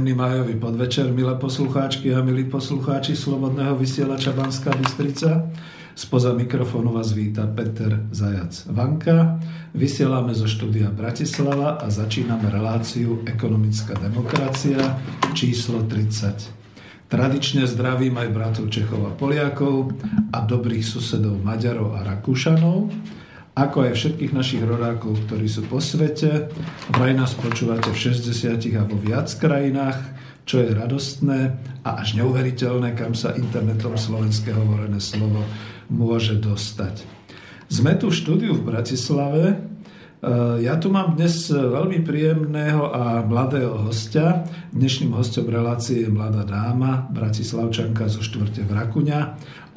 Príjemný majový podvečer, milé poslucháčky a milí poslucháči Slobodného vysielača Banská Bystrica. Spoza mikrofónu vás víta Peter Zajac Vanka. Vysielame zo štúdia Bratislava a začíname reláciu Ekonomická demokracia číslo 30. Tradične zdravím aj bratov Čechov a Poliakov a dobrých susedov Maďarov a Rakúšanov ako aj všetkých našich rodákov, ktorí sú po svete. Vraj nás počúvate v 60 a vo viac krajinách, čo je radostné a až neuveriteľné, kam sa internetom slovenské hovorené slovo môže dostať. Sme tu v štúdiu v Bratislave. E, ja tu mám dnes veľmi príjemného a mladého hostia. Dnešným hostom relácie je mladá dáma, bratislavčanka zo štvrte Vrakuňa,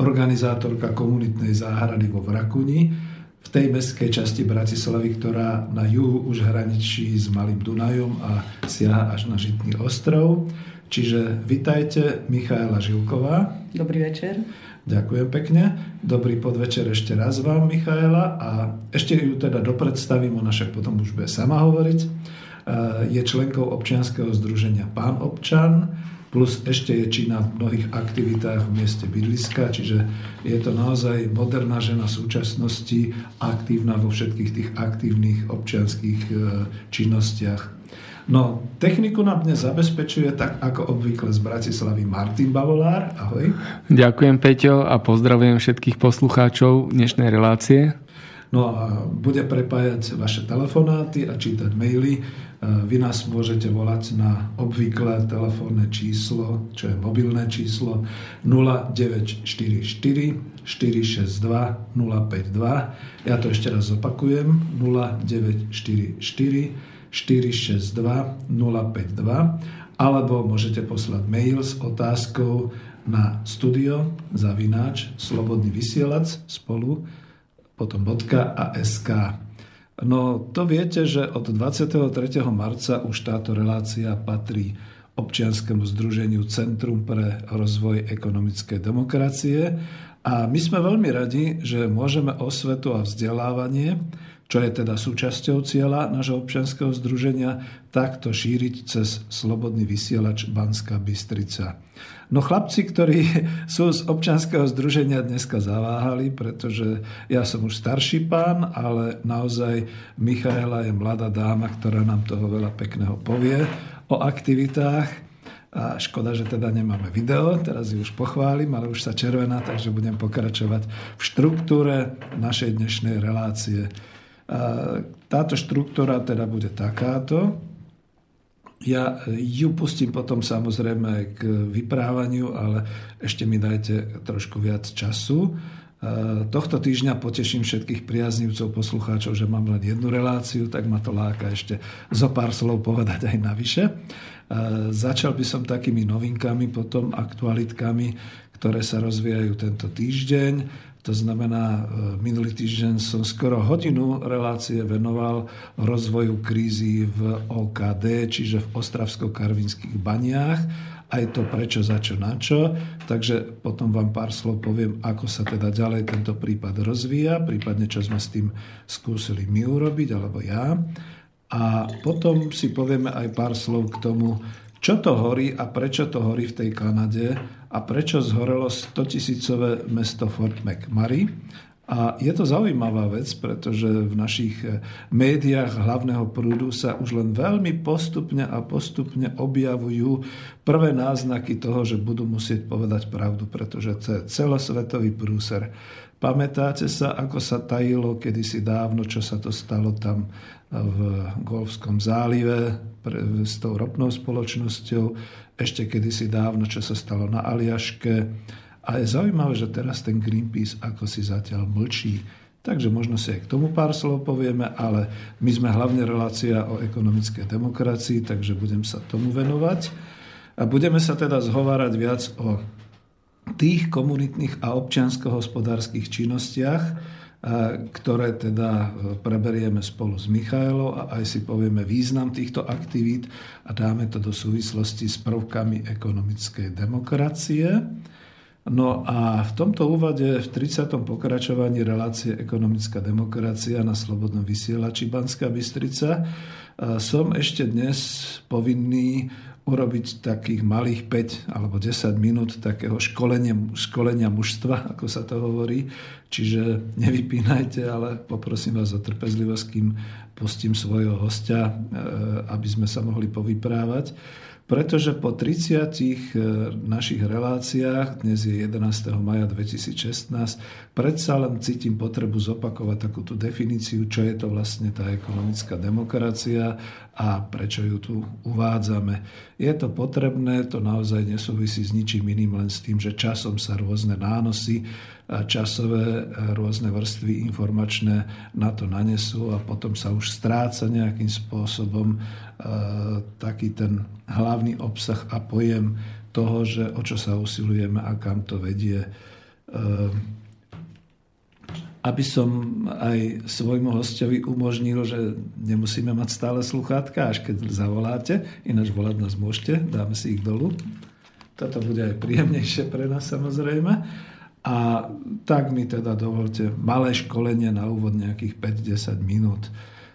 organizátorka komunitnej záhrady vo Vrakuni, v tej mestskej časti Bratislavy, ktorá na juhu už hraničí s Malým Dunajom a siaha až na Žitný ostrov. Čiže vitajte Michaela Žilková. Dobrý večer. Ďakujem pekne. Dobrý podvečer ešte raz vám, Michaela. A ešte ju teda dopredstavím, ona však potom už bude sama hovoriť. Je členkou občianskeho združenia Pán občan plus ešte je činná v mnohých aktivitách v mieste bydliska, čiže je to naozaj moderná žena súčasnosti, aktívna vo všetkých tých aktívnych občianských e, činnostiach. No, techniku nám dnes zabezpečuje tak ako obvykle z Bratislavy Martin Bavolár. Ahoj. Ďakujem Peťo a pozdravujem všetkých poslucháčov dnešnej relácie. No a bude prepájať vaše telefonáty a čítať maily E, vy nás môžete volať na obvyklé telefónne číslo, čo je mobilné číslo 0944 462 052. Ja to ešte raz opakujem 0944 462 052 alebo môžete poslať mail s otázkou na studio zavináč slobodný vysielač spolu potom .ask. No to viete, že od 23. marca už táto relácia patrí občianskému združeniu Centrum pre rozvoj ekonomickej demokracie a my sme veľmi radi, že môžeme osvetu a vzdelávanie, čo je teda súčasťou cieľa nášho občianského združenia, takto šíriť cez slobodný vysielač Banská Bystrica. No chlapci, ktorí sú z občanského združenia dneska zaváhali, pretože ja som už starší pán, ale naozaj Michaela je mladá dáma, ktorá nám toho veľa pekného povie o aktivitách. A škoda, že teda nemáme video, teraz ju už pochválim, ale už sa červená, takže budem pokračovať v štruktúre našej dnešnej relácie. Táto štruktúra teda bude takáto Ja ju pustím potom samozrejme k vyprávaniu, ale ešte mi dajte trošku viac času. Tohto týždňa poteším všetkých priaznivcov, poslucháčov, že mám len jednu reláciu, tak ma to láka ešte zo pár slov povedať aj navyše. Začal by som takými novinkami, potom aktualitkami, ktoré sa rozvíjajú tento týždeň. To znamená, e, minulý týždeň som skoro hodinu relácie venoval rozvoju krízy v OKD, čiže v Ostravsko-Karvinských baniach aj to prečo, za čo, na čo. Takže potom vám pár slov poviem, ako sa teda ďalej tento prípad rozvíja, prípadne čo sme s tým skúsili my urobiť, alebo ja. A potom si povieme aj pár slov k tomu, čo to horí a prečo to horí v tej Kanade a prečo zhorelo 100 tisícové mesto Fort McMurray a je to zaujímavá vec, pretože v našich eh, médiách hlavného prúdu sa už len veľmi postupne a postupne objavujú prvé náznaky toho, že budú musieť povedať pravdu, pretože to je celosvetový prúser. Pamätáte sa, ako sa tajilo kedysi dávno, čo sa to stalo tam v Golfskom zálive s tou ropnou spoločnosťou, ešte kedysi dávno, čo sa stalo na Aliaške, a je zaujímavé, že teraz ten Greenpeace ako si zatiaľ mlčí. Takže možno si aj k tomu pár slov povieme, ale my sme hlavne relácia o ekonomickej demokracii, takže budem sa tomu venovať. A budeme sa teda zhovárať viac o tých komunitných a občiansko-hospodárskych činnostiach, ktoré teda preberieme spolu s Michailou a aj si povieme význam týchto aktivít a dáme to do súvislosti s prvkami ekonomickej demokracie. No a v tomto úvade v 30. pokračovaní relácie Ekonomická demokracia na Slobodnom vysielači Banská Bystrica som ešte dnes povinný urobiť takých malých 5 alebo 10 minút takého školenia, školenia mužstva, ako sa to hovorí. Čiže nevypínajte, ale poprosím vás o trpezlivosť, kým pustím svojho hostia, e, aby sme sa mohli povyprávať pretože po 30 e, našich reláciách, dnes je 11. maja 2016, predsa len cítim potrebu zopakovať takúto definíciu, čo je to vlastne tá ekonomická demokracia a prečo ju tu uvádzame. Je to potrebné, to naozaj nesúvisí s ničím iným, len s tým, že časom sa rôzne nánosy, časové e, rôzne vrstvy informačné na to nanesú a potom sa už stráca nejakým spôsobom taký ten hlavný obsah a pojem toho, že o čo sa usilujeme a kam to vedie. Aby som aj svojmu hostovi umožnil, že nemusíme mať stále sluchátka, až keď zavoláte, ináč volať nás môžete, dáme si ich dolu. Toto bude aj príjemnejšie pre nás samozrejme. A tak mi teda dovolte malé školenie na úvod nejakých 5-10 minút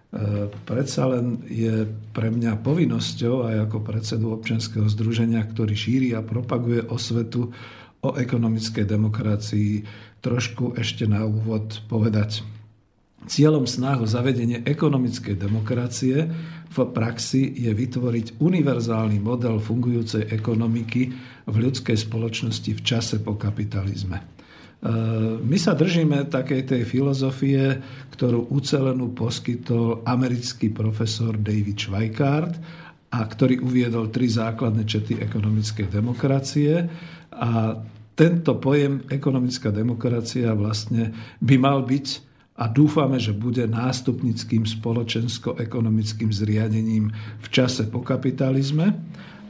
E, predsa len je pre mňa povinnosťou aj ako predsedu občianského združenia, ktorý šíri a propaguje osvetu o ekonomickej demokracii, trošku ešte na úvod povedať. Cieľom snah zavedenie ekonomickej demokracie v praxi je vytvoriť univerzálny model fungujúcej ekonomiky v ľudskej spoločnosti v čase po kapitalizme. My sa držíme takej tej filozofie, ktorú ucelenú poskytol americký profesor David Schweikart a ktorý uviedol tri základné čety ekonomickej demokracie. A tento pojem ekonomická demokracia vlastne by mal byť a dúfame, že bude nástupnickým spoločensko-ekonomickým zriadením v čase po kapitalizme.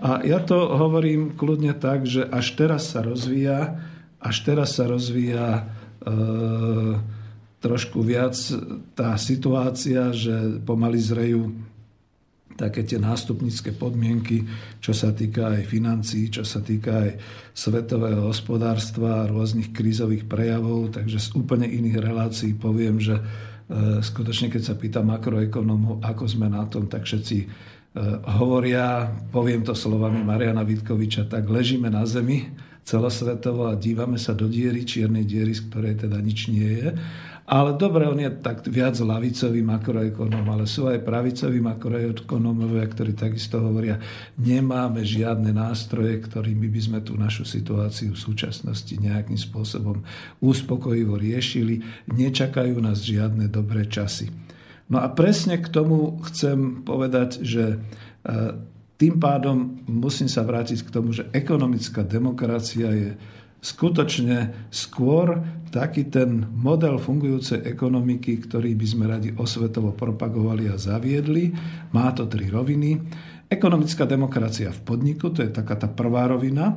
A ja to hovorím kľudne tak, že až teraz sa rozvíja až teraz sa rozvíja e, trošku viac tá situácia, že pomaly zrejú také tie nástupnícke podmienky, čo sa týka aj financií, čo sa týka aj svetového hospodárstva rôznych krízových prejavov. Takže z úplne iných relácií poviem, že e, skutočne keď sa pýta makroekonomov, ako sme na tom, tak všetci e, hovoria, poviem to slovami Mariana Vitkoviča, tak ležíme na zemi celosvetovo a dívame sa do diery, čiernej diery, z ktorej teda nič nie je. Ale dobre, on je tak viac lavicový makroekonom, ale sú aj pravicoví makroekonómovia, ktorí takisto hovoria, nemáme žiadne nástroje, ktorými by sme tú našu situáciu v súčasnosti nejakým spôsobom uspokojivo riešili. Nečakajú nás žiadne dobré časy. No a presne k tomu chcem povedať, že e, Tým pádom musím sa vrátiť k tomu, že ekonomická demokracia je skutočne skôr taký ten model fungujúcej ekonomiky, ktorý by sme radi osvetovo propagovali a zaviedli. Má to tri roviny. Ekonomická demokracia v podniku, to je taká tá prvá rovina.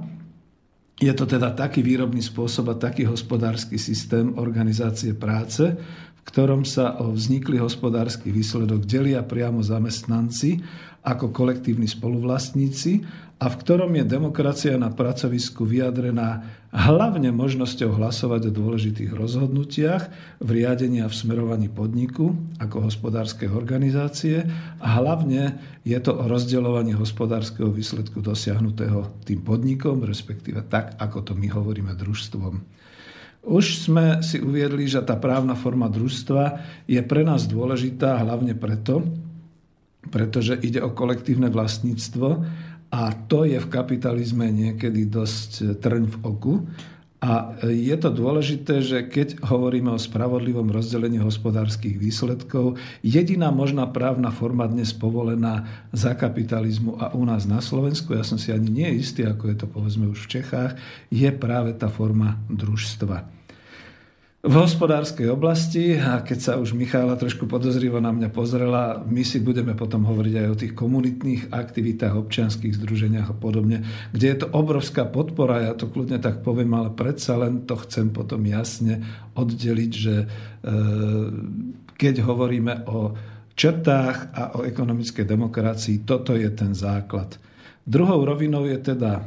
Je to teda taký výrobný spôsob a taký hospodársky systém organizácie práce, v ktorom sa o vzniklý hospodársky výsledok delia priamo zamestnanci ako kolektívni spoluvlastníci a v ktorom je demokracia na pracovisku vyjadrená hlavne možnosťou hlasovať o dôležitých rozhodnutiach v riadení a v smerovaní podniku ako hospodárskej organizácie a hlavne je to o rozdeľovaní hospodárskeho výsledku dosiahnutého tým podnikom, respektíve tak, ako to my hovoríme družstvom. Už sme si uviedli, že tá právna forma družstva je pre nás dôležitá hlavne preto, pretože ide o kolektívne vlastníctvo a to je v kapitalizme niekedy dosť trň v oku. A je to dôležité, že keď hovoríme o spravodlivom rozdelení hospodárskych výsledkov, jediná možná právna forma dnes povolená za kapitalizmu a u nás na Slovensku, ja som si ani nie istý, ako je to povedzme už v Čechách, je práve tá forma družstva v hospodárskej oblasti a keď sa už Michála trošku podozrivo na mňa pozrela, my si budeme potom hovoriť aj o tých komunitných aktivitách, občianských združeniach a podobne, kde je to obrovská podpora, ja to kľudne tak poviem, ale predsa len to chcem potom jasne oddeliť, že e, keď hovoríme o črtách a o ekonomickej demokracii, toto je ten základ. Druhou rovinou je teda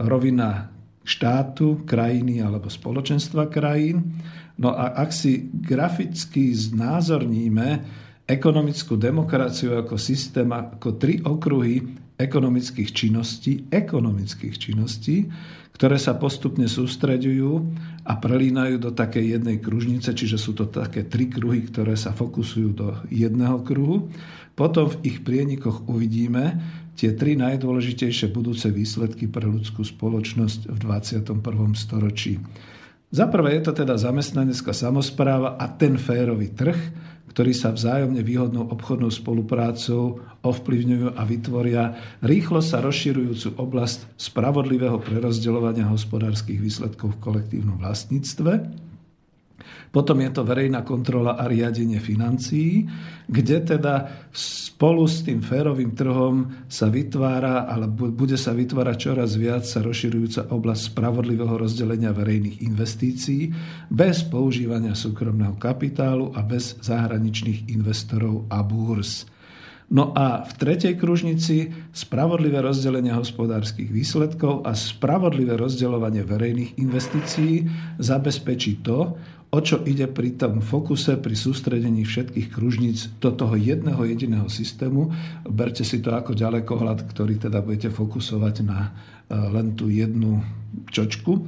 rovina štátu, krajiny alebo spoločenstva krajín. No a ak si graficky znázorníme ekonomickú demokraciu ako systém, ako tri okruhy ekonomických činností, ekonomických činností, ktoré sa postupne sústreďujú a prelínajú do takej jednej kružnice, čiže sú to také tri kruhy, ktoré sa fokusujú do jedného kruhu. Potom v ich prienikoch uvidíme tie tri najdôležitejšie budúce výsledky pre ľudskú spoločnosť v 21. storočí. Za prvé je to teda zamestnanecká samozpráva a ten férový trh, ktorý sa vzájomne výhodnou obchodnou spoluprácou ovplyvňujú a vytvoria rýchlo sa rozširujúcu oblasť spravodlivého prerozdeľovania hospodárskych výsledkov v kolektívnom vlastníctve. Potom je to verejná kontrola a riadenie financií, kde teda spolu s tým férovým trhom sa vytvára, alebo bude sa vytvárať čoraz viac sa rozširujúca oblasť spravodlivého rozdelenia verejných investícií bez používania súkromného kapitálu a bez zahraničných investorov a búrs. No a v tretej kružnici spravodlivé rozdelenie hospodárskych výsledkov a spravodlivé rozdeľovanie verejných investícií zabezpečí to, o čo ide pri tom fokuse, pri sústredení všetkých kružníc do toho jedného jediného systému. Berte si to ako ďalekohľad, ktorý teda budete fokusovať na e, len tú jednu čočku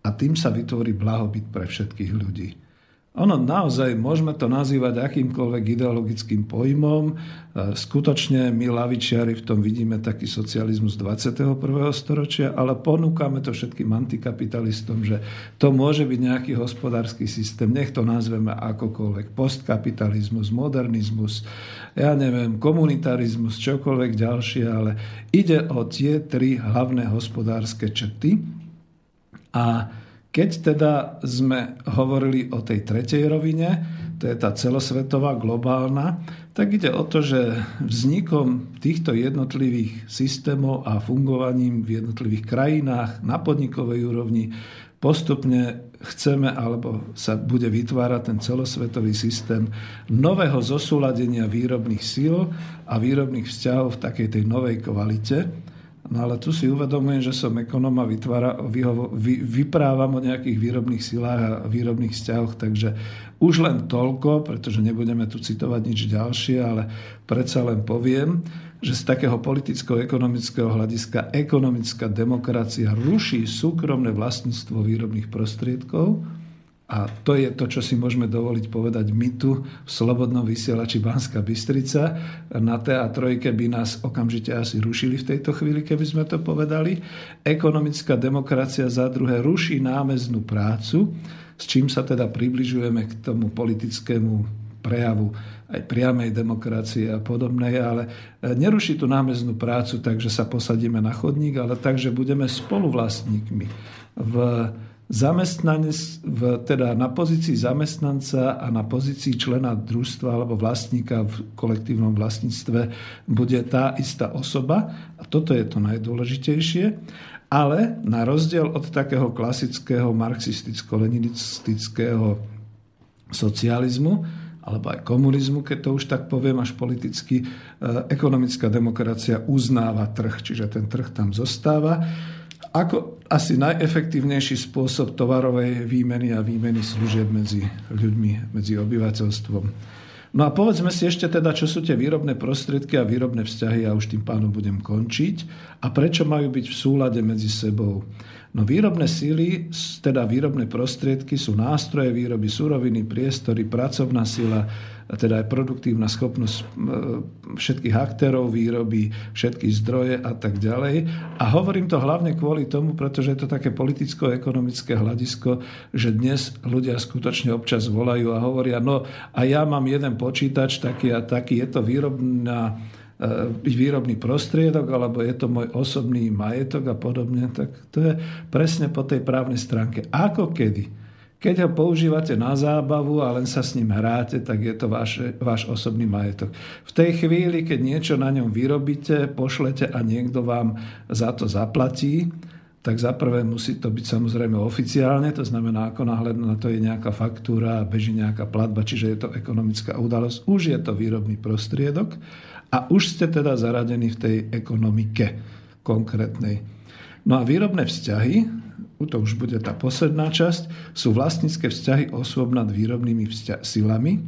a tým sa vytvorí blahobyt pre všetkých ľudí. Ono naozaj, môžeme to nazývať akýmkoľvek ideologickým pojmom. E, skutočne my lavičiari v tom vidíme taký socializmus 21. storočia, ale ponúkame to všetkým antikapitalistom, že to môže byť nejaký hospodársky systém, nech to nazveme akokoľvek, postkapitalizmus, modernizmus, ja neviem, komunitarizmus, čokoľvek ďalšie, ale ide o tie tri hlavné hospodárske črty. A keď teda sme hovorili o tej tretej rovine, to je tá celosvetová, globálna, tak ide o to, že vznikom týchto jednotlivých systémov a fungovaním v jednotlivých krajinách na podnikovej úrovni postupne chceme, alebo sa bude vytvárať ten celosvetový systém nového zosúladenia výrobných síl a výrobných vzťahov v takej tej novej kvalite, No ale tu si uvedomujem, že som ekonom a vytvára, vyhovo, vy, vyprávam o nejakých výrobných silách a výrobných vzťahoch, takže už len toľko, pretože nebudeme tu citovať nič ďalšie, ale predsa len poviem, že z takého politicko-ekonomického hľadiska ekonomická demokracia ruší súkromné vlastníctvo výrobných prostriedkov, a to je to, čo si môžeme dovoliť povedať my tu v Slobodnom vysielači Banská Bystrica. Na TA3 by nás okamžite asi rušili v tejto chvíli, keby sme to povedali. Ekonomická demokracia za druhé ruší námeznú prácu, s čím sa teda približujeme k tomu politickému prejavu aj priamej demokracie a podobnej, ale neruší tú námeznú prácu tak, že sa posadíme na chodník, ale tak, že budeme spoluvlastníkmi v zamestnanec, teda na pozícii zamestnanca a na pozícii člena družstva alebo vlastníka v kolektívnom vlastníctve bude tá istá osoba. A toto je to najdôležitejšie. Ale na rozdiel od takého klasického marxisticko-leninistického socializmu, alebo aj komunizmu, keď to už tak poviem až politicky, e, ekonomická demokracia uznáva trh, čiže ten trh tam zostáva ako asi najefektívnejší spôsob tovarovej výmeny a výmeny služieb medzi ľuďmi, medzi obyvateľstvom. No a povedzme si ešte teda, čo sú tie výrobné prostriedky a výrobné vzťahy, ja už tým pánom budem končiť, a prečo majú byť v súlade medzi sebou. No výrobné síly, teda výrobné prostriedky sú nástroje výroby suroviny, priestory, pracovná sila, teda aj produktívna schopnosť e, všetkých aktérov výroby, všetky zdroje a tak ďalej. A hovorím to hlavne kvôli tomu, pretože je to také politicko-ekonomické hľadisko, že dnes ľudia skutočne občas volajú a hovoria, no a ja mám jeden počítač taký a taký, je to výrobná byť výrobný prostriedok, alebo je to môj osobný majetok a podobne, tak to je presne po tej právnej stránke. Ako kedy? Keď ho používate na zábavu a len sa s ním hráte, tak je to váš, váš osobný majetok. V tej chvíli, keď niečo na ňom vyrobíte, pošlete a niekto vám za to zaplatí, tak za prvé musí to byť samozrejme oficiálne, to znamená, ako náhle na to je nejaká faktúra, beží nejaká platba, čiže je to ekonomická udalosť, už je to výrobný prostriedok a už ste teda zaradení v tej ekonomike konkrétnej. No a výrobné vzťahy, to už bude tá posledná časť, sú vlastnícke vzťahy osôb nad výrobnými vzťa- silami.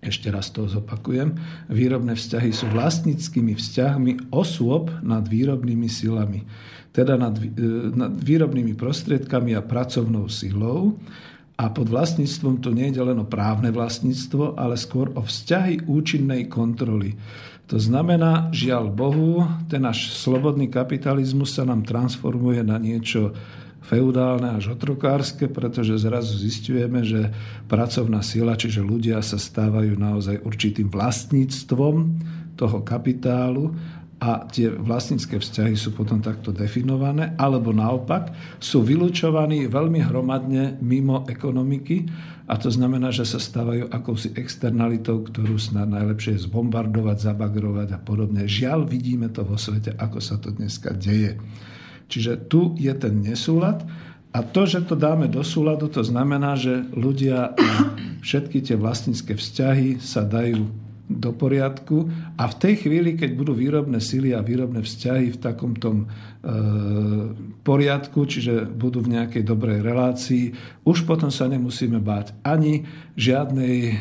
Ešte raz to zopakujem. Výrobné vzťahy sú vlastníckými vzťahmi osôb nad výrobnými silami, teda nad, e, nad výrobnými prostriedkami a pracovnou silou. A pod vlastníctvom to nie je len o právne vlastníctvo, ale skôr o vzťahy účinnej kontroly. To znamená, žiaľ Bohu, ten náš slobodný kapitalizmus sa nám transformuje na niečo feudálne až otrokárske, pretože zrazu zistujeme, že pracovná sila, čiže ľudia sa stávajú naozaj určitým vlastníctvom toho kapitálu a tie vlastnícke vzťahy sú potom takto definované, alebo naopak sú vylúčovaní veľmi hromadne mimo ekonomiky a to znamená, že sa stávajú akousi externalitou, ktorú snad najlepšie je zbombardovať, zabagrovať a podobne. Žiaľ, vidíme to vo svete, ako sa to dneska deje. Čiže tu je ten nesúlad. A to, že to dáme do súladu, to znamená, že ľudia všetky tie vlastnícke vzťahy sa dajú do poriadku. A v tej chvíli, keď budú výrobné sily a výrobné vzťahy v takom e, poriadku, čiže budú v nejakej dobrej relácii, už potom sa nemusíme báť ani žiadnej e,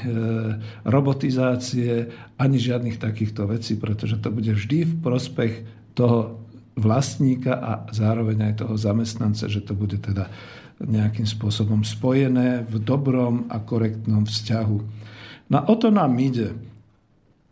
robotizácie, ani žiadnych takýchto vecí, pretože to bude vždy v prospech toho vlastníka a zároveň aj toho zamestnanca, že to bude teda nejakým spôsobom spojené v dobrom a korektnom vzťahu. No o to nám ide.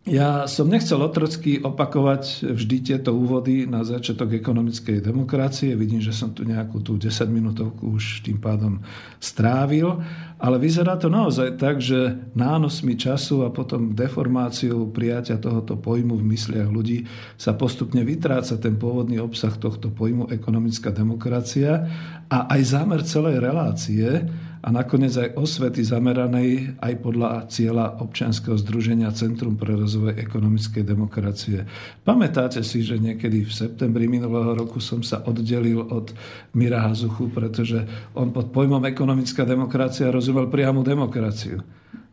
Ja som nechcel otrocky opakovať vždy tieto úvody na začiatok ekonomickej demokracie. Vidím, že som tu nejakú tú 10 minútovku už tým pádom strávil, ale vyzerá to naozaj tak, že nánosmi času a potom deformáciou prijatia tohoto pojmu v mysliach ľudí sa postupne vytráca ten pôvodný obsah tohto pojmu ekonomická demokracia a aj zámer celej relácie, a nakoniec aj osvety zameranej aj podľa cieľa občianskeho združenia Centrum pre rozvoj ekonomickej demokracie. Pamätáte si, že niekedy v septembri minulého roku som sa oddelil od Mira Hazuchu, pretože on pod pojmom ekonomická demokracia rozumel priamu demokraciu.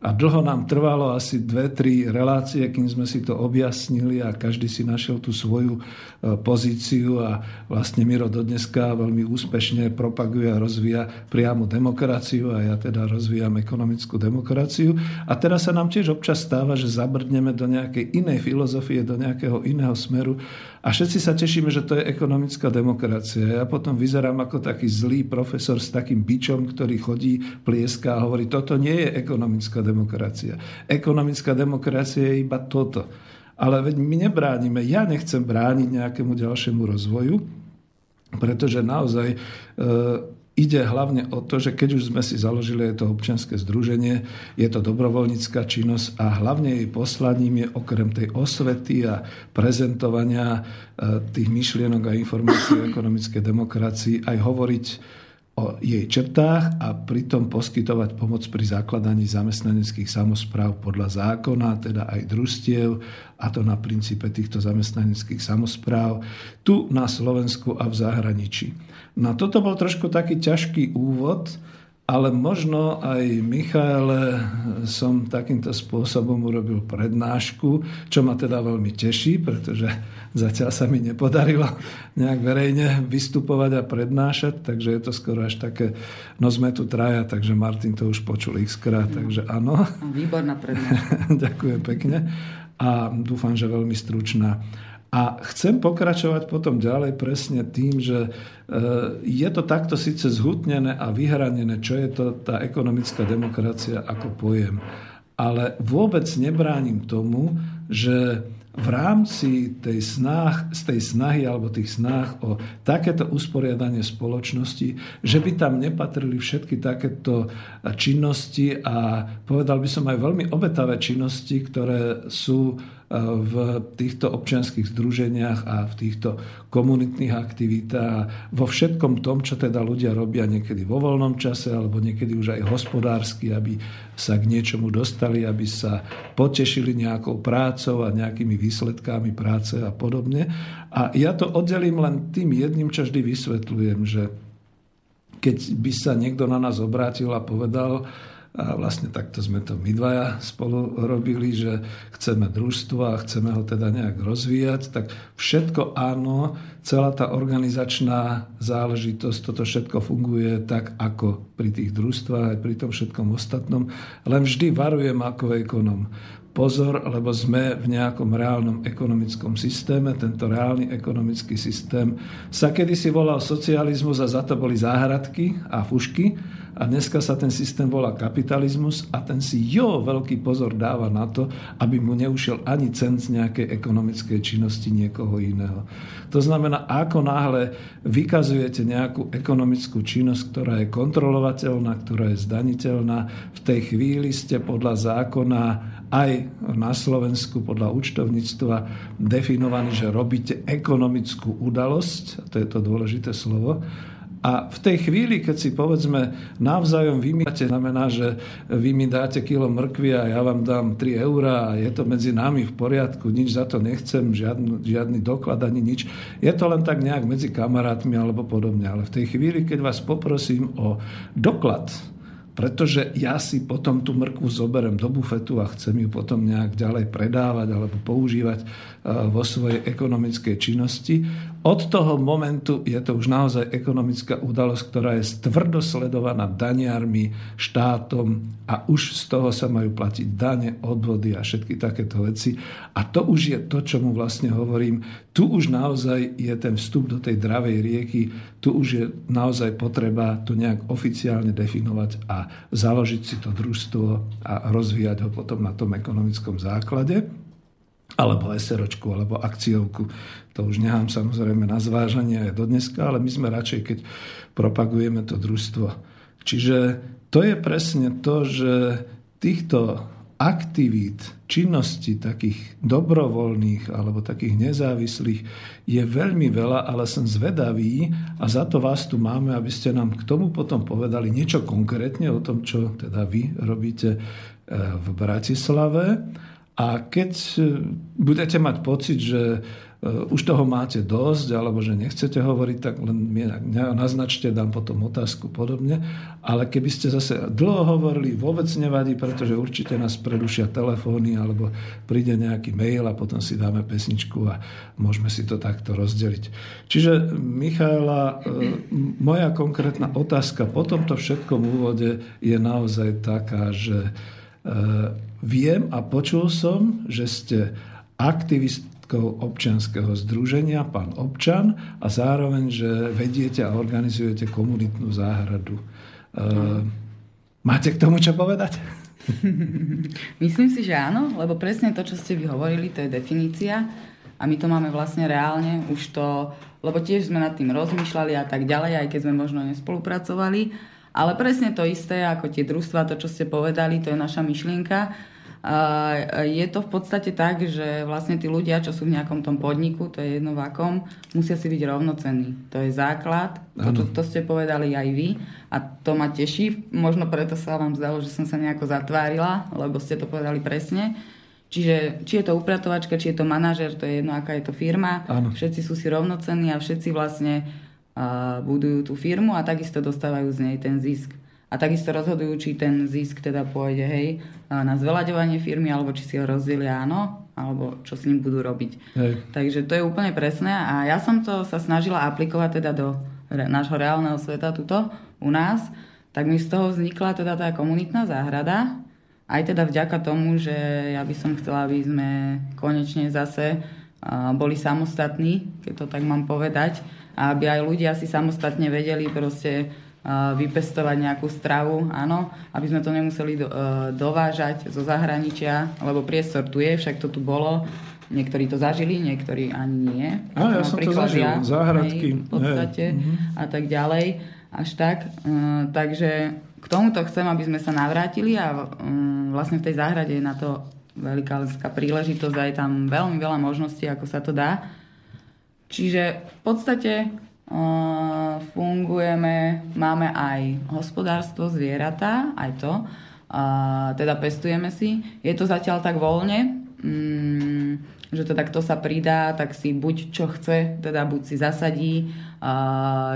A dlho nám trvalo asi dve, tri relácie, kým sme si to objasnili a každý si našiel tú svoju e, pozíciu a vlastne Miro dodneska veľmi úspešne propaguje a rozvíja priamu demokraciu a ja teda rozvíjam ekonomickú demokraciu. A teraz sa nám tiež občas stáva, že zabrdneme do nejakej inej filozofie, do nejakého iného smeru a všetci sa tešíme, že to je ekonomická demokracia. Ja potom vyzerám ako taký zlý profesor s takým bičom, ktorý chodí, plieska a hovorí, toto nie je ekonomická demokracia. Ekonomická demokracia je iba toto. Ale veď my nebránime, ja nechcem brániť nejakému ďalšiemu rozvoju, pretože naozaj e, ide hlavne o to, že keď už sme si založili to občianske združenie, je to dobrovoľnícká činnosť a hlavne jej poslaním je okrem tej osvety a prezentovania e, tých myšlienok a informácií o ekonomickej demokracii aj hovoriť o jej črtách a pritom poskytovať pomoc pri zakladaní zamestnaneckých samozpráv podľa zákona, teda aj družstiev, a to na princípe týchto zamestnaneckých samozpráv, tu na Slovensku a v zahraničí. No toto bol trošku taký ťažký úvod, ale možno aj Michaele som takýmto spôsobom urobil prednášku, čo ma teda veľmi teší, pretože zatiaľ sa mi nepodarilo nejak verejne vystupovať a prednášať, takže je to skoro až také, no sme tu traja, takže Martin to už počul x krát, takže áno. Výborná prednáška. Ďakujem pekne a dúfam, že veľmi stručná. A chcem pokračovať potom ďalej presne tým, že e, je to takto síce zhutnené a vyhranené, čo je to tá ekonomická demokracia ako pojem. Ale vôbec nebránim tomu, že v rámci tej snah, z tej snahy alebo tých snách o takéto usporiadanie spoločnosti, že by tam nepatrili všetky takéto činnosti a povedal by som aj veľmi obetavé činnosti, ktoré sú v týchto občianských združeniach a v týchto komunitných aktivitách, vo všetkom tom, čo teda ľudia robia niekedy vo voľnom čase alebo niekedy už aj hospodársky, aby sa k niečomu dostali, aby sa potešili nejakou prácou a nejakými výsledkami práce a podobne. A ja to oddelím len tým jedným, čo vždy vysvetľujem, že keď by sa niekto na nás obrátil a povedal, a vlastne takto sme to my dvaja spolu robili, že chceme družstvo a chceme ho teda nejak rozvíjať, tak všetko áno, celá tá organizačná záležitosť, toto všetko funguje tak, ako pri tých družstvách, aj pri tom všetkom ostatnom. Len vždy varujem ako ekonom pozor, lebo sme v nejakom reálnom ekonomickom systéme. Tento reálny ekonomický systém sa kedysi volal socializmus a za to boli záhradky a fušky. A dneska sa ten systém volá kapitalizmus a ten si jo veľký pozor dáva na to, aby mu neušiel ani cent z nejakej ekonomickej činnosti niekoho iného. To znamená, ako náhle vykazujete nejakú ekonomickú činnosť, ktorá je kontrolovateľná, ktorá je zdaniteľná, v tej chvíli ste podľa zákona aj na Slovensku podľa účtovníctva definovaní, že robíte ekonomickú udalosť, to je to dôležité slovo, a v tej chvíli, keď si povedzme navzájom vymývate, znamená, že vy mi dáte kilo mrkvy a ja vám dám 3 eurá a je to medzi nami v poriadku, nič za to nechcem, žiadny, žiadny doklad ani nič. Je to len tak nejak medzi kamarátmi alebo podobne. Ale v tej chvíli, keď vás poprosím o doklad, pretože ja si potom tú mrkvu zoberem do bufetu a chcem ju potom nejak ďalej predávať alebo používať e, vo svojej ekonomickej činnosti. Od toho momentu je to už naozaj ekonomická udalosť, ktorá je tvrdo sledovaná daniarmi, štátom a už z toho sa majú platiť dane, odvody a všetky takéto veci. A to už je to, čo mu vlastne hovorím. Tu už naozaj je ten vstup do tej dravej rieky, tu už je naozaj potreba to nejak oficiálne definovať a založiť si to družstvo a rozvíjať ho potom na tom ekonomickom základe alebo SROčku, alebo akciovku. To už nechám samozrejme na zvážanie aj do dneska, ale my sme radšej, keď propagujeme to družstvo. Čiže to je presne to, že týchto aktivít, činností takých dobrovoľných alebo takých nezávislých je veľmi veľa, ale som zvedavý a za to vás tu máme, aby ste nám k tomu potom povedali niečo konkrétne o tom, čo teda vy robíte e, v Bratislave. A keď e, budete mať pocit, že Eh, už toho máte dosť, alebo že nechcete hovoriť, tak len mi naznačte, dám potom otázku podobne. Ale keby ste zase dlho hovorili, vôbec nevadí, pretože určite nás predušia telefóny, alebo príde nejaký mail a potom si dáme pesničku a môžeme si to takto rozdeliť. Čiže Michaela, eh, moja konkrétna otázka po tomto všetkom úvode je naozaj taká, že viem a počul som, že ste aktivist, predsedničkou občianského združenia, pán občan, a zároveň, že vediete a organizujete komunitnú záhradu. No. Máte k tomu čo povedať? Myslím si, že áno, lebo presne to, čo ste vy hovorili, to je definícia a my to máme vlastne reálne, už to lebo tiež sme nad tým rozmýšľali a tak ďalej, aj keď sme možno nespolupracovali. Ale presne to isté, ako tie družstva, to, čo ste povedali, to je naša myšlienka. Je to v podstate tak, že vlastne tí ľudia, čo sú v nejakom tom podniku, to je jedno v akom, musia si byť rovnocenní. To je základ, to, to, to ste povedali aj vy a to ma teší. Možno preto sa vám zdalo, že som sa nejako zatvárila, lebo ste to povedali presne Čiže či je to upratovačka, či je to manažer, to je jedno, aká je to firma. Áno. Všetci sú si rovnocenní a všetci vlastne uh, budujú tú firmu a takisto dostávajú z nej ten zisk. A takisto rozhodujú, či ten zisk teda pôjde hej, na zvelaďovanie firmy, alebo či si ho rozdielia áno, alebo čo s ním budú robiť. Hej. Takže to je úplne presné a ja som to sa snažila aplikovať teda do nášho reálneho sveta tuto u nás, tak mi z toho vznikla teda tá komunitná záhrada, aj teda vďaka tomu, že ja by som chcela, aby sme konečne zase boli samostatní, keď to tak mám povedať, a aby aj ľudia si samostatne vedeli proste vypestovať nejakú stravu, áno, aby sme to nemuseli do, uh, dovážať zo zahraničia, lebo priestor tu je, však to tu bolo, niektorí to zažili, niektorí ani nie. A ja som to zažil, ja, záhradky. V podstate hej. a tak ďalej, až tak. Uh, takže k tomuto chcem, aby sme sa navrátili a um, vlastne v tej záhrade je na to veľká príležitosť a je tam veľmi veľa možností, ako sa to dá. Čiže v podstate fungujeme, máme aj hospodárstvo, zvieratá, aj to, teda pestujeme si. Je to zatiaľ tak voľne, um, že teda kto sa pridá, tak si buď čo chce, teda buď si zasadí,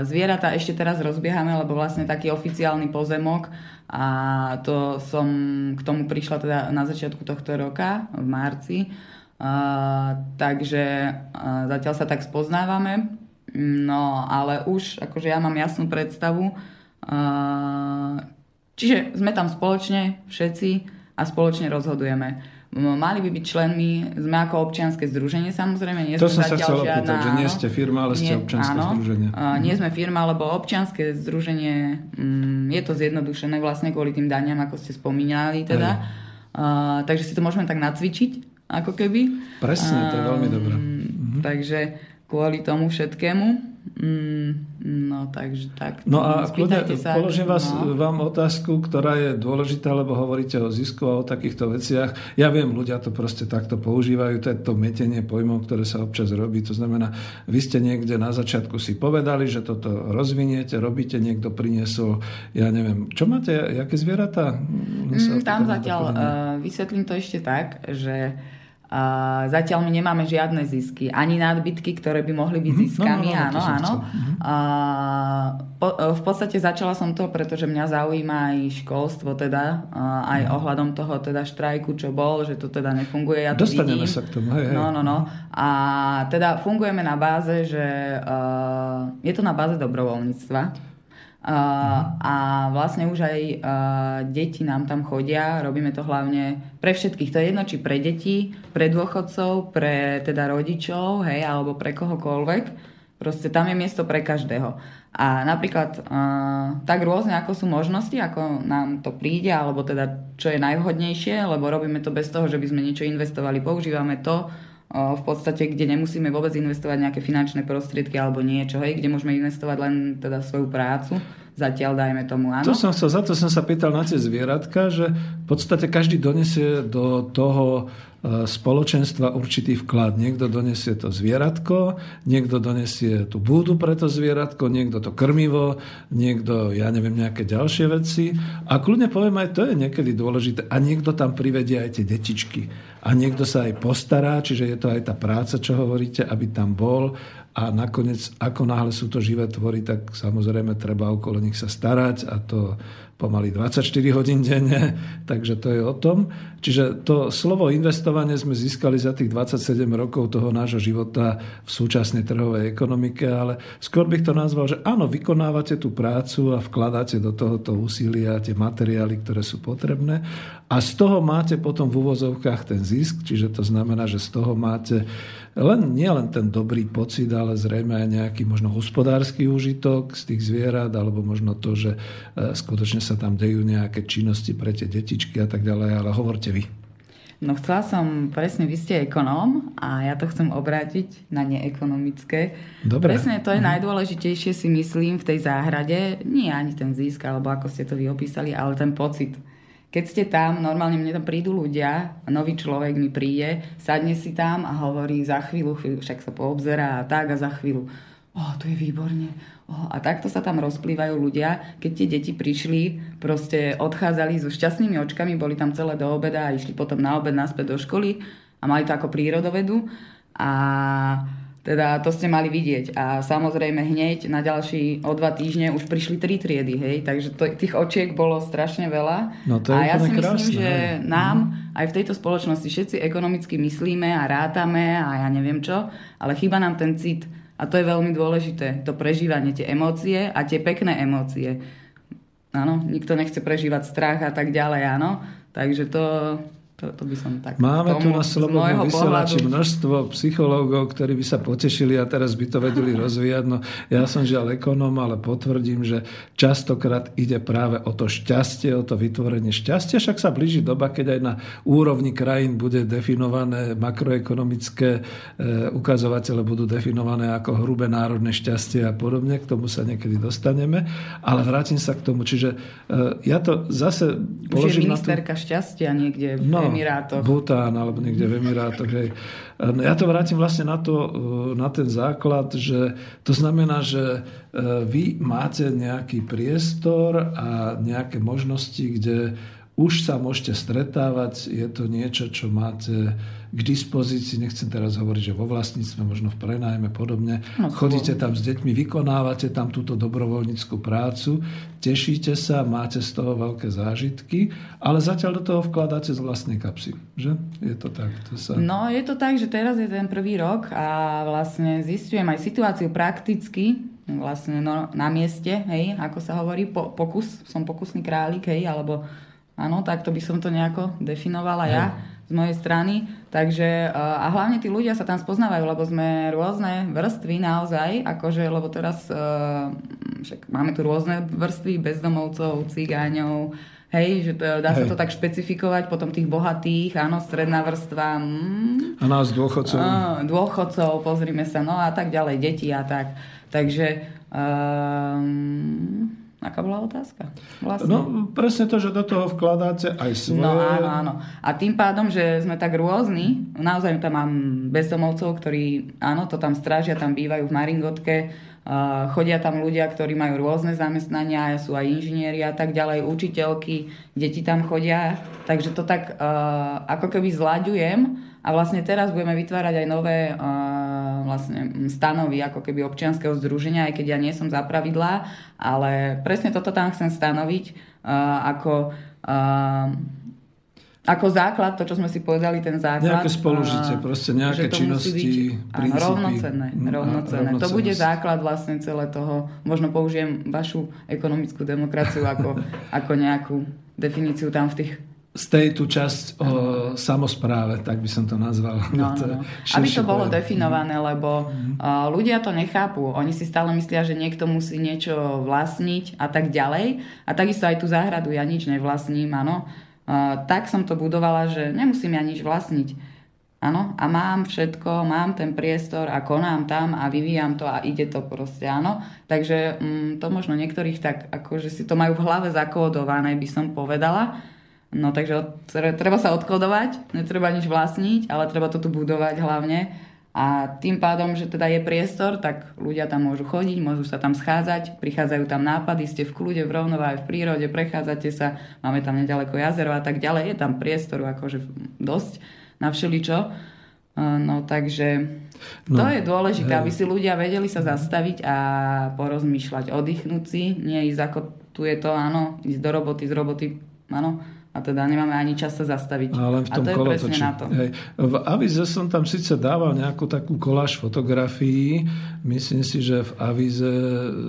Zvieratá ešte teraz rozbiehame, lebo vlastne taký oficiálny pozemok a to som k tomu prišla teda na začiatku tohto roka, v marci. takže zatiaľ sa tak spoznávame. No, ale už akože ja mám jasnú predstavu. čiže sme tam spoločne všetci a spoločne rozhodujeme mali by byť členmi, sme ako občianske združenie samozrejme, nie to sme som sa chcel opýtať, že nie ste firma, ale ste nie, občianske áno, združenie. Uh, nie sme firma, lebo občianske združenie, um, je to zjednodušené vlastne kvôli tým daniam, ako ste spomínali teda. Uh, takže si to môžeme tak nacvičiť, ako keby. Presne, to je veľmi dobré. Uh-huh. Takže kvôli tomu všetkému Mm, no, takže tak. No a kľudne, sa, položím vás, no. vám otázku, ktorá je dôležitá, lebo hovoríte o zisku a o takýchto veciach. Ja viem, ľudia to proste takto používajú, to je to metenie pojmov, ktoré sa občas robí. To znamená, vy ste niekde na začiatku si povedali, že toto rozviniete, robíte, niekto priniesol, ja neviem, čo máte, aké zvieratá? Mm, tam zatiaľ, uh, vysvetlím to ešte tak, že zatiaľ my nemáme žiadne zisky, ani nadbytky, ktoré by mohli byť mhm. ziskami, mm, no, no, no, áno, áno. Mhm. A po, v podstate začala som to, pretože mňa zaujíma aj školstvo, teda aj mm. ohľadom toho teda štrajku, čo bol, že to teda nefunguje. Ja to Dostaneme vidím. sa k tomu. Hej, hej. No, no, no. A teda fungujeme na báze, že uh, je to na báze dobrovoľníctva. Uh, a vlastne už aj uh, deti nám tam chodia, robíme to hlavne pre všetkých. To je jedno, či pre deti, pre dôchodcov, pre teda rodičov, hej, alebo pre kohokoľvek. Proste tam je miesto pre každého. A napríklad uh, tak rôzne, ako sú možnosti, ako nám to príde, alebo teda čo je najvhodnejšie, lebo robíme to bez toho, že by sme niečo investovali. Používame to, v podstate, kde nemusíme vôbec investovať nejaké finančné prostriedky alebo niečo, hej, kde môžeme investovať len teda svoju prácu. Zatiaľ dajme tomu, áno. To som chcel, za to som sa pýtal na tie zvieratka, že v podstate každý donesie do toho e, spoločenstva určitý vklad. Niekto donesie to zvieratko, niekto donesie tú búdu pre to zvieratko, niekto to krmivo, niekto, ja neviem, nejaké ďalšie veci. A kľudne poviem aj, to je niekedy dôležité. A niekto tam privedie aj tie detičky a niekto sa aj postará, čiže je to aj tá práca, čo hovoríte, aby tam bol. A nakoniec, ako náhle sú to živé tvory, tak samozrejme treba okolo nich sa starať a to pomaly 24 hodín denne, takže to je o tom. Čiže to slovo investovanie sme získali za tých 27 rokov toho nášho života v súčasnej trhovej ekonomike, ale skôr bych to nazval, že áno, vykonávate tú prácu a vkladáte do tohoto úsilia tie materiály, ktoré sú potrebné a z toho máte potom v úvozovkách ten zisk, čiže to znamená, že z toho máte len, nie len ten dobrý pocit, ale zrejme aj nejaký možno hospodársky úžitok z tých zvierat, alebo možno to, že e, skutočne sa tam dejú nejaké činnosti pre tie detičky a tak ďalej, ale hovorte vy. No chcela som, presne, vy ste ekonóm a ja to chcem obrátiť na neekonomické. Dobre. Presne to je mhm. najdôležitejšie si myslím v tej záhrade. Nie ani ten zisk, alebo ako ste to vy opísali, ale ten pocit. Keď ste tam, normálne mne tam prídu ľudia, nový človek mi príde, sadne si tam a hovorí za chvíľu, chvíľu však sa poobzerá a tak a za chvíľu, o, tu je výborne, a takto sa tam rozplývajú ľudia, keď tie deti prišli, proste odchádzali so šťastnými očkami, boli tam celé do obeda a išli potom na obed naspäť do školy a mali to ako prírodovedu. A teda to ste mali vidieť. A samozrejme hneď na ďalší o dva týždne už prišli tri triedy, hej, takže to, tých očiek bolo strašne veľa. No to je a ja si krásne, myslím, že hej. nám aj v tejto spoločnosti všetci ekonomicky myslíme a rátame a ja neviem čo, ale chýba nám ten cit a to je veľmi dôležité, to prežívanie, tie emócie a tie pekné emócie. Áno, nikto nechce prežívať strach a tak ďalej, áno. Takže to, to, to by som tak... Máme tu tomu, na z Slobodnom vysielači pohľadu- množstvo psychológov, ktorí by sa potešili a teraz by to vedeli rozvíjať. No, ja som žiaľ ekonóm, ale potvrdím, že častokrát ide práve o to šťastie, o to vytvorenie šťastia. Však sa blíži doba, keď aj na úrovni krajín bude definované makroekonomické e, ukazovatele budú definované ako hrubé národné šťastie a podobne. K tomu sa niekedy dostaneme. Ale vrátim sa k tomu. Čiže e, ja to zase Už je položím na tú... ministerka šťastia niekde No, Emirátoch. Bután alebo niekde v Emirátoch. Hej. No, Ja to vrátim vlastne na, to, na ten základ, že to znamená, že e, vy máte nejaký priestor a nejaké možnosti, kde už sa môžete stretávať, je to niečo, čo máte k dispozícii, nechcem teraz hovoriť, že vo vlastníctve, možno v prenajme podobne. No, Chodíte tam s deťmi, vykonávate tam túto dobrovoľníckú prácu, tešíte sa, máte z toho veľké zážitky, ale zatiaľ do toho vkladáte z vlastnej kapsy. Že? Je to tak? To sa... No, je to tak, že teraz je ten prvý rok a vlastne zistujem aj situáciu prakticky, vlastne no, na mieste, hej, ako sa hovorí, po, pokus, som pokusný králik, hej, alebo áno, takto by som to nejako definovala ja z mojej strany. Takže, a hlavne tí ľudia sa tam spoznávajú, lebo sme rôzne vrstvy naozaj, akože, lebo teraz e, však máme tu rôzne vrstvy bezdomovcov, cigáňov, hej, že to, dá sa Hej. to tak špecifikovať, potom tých bohatých, áno, stredná vrstva, mm, A nás dôchodcov. Dôchodcov, pozrime sa, no a tak ďalej, deti a tak. Takže, um, aká bola otázka? Vlastne. No presne to, že do toho vkladáte aj svoje... No áno, áno. A tým pádom, že sme tak rôzni, naozaj tam mám bezdomovcov, ktorí, áno, to tam strážia, tam bývajú v Maringotke, Uh, chodia tam ľudia, ktorí majú rôzne zamestnania, sú aj inžinieri a tak ďalej, učiteľky, deti tam chodia, takže to tak uh, ako keby zlaďujem a vlastne teraz budeme vytvárať aj nové uh, vlastne stanovy ako keby občianskeho združenia, aj keď ja nie som za pravidlá, ale presne toto tam chcem stanoviť uh, ako uh, ako základ, to, čo sme si povedali, ten základ. Nejaké spolužitie, proste nejaké to činnosti, byť, áno, rovnocenné, Mm, rovnocenné. To bude základ vlastne celé toho. Možno použijem vašu ekonomickú demokraciu ako, ako nejakú definíciu tam v tých Z tej tu časť o samospráve, tak by som to nazval. No, To no, no. Aby to bolo pojem. definované, lebo uh, ľudia to nechápu. Oni si stále myslia, že niekto musí niečo vlastniť a tak ďalej. A takisto aj tú záhradu ja nič nevlastním, áno. Uh, tak som to budovala, že nemusím ja nič vlastniť. Áno, a mám všetko, mám ten priestor a konám tam a vyvíjam to a ide to proste, áno. Takže mm, to možno niektorých tak, akože si to majú v hlave zakódované, by som povedala. No takže treba sa odkodovať, netreba nič vlastniť, ale treba to tu budovať hlavne. A tým pádom, že teda je priestor, tak ľudia tam môžu chodiť, môžu sa tam schádzať, prichádzajú tam nápady, ste v kľude, v rovnováhe, v prírode, prechádzate sa, máme tam nedaleko jazero a tak ďalej, je tam priestoru akože dosť na všeličo. Uh, No takže to No, je dôležité, hej. aby si ľudia vedeli sa zastaviť a porozmýšľať, oddychnúť si, nie ísť ako tu je to, áno, ísť do roboty, z roboty, áno, a teda nemáme ani čas sa zastaviť. A len v a tom to je presne kolotoči. na to. Hej. V avize som tam síce dával nejakú takú koláž fotografií. Myslím si, že v avize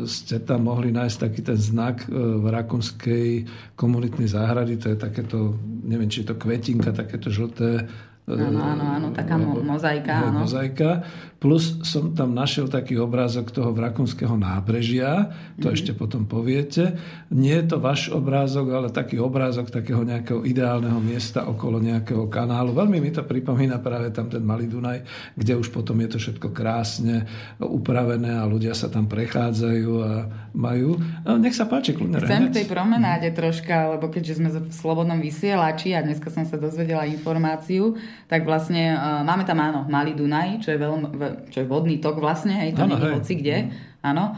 ste tam mohli nájsť taký ten znak e, v rakunskej komunitnej záhrady. To je takéto, neviem, či je to kvetinka, takéto žlté e, Áno, áno, áno, taká mo- mozaika. Áno. mozaika. Plus som tam našiel taký obrázok toho vrakunského nábrežia, to mm-hmm. ešte potom poviete. Nie je to váš obrázok, ale taký obrázok takého nejakého ideálneho miesta okolo nejakého kanálu. Veľmi mi to pripomína práve tam ten malý Dunaj, kde už potom je to všetko krásne upravené a ľudia sa tam prechádzajú a majú. No, nech sa páči, kľudne Chcem v tej promenáde troška, lebo keďže sme v slobodnom vysielači a dneska som sa dozvedela informáciu, tak vlastne uh, máme tam áno, malý Dunaj, čo je veľmi čo je vodný tok vlastne, hej, to nie je hoci kde. Áno.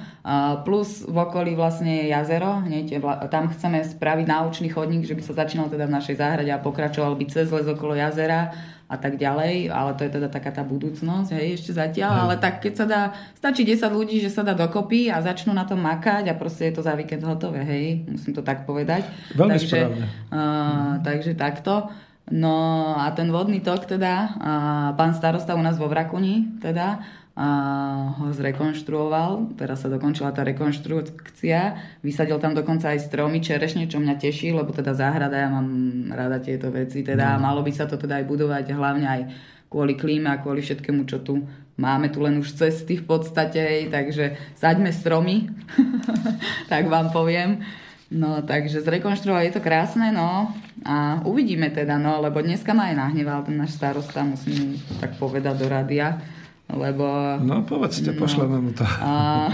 plus v okolí vlastne je jazero, hneď, tam chceme spraviť náučný chodník, že by sa začínal teda v našej záhrade a pokračoval by cez les okolo jazera a tak ďalej, ale to je teda taká tá budúcnosť, hej, ešte zatiaľ, hej. ale tak keď sa dá, stačí 10 ľudí, že sa dá dokopy a začnú na tom makať a proste je to za víkend hotové, hej, musím to tak povedať. Veľmi takže, správne. Uh, takže takto. No a ten vodný tok teda, a pán starosta u nás vo Vrakuni teda, a ho zrekonštruoval, teraz sa dokončila tá rekonštrukcia, vysadil tam dokonca aj stromy čerešne, čo mňa teší, lebo teda záhrada, ja mám rada tieto veci, teda no. malo by sa to teda aj budovať hlavne aj kvôli klíme a kvôli všetkému, čo tu máme tu len už cesty v podstate, takže saďme stromy, tak vám poviem. No, takže zrekonštruovať je to krásne, no. A uvidíme teda, no, lebo dneska ma aj nahneval ten náš starosta, musím tak povedať do rádia, lebo... No, povedzte, no, pošleme mu to. A,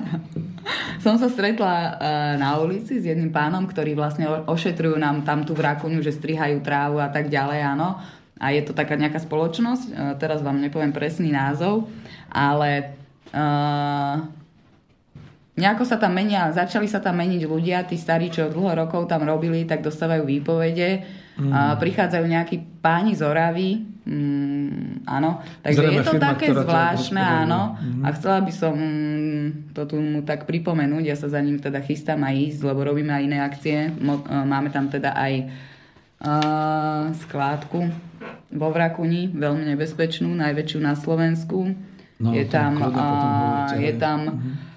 som sa stretla uh, na ulici s jedným pánom, ktorý vlastne ošetrujú nám tam tú vrakuňu, že strihajú trávu a tak ďalej, áno. A je to taká nejaká spoločnosť, uh, teraz vám nepoviem presný názov, ale... Uh, Nejako sa tam menia, začali sa tam meniť ľudia, tí starí, čo dlho rokov tam robili, tak dostávajú výpovede. Mm. A prichádzajú nejakí páni z Oravy, mm, áno. Takže Zrejme je to firma, také zvláštne, áno. Mm. A chcela by som to tu mu tak pripomenúť, ja sa za ním teda chystám aj ísť, lebo robíme aj iné akcie. E, máme tam teda aj uh, skládku vo Vrakuni, veľmi nebezpečnú, najväčšiu na Slovensku. No, je, tam, uh, je tam mm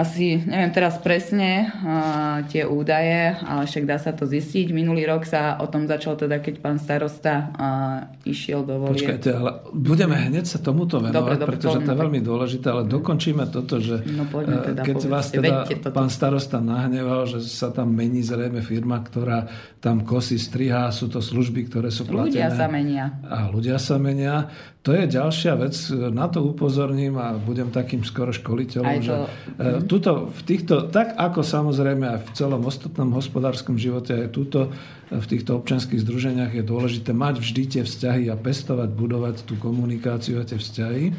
asi neviem teraz presne uh, tie údaje, ale však dá sa to zistiť. Minulý rok sa o tom začal teda, keď pán starosta uh, išiel do volie. Počkajte, ale budeme hneď sa tomuto venovať, dobre, dobre, pretože to je veľmi dôležité, ale dokončíme toto, že no, teda, keď povedzte, vás teda pán starosta nahneval, že sa tam mení zrejme firma, ktorá tam kosy strihá, sú to služby, ktoré sú platené. Ľudia sa menia. A ľudia sa menia. To je ďalšia vec, na to upozorním a budem takým skoro školiteľom, to... že mm. tuto, v týchto, tak ako samozrejme aj v celom ostatnom hospodárskom živote, aj túto v týchto občanských združeniach je dôležité mať vždy tie vzťahy a pestovať, budovať tú komunikáciu a tie vzťahy.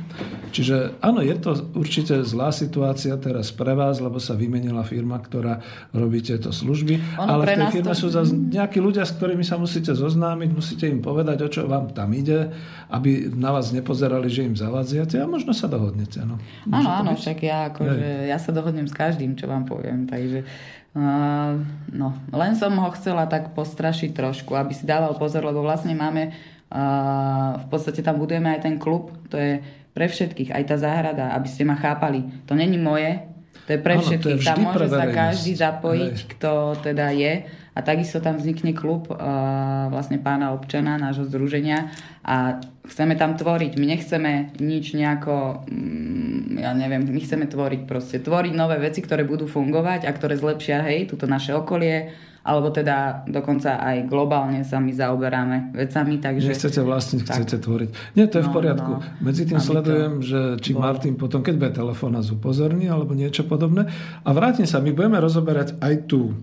Čiže áno, je to určite zlá situácia teraz pre vás, lebo sa vymenila firma, ktorá robí tieto služby, ono ale v tej firme to... sú zase nejakí ľudia, s ktorými sa musíte zoznámiť, musíte im povedať, o čo vám tam ide, aby na vás nepozerali, že im zavadziate a možno sa dohodnete. No. Áno, áno, však ja, akože, ja sa dohodnem s každým, čo vám poviem, takže no, len som ho chcela tak postrašiť trošku, aby si dával pozor, lebo vlastne máme, uh, v podstate tam budujeme aj ten klub, to je pre všetkých, aj tá záhrada, aby ste ma chápali. To není moje, to je pre ano, všetkých. Tam môže sa každý zapojiť, Hej. kto teda je a takisto tam vznikne klub uh, vlastne pána občana, nášho združenia a chceme tam tvoriť. My nechceme nič nejako, mm, ja neviem, my chceme tvoriť proste, tvoriť nové veci, ktoré budú fungovať a ktoré zlepšia, hej, túto naše okolie, alebo teda dokonca aj globálne sa my zaoberáme vecami, takže... Nechcete vlastniť, tak. chcete tvoriť. Nie, to je v no, poriadku. No, Medzi tým sledujem, že či bol... Martin potom, keď bude telefón, nás upozorní, alebo niečo podobné. A vrátim sa, my budeme rozoberať aj tú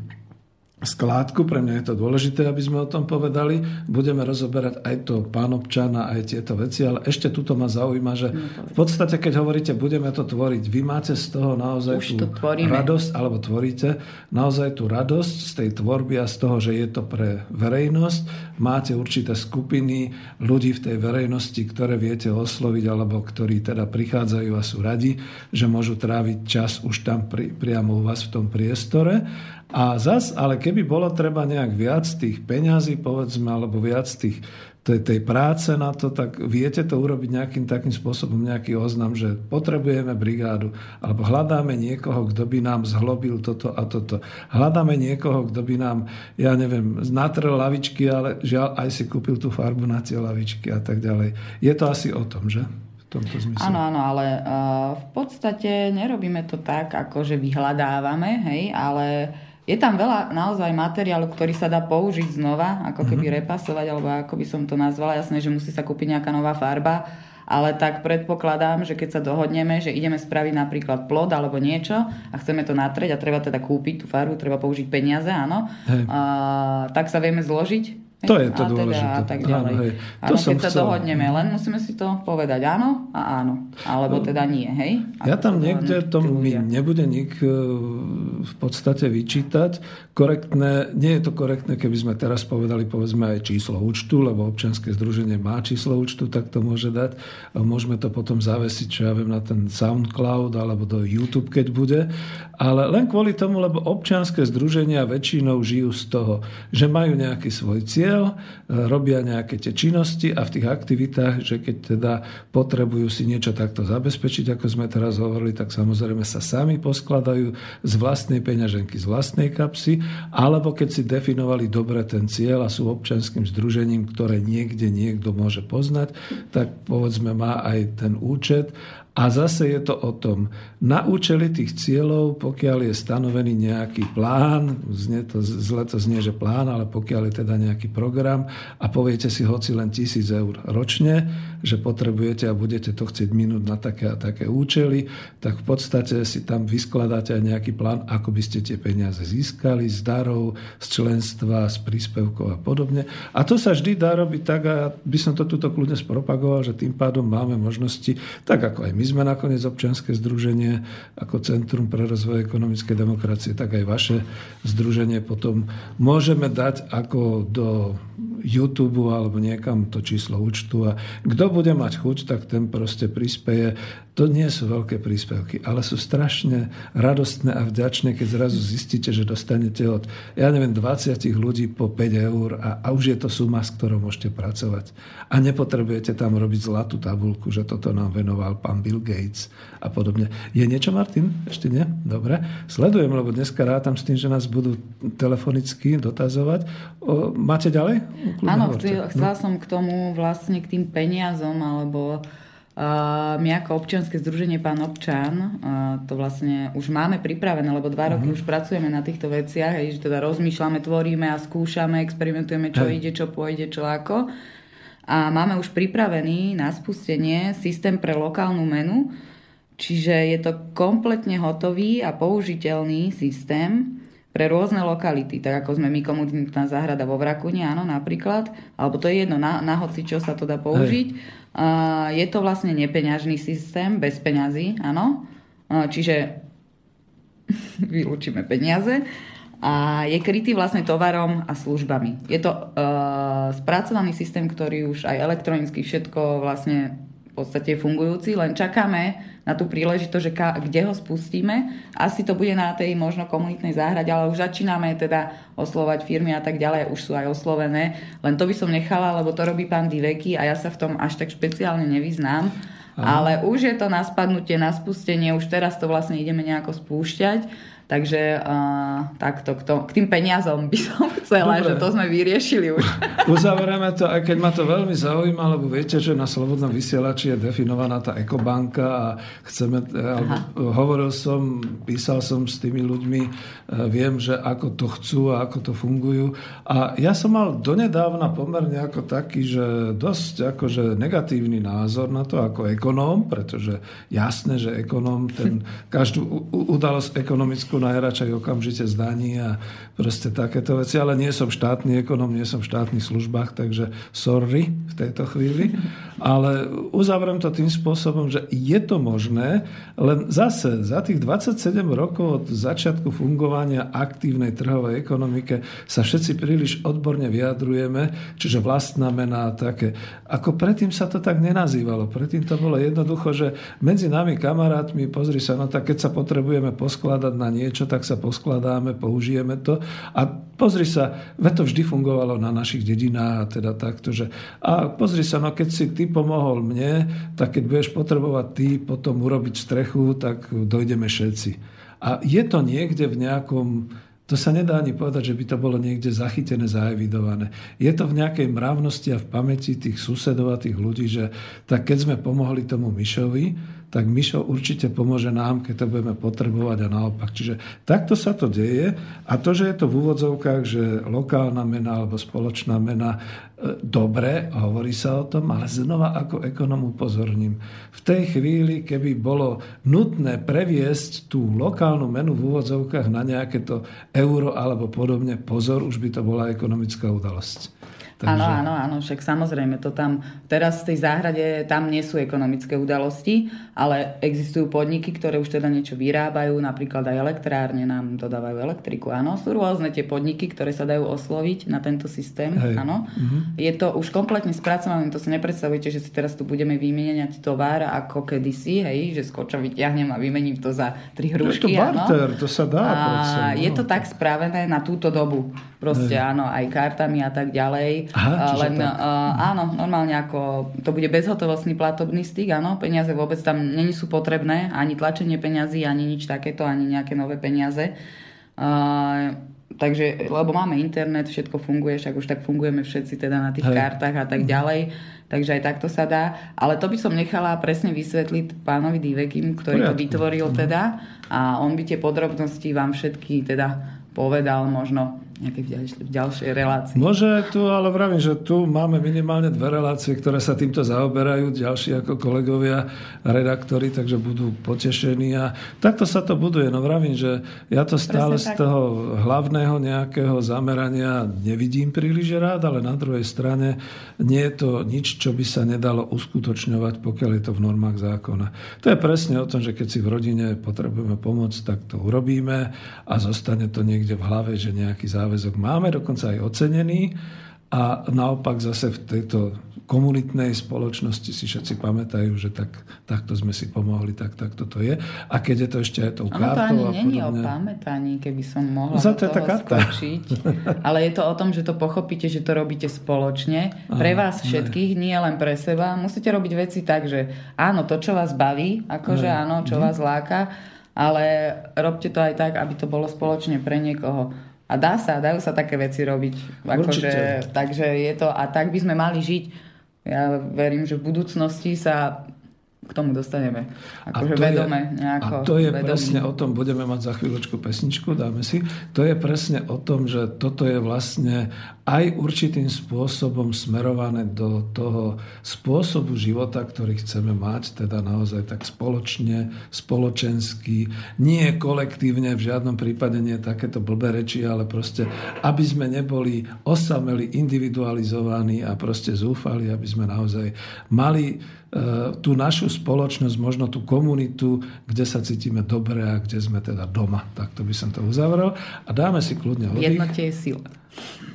skládku, pre mňa je to dôležité, aby sme o tom povedali. Budeme rozoberať aj to pán občana, aj tieto veci, ale ešte tuto ma zaujíma, že v podstate, keď hovoríte, budeme to tvoriť, vy máte z toho naozaj Už tú radosť, alebo tvoríte naozaj tú radosť z tej tvorby a z toho, že je to pre verejnosť. Máte určité skupiny ľudí v tej verejnosti, ktoré viete osloviť, alebo ktorí teda prichádzajú a sú radi, že môžu tráviť čas už tam pri, priamo u vás v tom priestore A zas, ale keby bolo treba nejak viac tých peňazí, povedzme, alebo viac tých tej, tej práce na to, tak viete to urobiť nejakým takým spôsobom, nejaký oznam, že potrebujeme brigádu, alebo hľadáme niekoho, kto by nám zhlobil toto a toto. Hľadáme niekoho, kto by nám, ja neviem, natrel lavičky, ale žiaľ aj si kúpil tú farbu na tie lavičky a tak ďalej. Je to asi o tom, že? Tomto zmysle. Áno, áno, ale uh, v podstate nerobíme to tak, ako že vyhľadávame, hej, ale je tam veľa naozaj materiálu, ktorý sa dá použiť znova, ako keby mm-hmm. repasovať, alebo ako by som to nazvala. Jasné, že musí sa kúpiť nejaká nová farba, ale tak predpokladám, že keď sa dohodneme, že ideme spraviť napríklad plod alebo niečo a chceme to natrieť a treba teda kúpiť tú farbu, treba použiť peniaze, áno, a, tak sa vieme zložiť to je to a dôležité. Teda, a tak ďalej. Áno, hej. To áno, keď sa chcel... dohodneme, len musíme si to povedať áno a áno. Alebo no, teda nie, hej? Ako ja tam niekde to mi nebude nik e, v podstate vyčítať. Korektné, nie je to korektné, keby sme teraz povedali povedzme aj číslo účtu, lebo občianske združenie má číslo účtu, tak to môže dať. Môžeme to potom zavesiť, čo ja viem, na ten SoundCloud alebo do YouTube, keď bude. Ale len kvôli tomu, lebo občianske združenia väčšinou žijú z toho, že majú nejaký svoj cieľ, cieľ, e, robia nejaké tie činnosti a v tých aktivitách, že keď teda potrebujú si niečo takto zabezpečiť, ako sme teraz hovorili, tak samozrejme sa sami poskladajú z vlastnej peňaženky, z vlastnej kapsy, alebo keď si definovali dobre ten cieľ a sú občanským združením, ktoré niekde niekto môže poznať, tak povedzme má aj ten účet a zase je to o tom, na účely tých cieľov, pokiaľ je stanovený nejaký plán, znie to, zle to znie, že plán, ale pokiaľ je teda nejaký program a poviete si hoci len tisíc eur ročne, že potrebujete a budete to chcieť minúť na také a také účely, tak v podstate si tam vyskladáte aj nejaký plán, ako by ste tie peniaze získali z darov, z členstva, z príspevkov a podobne. A to sa vždy dá robiť tak, a by som to tuto kľudne spropagoval, že tým pádom máme možnosti, tak ako aj my sme nakoniec občianske združenie ako Centrum pre rozvoj ekonomickej demokracie, tak aj vaše združenie potom môžeme dať ako do YouTube alebo niekam to číslo účtu a kto bude mať chuť, tak ten proste prispieje. To nie sú veľké príspevky, ale sú strašne radostné a vďačné, keď zrazu zistíte, že dostanete od, ja neviem, 20 ľudí po 5 eur a, a už je to suma, s ktorou môžete pracovať. A nepotrebujete tam robiť zlatú tabulku, že toto nám venoval pán Bill Gates a podobne. Je niečo, Martin? Ešte nie? Dobre. Sledujem, lebo dneska rátam s tým, že nás budú telefonicky dotazovať. O, máte ďalej? Áno, chcel, chcela no. som k tomu vlastne k tým peniazom, alebo uh, my ako občianske združenie Pán občan, uh, to vlastne už máme pripravené, lebo dva roky uh-huh. už pracujeme na týchto veciach, hej, že teda rozmýšľame, tvoríme a skúšame, experimentujeme, čo hej. ide, čo pôjde, čo ako. A máme už pripravený na spustenie systém pre lokálnu menu, čiže je to kompletne hotový a použiteľný systém, pre rôzne lokality, tak ako sme my komunitná záhrada vo Vrakune, áno, napríklad, alebo to je jedno, na, na hoci čo sa to dá použiť. Uh, je to vlastne nepeňažný systém, bez peňazí, áno. Uh, čiže vylúčime peniaze a je krytý vlastne tovarom a službami. Je to uh, spracovaný systém, ktorý už aj elektronicky všetko vlastne podstate fungujúci, len čakáme na tú príležitosť, že ka, kde ho spustíme. Asi to bude na tej možno komunitnej záhrade, ale už začíname teda oslovať firmy a tak ďalej, už sú aj oslovené. Len to by som nechala, lebo to robí pán Diveky a ja sa v tom až tak špeciálne nevyznám. Aha. Ale už je to na spadnutie, na spustenie, už teraz to vlastne ideme nejako spúšťať Takže uh, takto k, to, k tým peniazom by som chcela, Dobre. že to sme vyriešili už. Uzavrieme to, aj keď ma to veľmi zaujíma, lebo viete, že na Slobodnom vysielači je definovaná tá ekobanka a chceme, alebo, hovoril som, písal som s tými ľuďmi, e, viem, že ako to chcú a ako to fungujú. A ja som mal donedávna pomerne ako taký, že dosť akože negatívny názor na to ako ekonóm, pretože jasné, že ekonóm ten každú udalosť ekonomickú najradšej okamžite zdaní a proste takéto veci, ale nie som štátny ekonom, nie som v štátnych službách, takže sorry v tejto chvíli. Ale uzavriem to tým spôsobom, že je to možné, len zase za tých 27 rokov od začiatku fungovania aktívnej trhovej ekonomike sa všetci príliš odborne vyjadrujeme, čiže vlastná mena a také. Ako predtým sa to tak nenazývalo. Predtým to bolo jednoducho, že medzi nami kamarátmi, pozri sa, no tak keď sa potrebujeme poskladať na niečo, tak sa poskladáme, použijeme to. A pozri sa, veď to vždy fungovalo na našich dedinách a teda takto, že a pozri sa, no keď si ty pomohol mne, tak keď budeš potrebovať ty potom urobiť strechu, tak dojdeme všetci. A je to niekde v nejakom to sa nedá ani povedať, že by to bolo niekde zachytené, zaevidované. Je to v nejakej mravnosti a v pamäti tých susedov a tých ľudí, že tak keď sme pomohli tomu Mišovi, tak Mišo určite pomôže nám, keď to budeme potrebovať a naopak. Čiže takto sa to deje a to, že je to v úvodzovkách, že lokálna mena alebo spoločná mena, e, dobre, hovorí sa o tom, ale znova ako ekonom upozorním. V tej chvíli, keby bolo nutné previesť tú lokálnu menu v úvodzovkách na nejaké to euro alebo podobne, pozor, už by to bola ekonomická udalosť. Takže... Áno, áno, áno, však samozrejme to tam, teraz v tej záhrade tam nie sú ekonomické udalosti, ale existujú podniky, ktoré už teda niečo vyrábajú, napríklad aj elektrárne nám dodávajú elektriku, áno, sú rôzne tie podniky, ktoré sa dajú osloviť na tento systém, Hej. áno. Mhm. Je to už kompletne spracované, to si nepredstavujete, že si teraz tu budeme vymieňať tovar ako kedysi, hej, že skoča vyťahnem a vymením to za tri hrušky, je to barter, áno. to sa dá. A predsa, no. je to tak spravené na túto dobu, proste Hej. áno, aj kartami a tak ďalej Aha, len tak. Áno, normálne ako to bude bezhotovostný platobný styk, áno, peniaze vôbec tam není sú potrebné, ani tlačenie peňazí, ani nič takéto, ani nejaké nové peniaze. Takže, lebo máme internet, všetko funguje, však už tak fungujeme všetci teda na tých Hej. kartách a tak ďalej, takže aj takto sa dá. Ale to by som nechala presne vysvetliť pánovi Divekim, ktorý Poriadku. to vytvoril mhm. teda a on by tie podrobnosti vám všetky teda povedal možno nejaké v ďalšej relácii. Môže tu, ale vravím, že tu máme minimálne dve relácie, ktoré sa týmto zaoberajú, ďalší ako kolegovia, redaktori, takže budú potešení a takto sa to buduje. No vravím, že ja to stále z toho hlavného nejakého zamerania nevidím príliš rád, ale na druhej strane nie je to nič, čo by sa nedalo uskutočňovať, pokiaľ je to v normách zákona. To je presne o tom, že keď si v rodine potrebujeme pomôcť, tak to urobíme a zostane to niekde v hlave, že nejaký záver záväzok máme, dokonca aj ocenený. A naopak zase v tejto komunitnej spoločnosti si všetci pamätajú, že tak, takto sme si pomohli, tak takto to je. A keď je to ešte aj tou kartou to ani není o pamätaní, keby som mohla no, do toho skočiť. Ale je to o tom, že to pochopíte, že to robíte spoločne. Pre vás všetkých, nie len pre seba. Musíte robiť veci tak, že áno, to, čo vás baví, akože áno, čo mhm. vás láka, ale robte to aj tak, aby to bolo spoločne pre niekoho a dá sa, dajú sa také veci robiť. Akože, takže je to, a tak by sme mali žiť. Ja verím, že v budúcnosti sa k tomu dostaneme. Akože vedome nejako. A to je vedomí. presne o tom, budeme mať za chvíľočku pesničku, dáme si. To je presne o tom, že toto je vlastne aj určitým spôsobom smerované do toho spôsobu života, ktorý chceme mať, teda naozaj tak spoločne, spoločensky, nie kolektívne, v žiadnom prípade nie takéto blbé reči, ale proste, aby sme neboli osameli, individualizovaní a proste zúfali, aby sme naozaj mali E, tú našu spoločnosť, možno tú komunitu, kde sa cítime dobre a kde sme teda doma. Tak to by som to uzavrel. A dáme si kľudne oddych. Jednote je sila.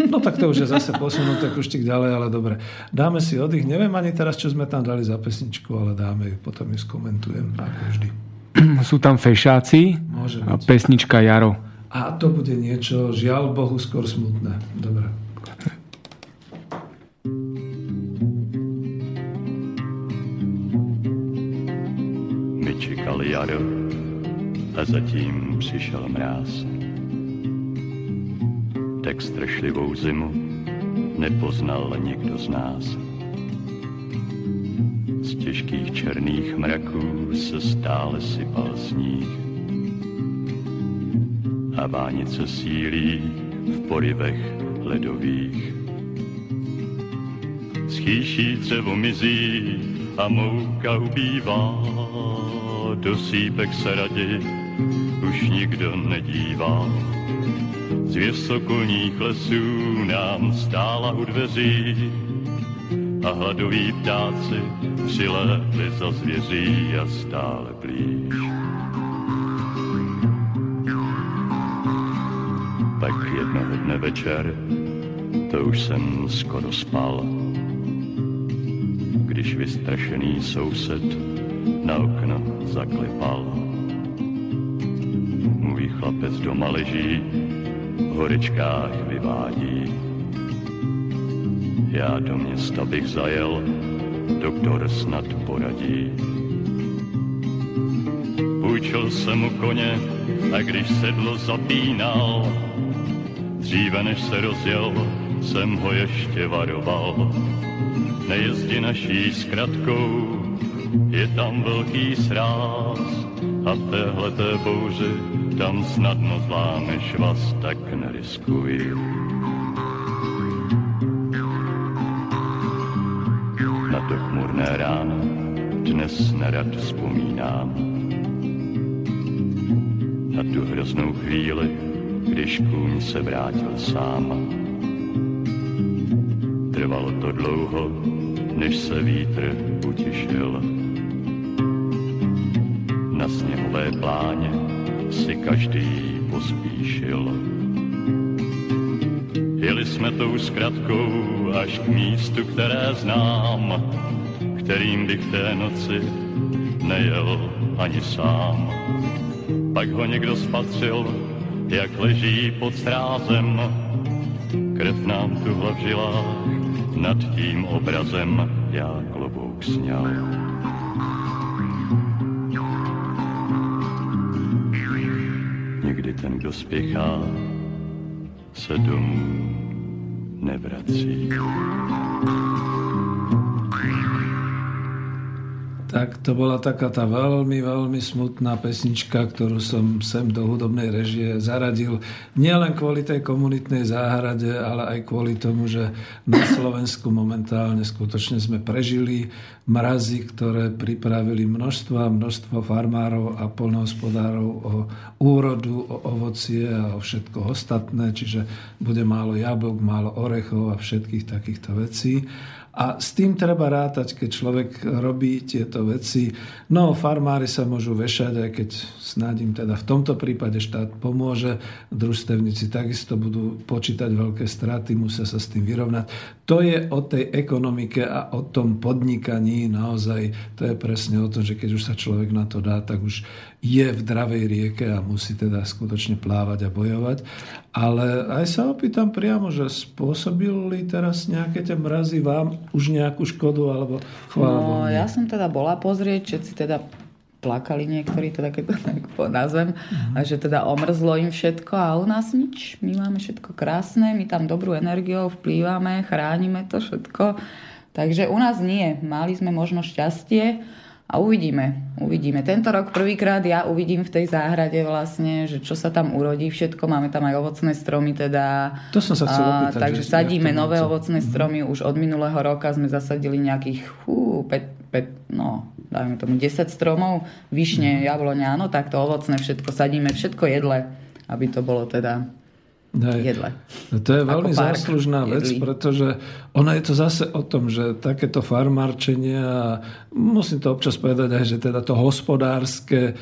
No tak to už je zase posunuté kuštik ďalej, ale dobre. Dáme si oddych. Neviem ani teraz, čo sme tam dali za pesničku, ale dáme ju, potom ju skomentujem, ako vždy. Sú tam fešáci a pesnička Jaro. A to bude niečo, žiaľ Bohu, skôr smutné. Dobre. čekal jaro a zatím přišel mráz. Tak strašlivou zimu nepoznal nikdo z nás. Z těžkých černých mraků se stále sypal sníh a vánice sílí v porivech ledových. Schýší dřevo mizí a mouka ubývá do sípek se raději už nikdo nedívá. Z vysokolních lesů nám stála u dveří a hladoví ptáci přilétli za zvěří a stále blíž. Pak jednoho dne večer, to už jsem skoro spal, když vystrašený soused na okno zaklepal. Můj chlapec doma leží, v horičkách vyvádí. Já do města bych zajel, doktor snad poradí. Půjčil jsem mu koně a když sedlo zapínal, dříve než se rozjel, jsem ho ještě varoval. Nejezdi naší zkratkou, je tam velký sráz a v téhleté bouři tam zlámeš vás, tak neriskuj. Na to chmurné ráno dnes nerad vzpomínám. Na tu hroznou chvíli, když kůň se vrátil sám. Trvalo to dlouho, než se vítr utišil. Na sněhové pláně si každý pospíšil. Jeli jsme tou zkratkou až k místu, které znám, kterým bych té noci nejel ani sám. Pak ho někdo spatřil, jak leží pod strázem, krev nám tu v žilách, nad tím obrazem já klobouk sněl. Kdo spěchá, se domů nevrací. Tak to bola taká tá veľmi, veľmi smutná pesnička, ktorú som sem do hudobnej režie zaradil. Nielen kvôli tej komunitnej záhrade, ale aj kvôli tomu, že na Slovensku momentálne skutočne sme prežili mrazy, ktoré pripravili množstvo a množstvo farmárov a polnohospodárov o úrodu, o ovocie a o všetko ostatné, čiže bude málo jablk, málo orechov a všetkých takýchto vecí. A s tým treba rátať, keď človek robí tieto veci. No, farmári sa môžu vešať, aj keď snádím teda v tomto prípade štát pomôže. Družstevníci takisto budú počítať veľké straty, musia sa s tým vyrovnať. To je o tej ekonomike a o tom podnikaní naozaj. To je presne o tom, že keď už sa človek na to dá, tak už je v dravej rieke a musí teda skutočne plávať a bojovať. Ale aj sa opýtam priamo, že spôsobili teraz nejaké tie mrazy vám už nejakú škodu, alebo chvála No, Bohu, ja som teda bola pozrieť, všetci teda plakali niektorí, teda keď to tak nazvem, Mhm. a že teda omrzlo im všetko a u nás nič. My máme všetko krásne, my tam dobrú energiou vplývame, chránime to všetko. Takže u nás nie. Mali sme možno šťastie a uvidíme. Uvidíme. Tento rok prvýkrát ja uvidím v tej záhrade vlastne, že čo sa tam urodí všetko. Máme tam aj ovocné stromy teda. To som sa chcel A, opýtať, takže že sadíme nové ovocné stromy. Už od minulého roka sme zasadili nejakých fú, 5, 5, no, dajme tomu 10 stromov. Višne, Mhm. jabloňa, áno, takto ovocné všetko sadíme. Všetko jedle, aby to bolo teda Hej. jedle. No To je veľmi záslužná vec, jedlí. pretože ono je to zase o tom, že takéto farmárčenie a musím to občas povedať aj, že teda to hospodárske e,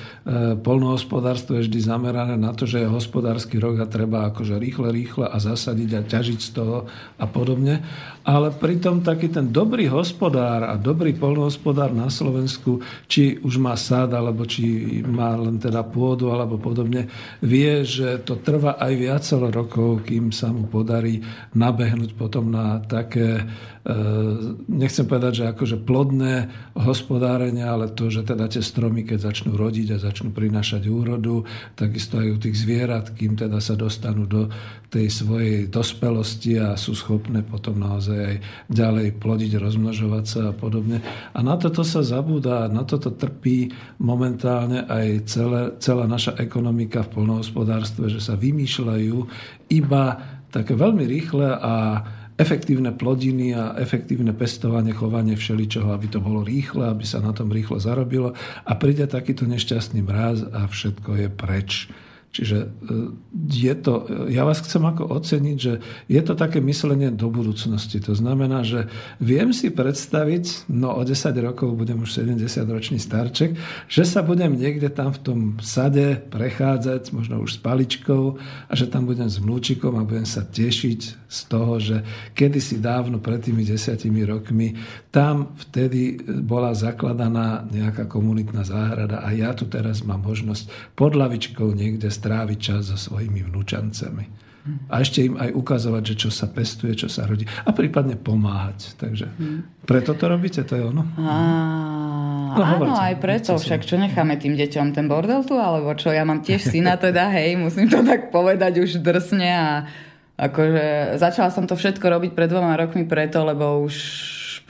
polnohospodárstvo je vždy zamerané na to, že je hospodársky rok a treba akože rýchle, rýchle a zasadiť a ťažiť z toho a podobne. Ale pritom taký ten dobrý hospodár a dobrý polnohospodár na Slovensku, či už má sád, alebo či má len teda pôdu, alebo podobne, vie, že to trvá aj viacero rokov, kým sa mu podarí nabehnúť potom na také, e, nechcem povedať, že akože plodné hospodárenie, ale to, že teda tie stromy, keď začnú rodiť a začnú prinášať úrodu, takisto aj u tých zvierat, kým teda sa dostanú do tej svojej dospelosti a sú schopné potom naozaj aj ďalej plodiť, rozmnožovať sa a podobne. A na toto sa zabúda, na toto trpí momentálne aj celé, celá naša ekonomika v polnohospodárstve, že sa vymýšľajú iba také veľmi rýchle a efektívne plodiny a efektívne pestovanie, chovanie všeličoho, aby to bolo rýchle, aby sa na tom rýchlo zarobilo a príde takýto nešťastný mráz a všetko je preč. Čiže e, je to, ja vás chcem ako oceniť, že je to také myslenie do budúcnosti. To znamená, že viem si predstaviť, no o 10 rokov budem už 70-ročný starček, že sa budem niekde tam v tom sade prechádzať, možno už s paličkou a že tam budem s vnúčikom a budem sa tešiť z toho, že kedysi dávno pred tými desiatimi rokmi tam vtedy bola zakladaná nejaká komunitná záhrada a ja tu teraz mám možnosť pod lavičkou niekde stráviť čas so svojimi vnúčancami. A ešte im aj ukazovať, že čo sa pestuje, čo sa rodí. A prípadne pomáhať. Takže preto to robíte, to je ono. Á, no, áno, aj preto. Však čo necháme tým deťom ten bordel tu, alebo čo? Ja mám tiež syna teda, hej, musím to tak povedať už drsne a akože začala som to všetko robiť pred dvoma rokmi preto, lebo už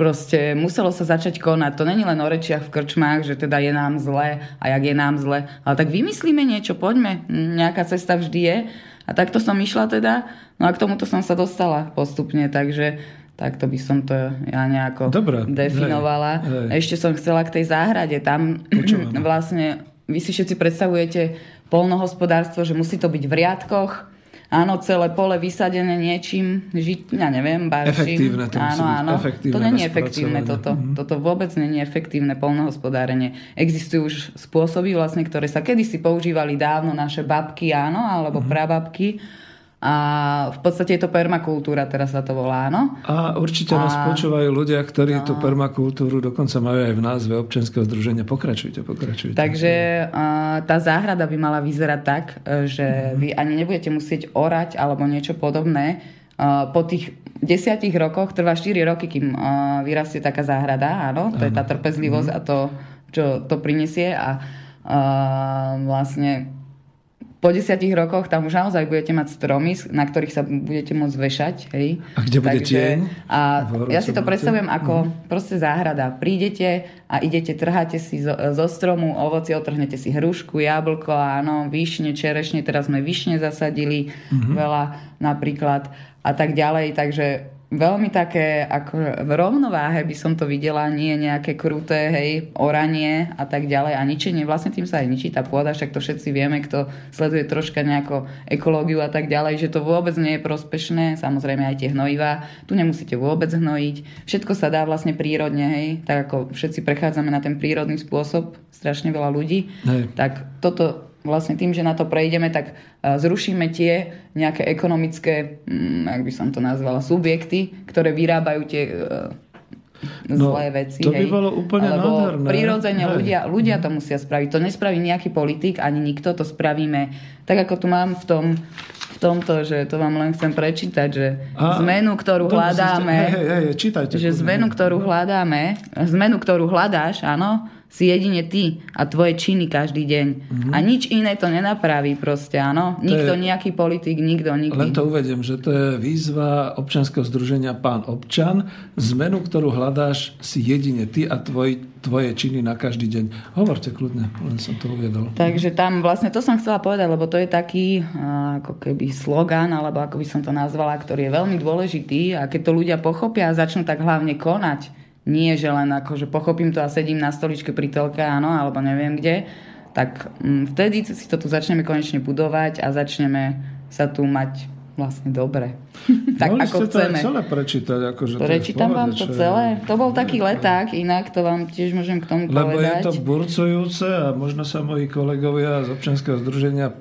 proste muselo sa začať konať. To není len o rečiach v krčmách, že teda je nám zle a jak je nám zle. Ale tak vymyslíme niečo, poďme. Nejaká cesta vždy je. A takto som išla teda. No a k tomuto som sa dostala postupne, takže takto by som to ja nejako Dobre, definovala. Hej, hej. Ešte som chcela k tej záhrade. Tam vlastne vy si všetci predstavujete polnohospodárstvo, že musí to byť v riadkoch, Áno, celé pole vysadené niečím, žiť, ja neviem, barčím. Efektívne to áno, áno. Efektívne to není efektívne toto. Mhm. Toto vôbec není efektívne polnohospodárenie. Existujú už spôsoby, vlastne, ktoré sa kedysi používali dávno naše babky, áno, alebo Mhm. prababky. A v podstate je to permakultúra, teraz sa to volá, áno. A určite nás A- počúvajú ľudia, ktorí tú permakultúru dokonca majú aj v názve občianskeho združenia. Pokračujte, pokračujte. Takže tá záhrada by mala vyzerať tak, e, že vy ani nebudete musieť orať alebo niečo podobné. Uh, po tých desiatich rokoch, trvá 4 roky, kým uh, vyrastie taká záhrada, áno, to je tá trpezlivosť a to, čo to prinesie a vlastne po desiatich rokoch tam už naozaj budete mať stromy, na ktorých sa budete môcť vešať. Hej. A kde bude tieň? A ja si to predstavujem ako proste záhrada. Prídete a idete, trháte si zo, zo stromu ovoci, otrhnete si hrušku, jablko, áno, višne, čerešne, teraz sme višne zasadili veľa napríklad a tak ďalej, takže veľmi také ako v rovnováhe by som to videla, nie nejaké kruté, hej, oranie a tak ďalej a ničenie, vlastne tým sa aj ničí tá pôda, však to všetci vieme, kto sleduje troška nejako ekológiu a tak ďalej, že to vôbec nie je prospešné, samozrejme aj tie hnojivá, tu nemusíte vôbec hnojiť, všetko sa dá vlastne prírodne, hej, tak ako všetci prechádzame na ten prírodný spôsob, strašne veľa ľudí, Hej. tak toto vlastne tým, že na to prejdeme, tak a, zrušíme tie nejaké ekonomické, mm, jak by som to nazvala, subjekty, ktoré vyrábajú tie e, No, zlé veci. to by hej. bolo úplne Lebo nádherné. prirodzene Hej. ľudia, ľudia to musia spraviť. To nespraví nejaký politik, ani nikto, to spravíme. Tak ako tu mám v tom v tomto, že to vám len chcem prečítať, že A- zmenu, ktorú to hľadáme, musíte- Hej, hej, čítajte. že zmenu, ktorú hľadáme, zmenu, ktorú hľadáš, áno, si jedine ty a tvoje činy každý deň. A nič iné to nenapraví proste, áno. Nikto, je- nejaký politik, nikto, nikdy. Len to uvedem, že to je výzva občanského združenia Pán občan. Zmenu, ktorú hľadáš, si jedine ty a tvoj, tvoje činy na každý deň. Hovorte kľudne, len som to uviedol. Takže tam vlastne to som chcela povedať, lebo to je taký ako keby slogan, alebo ako by som to nazvala, ktorý je veľmi dôležitý a keď to ľudia pochopia a začnú tak hlavne konať, nie že len ako, že pochopím to a sedím na stoličke pri telke, áno, alebo neviem kde, tak mm, vtedy si to tu začneme konečne budovať a začneme sa tu mať vlastne dobre. tak Mohli ako ste to chceme. aj celé prečítať. Akože to je Prečítam pohode, vám to čo je- celé. To bol taký leták, inak to vám tiež môžem k tomu Lebo je povedať. to burcujúce a možno sa moji kolegovia z občianskeho združenia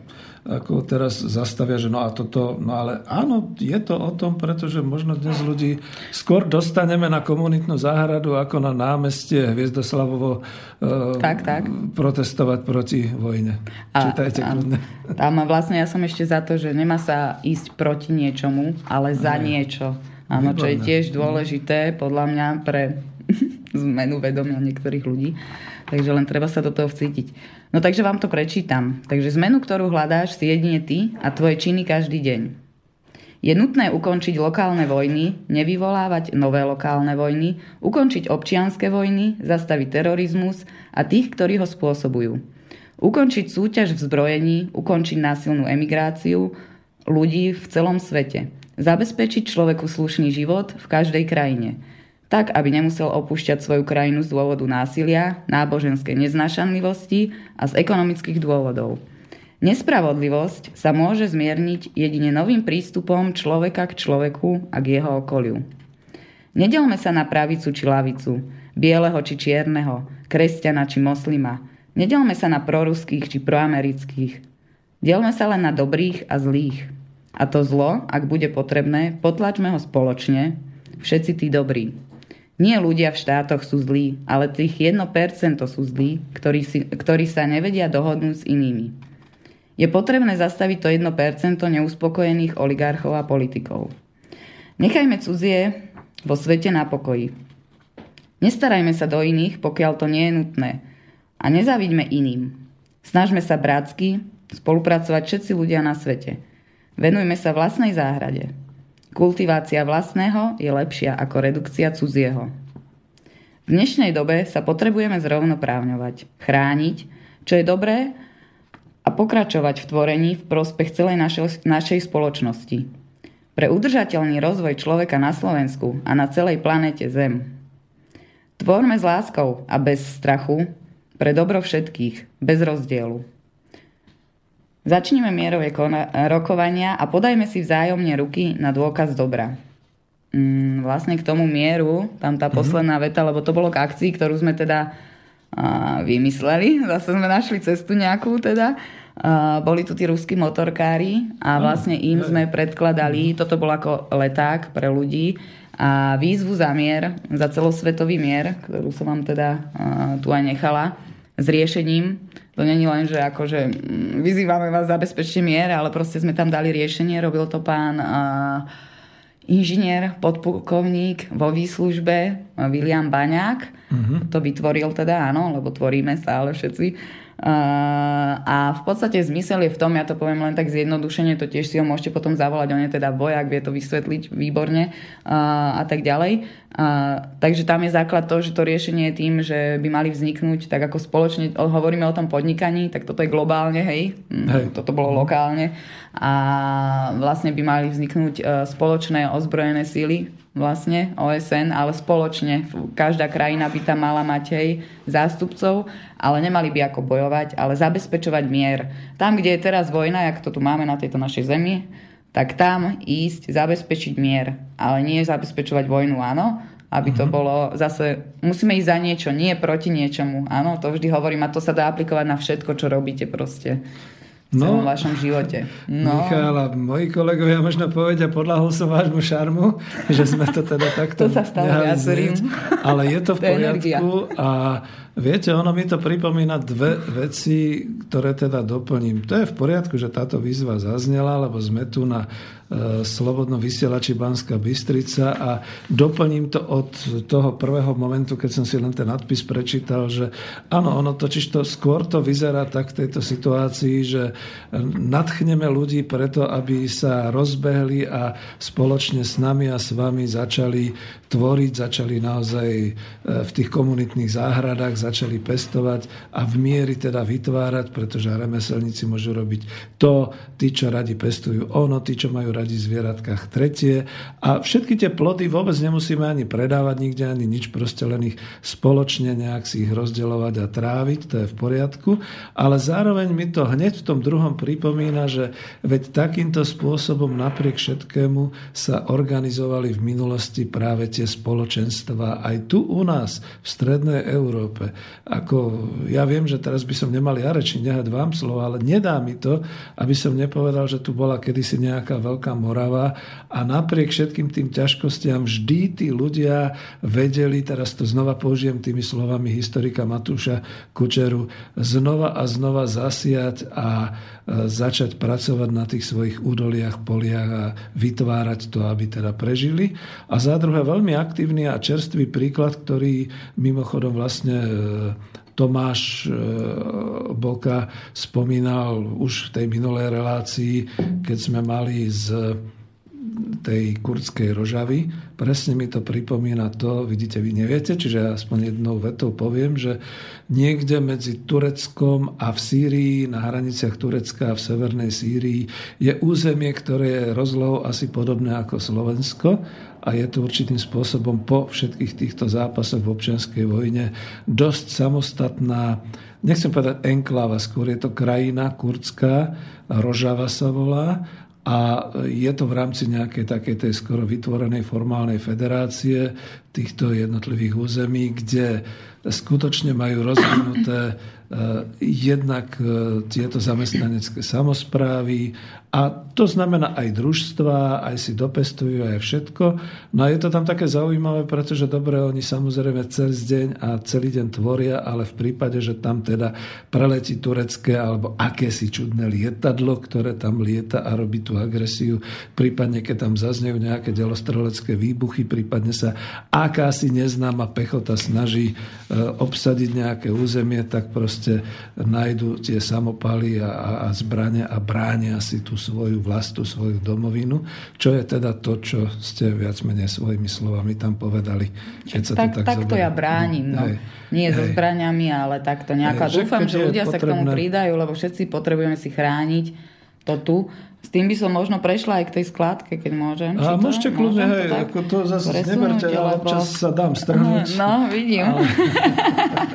ako teraz zastavia, že no a toto, no ale áno, je to o tom, pretože možno dnes ľudí skôr dostaneme na komunitnú záhradu ako na námestie Hviezdoslavovo e, Tak, tak. protestovať proti vojne. Čítajte áno. kľudne. Tam vlastne ja som ešte za to, že nemá sa ísť proti niečomu, ale za niečo. Áno, čo je tiež dôležité podľa mňa pre zmenu vedomia niektorých ľudí. Takže len treba sa do toho vcítiť. No takže vám to prečítam. Takže zmenu, ktorú hľadáš, si jedine ty a tvoje činy každý deň. Je nutné ukončiť lokálne vojny, nevyvolávať nové lokálne vojny, ukončiť občianske vojny, zastaviť terorizmus a tých, ktorí ho spôsobujú. Ukončiť súťaž v zbrojení, ukončiť násilnú emigráciu ľudí v celom svete. Zabezpečiť človeku slušný život v každej krajine. Tak, aby nemusel opúšťať svoju krajinu z dôvodu násilia, náboženskej neznášanlivosti a z ekonomických dôvodov. Nespravodlivosť sa môže zmierniť jedine novým prístupom človeka k človeku a k jeho okoliu. Nedelme sa na pravicu či lavicu, bieleho či čierneho, kresťana či moslima. Nedelme sa na proruských či proamerických. Delme sa len na dobrých a zlých. A to zlo, ak bude potrebné, potlačme ho spoločne, všetci tí dobrí. Nie ľudia v štátoch sú zlí, ale tých 1% sú zlí, ktorí, si, ktorí sa nevedia dohodnúť s inými. Je potrebné zastaviť to 1% neuspokojených oligarchov a politikov. Nechajme cudzie vo svete na pokoji. Nestarajme sa do iných, pokiaľ to nie je nutné. A nezávidme iným. Snažme sa brátsky spolupracovať všetci ľudia na svete. Venujme sa vlastnej záhrade. Kultivácia vlastného je lepšia ako redukcia cudzieho. V dnešnej dobe sa potrebujeme zrovnoprávňovať, chrániť, čo je dobré a pokračovať v tvorení v prospech celej našej, našej spoločnosti. Pre udržateľný rozvoj človeka na Slovensku a na celej planete Zem. Tvorme s láskou a bez strachu pre dobro všetkých, bez rozdielu. Začnime mierové rokovania a podajme si vzájomne ruky na dôkaz dobra. Mm, vlastne k tomu mieru, tam tá mm-hmm. posledná veta, lebo to bolo k akcii, ktorú sme teda a vymysleli. Zase sme našli cestu nejakú teda. A boli tu tí ruskí motorkári a vlastne im sme predkladali, toto bol ako leták pre ľudí, a výzvu za mier, za celosvetový mier, ktorú som vám teda tu aj nechala, s riešením. To není len, že akože mm, vyzývame vás zabezpečte mier, ale proste sme tam dali riešenie, robil to pán uh, inžinier, podpukovník vo výslužbe William Baňák. Uh-huh. To vytvoril teda, áno, lebo tvoríme stále všetci. Uh, a v podstate zmysel je v tom, ja to poviem len tak zjednodušene, to tiež si ho môžete potom zavolať, on je teda vojak, vie to vysvetliť výborne uh, a tak ďalej. Uh, takže tam je základ to, že to riešenie je tým, že by mali vzniknúť tak ako spoločne, hovoríme o tom podnikaní, tak toto je globálne, hej, mm, hej. toto bolo lokálne a vlastne by mali vzniknúť spoločné ozbrojené síly vlastne OSN, ale spoločne. Každá krajina by tam mala mať hej, zástupcov, ale nemali by ako bojovať, ale zabezpečovať mier. Tam, kde je teraz vojna, jak to tu máme na tejto našej zemi, tak tam ísť, zabezpečiť mier. Ale nie zabezpečovať vojnu, áno, aby to mhm. bolo zase, musíme ísť za niečo, nie proti niečomu. Áno, to vždy hovorím a to sa dá aplikovať na všetko, čo robíte proste no, v vašom živote. No. Michála, moji kolegovia možno povedia, podľahol som vášmu šarmu, že sme to teda takto To sa stalo. Ale je to v poriadku a viete, ono mi to pripomína dve veci, ktoré teda doplním. To je v poriadku, že táto výzva zaznela, lebo sme tu na E, Slobodno vysielači Banská Bystrica a doplním to od toho prvého momentu, keď som si len ten nadpis prečítal, že áno, ono totiž to skôr to vyzerá tak v tejto situácii, že nadchneme ľudí preto, aby sa rozbehli a spoločne s nami a s vami začali tvoriť, začali naozaj e, v tých komunitných záhradách, začali pestovať a v miery teda vytvárať, pretože remeselníci môžu robiť to, tí, čo radi pestujú ono, tí, čo majú radi zvieratkách tretie. A všetky tie plody vôbec nemusíme ani predávať nikde, ani nič, proste len ich spoločne nejak si ich rozdeľovať a tráviť, to je v poriadku. Ale zároveň mi to hneď v tom druhom pripomína, že veď takýmto spôsobom napriek všetkému sa organizovali v minulosti práve tie spoločenstva aj tu u nás, v strednej Európe. Ako, ja viem, že teraz by som nemal ja reči nehať vám slovo, ale nedá mi to, aby som nepovedal, že tu bola kedysi nejaká veľká Morava a napriek všetkým tým ťažkostiam vždy tí ľudia vedeli, teraz to znova použijem tými slovami historika Matúša Kučeru, znova a znova zasiať a začať pracovať na tých svojich údoliach, poliach a vytvárať to, aby teda prežili. A za druhé veľmi aktívny a čerstvý príklad, ktorý mimochodom vlastne e, Tomáš e, Boka spomínal už v tej minulej relácii, keď sme mali s tej kurdskej rožavy. Presne mi to pripomína to, vidíte, vy neviete, čiže aspoň jednou vetou poviem, že niekde medzi Tureckom a v Sýrii, na hraniciach Turecka a v severnej Sýrii je územie, ktoré je rozlohou asi podobné ako Slovensko a je to určitým spôsobom po všetkých týchto zápasoch v občianskej vojne dosť samostatná nechcem povedať enkláva, skôr je to krajina kurdská, Rožava sa volá, a je to v rámci nejakej takej tej skoro vytvorenej formálnej federácie týchto jednotlivých území, kde skutočne majú rozvinuté jednak eh, tieto zamestnanecké samozprávy a to znamená aj družstva, aj si dopestujú, aj všetko. No a je to tam také zaujímavé, pretože dobre, oni samozrejme celý deň a celý deň tvoria, ale v prípade, že tam teda preletí turecké alebo akési čudné lietadlo, ktoré tam lieta a robí tú agresiu, prípadne keď tam zaznejú nejaké delostrelecké výbuchy, prípadne sa akási neznáma pechota snaží e, obsadiť nejaké územie, tak proste nájdu tie samopaly a, a, a zbrania a bránia si tú svoju vlastu, svoju domovinu, čo je teda to, čo ste viac menej svojimi slovami tam povedali. Keď sa tak, to tak, tak to ja bránim. No. Hej, Nie hej. so zbraniami, ale takto nejako. Hej, dúfam, že ľudia potrebné... sa k tomu pridajú, lebo všetci potrebujeme si chrániť to tu. S tým by som možno prešla aj k tej skladke, keď môžem. A to? môžete kľudne, hej, to ako to zase neberte, ale občas sa dám strhnúť. No, vidím. Ale...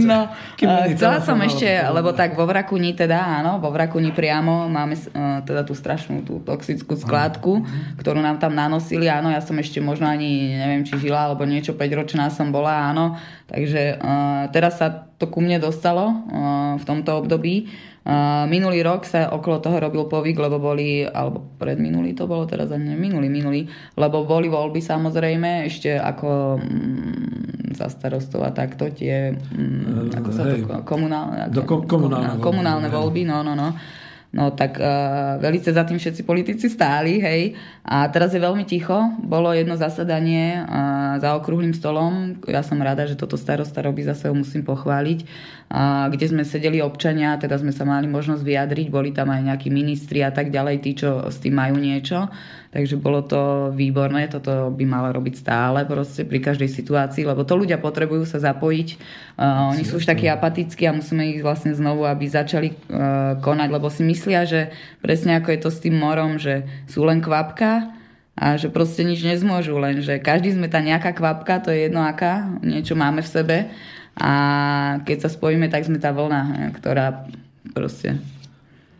no, uh, chcela som ešte, lebo tak vo Vrakuni teda, áno, vo Vrakuni priamo máme uh, teda tú strašnú tú toxickú skladku, ktorú nám tam nanosili, áno, ja som ešte možno ani neviem, či žila, alebo niečo 5 ročná som bola, áno, takže uh, teraz sa to ku mne dostalo uh, v tomto období minulý rok sa okolo toho robil povyk, lebo boli, alebo predminulý to bolo teraz, ani minulý, minulý, lebo boli voľby samozrejme, ešte ako mm, za starostov a takto tie, mm, ako sa to, komunálne, Do kom, komunálne, komunálne voľby, no, no, no. No tak uh, velice za tým všetci politici stáli, hej. A teraz je veľmi ticho. Bolo jedno zasadanie uh, za okrúhlým stolom. Ja som rada, že toto starosta robí, zase ho musím pochváliť. Uh, kde sme sedeli občania, teda sme sa mali možnosť vyjadriť. Boli tam aj nejakí ministri a tak ďalej, tí, čo s tým majú niečo. Takže bolo to výborné, toto by malo robiť stále proste pri každej situácii, lebo to ľudia potrebujú sa zapojiť. Uh, oni sú už takí apatickí a musíme ich vlastne znovu, aby začali uh, konať, lebo si myslia, že presne ako je to s tým morom, že sú len kvapka a že proste nič nezmôžu, len že každý sme tá nejaká kvapka, to je jedno aká, niečo máme v sebe a keď sa spojíme, tak sme tá vlna, ktorá proste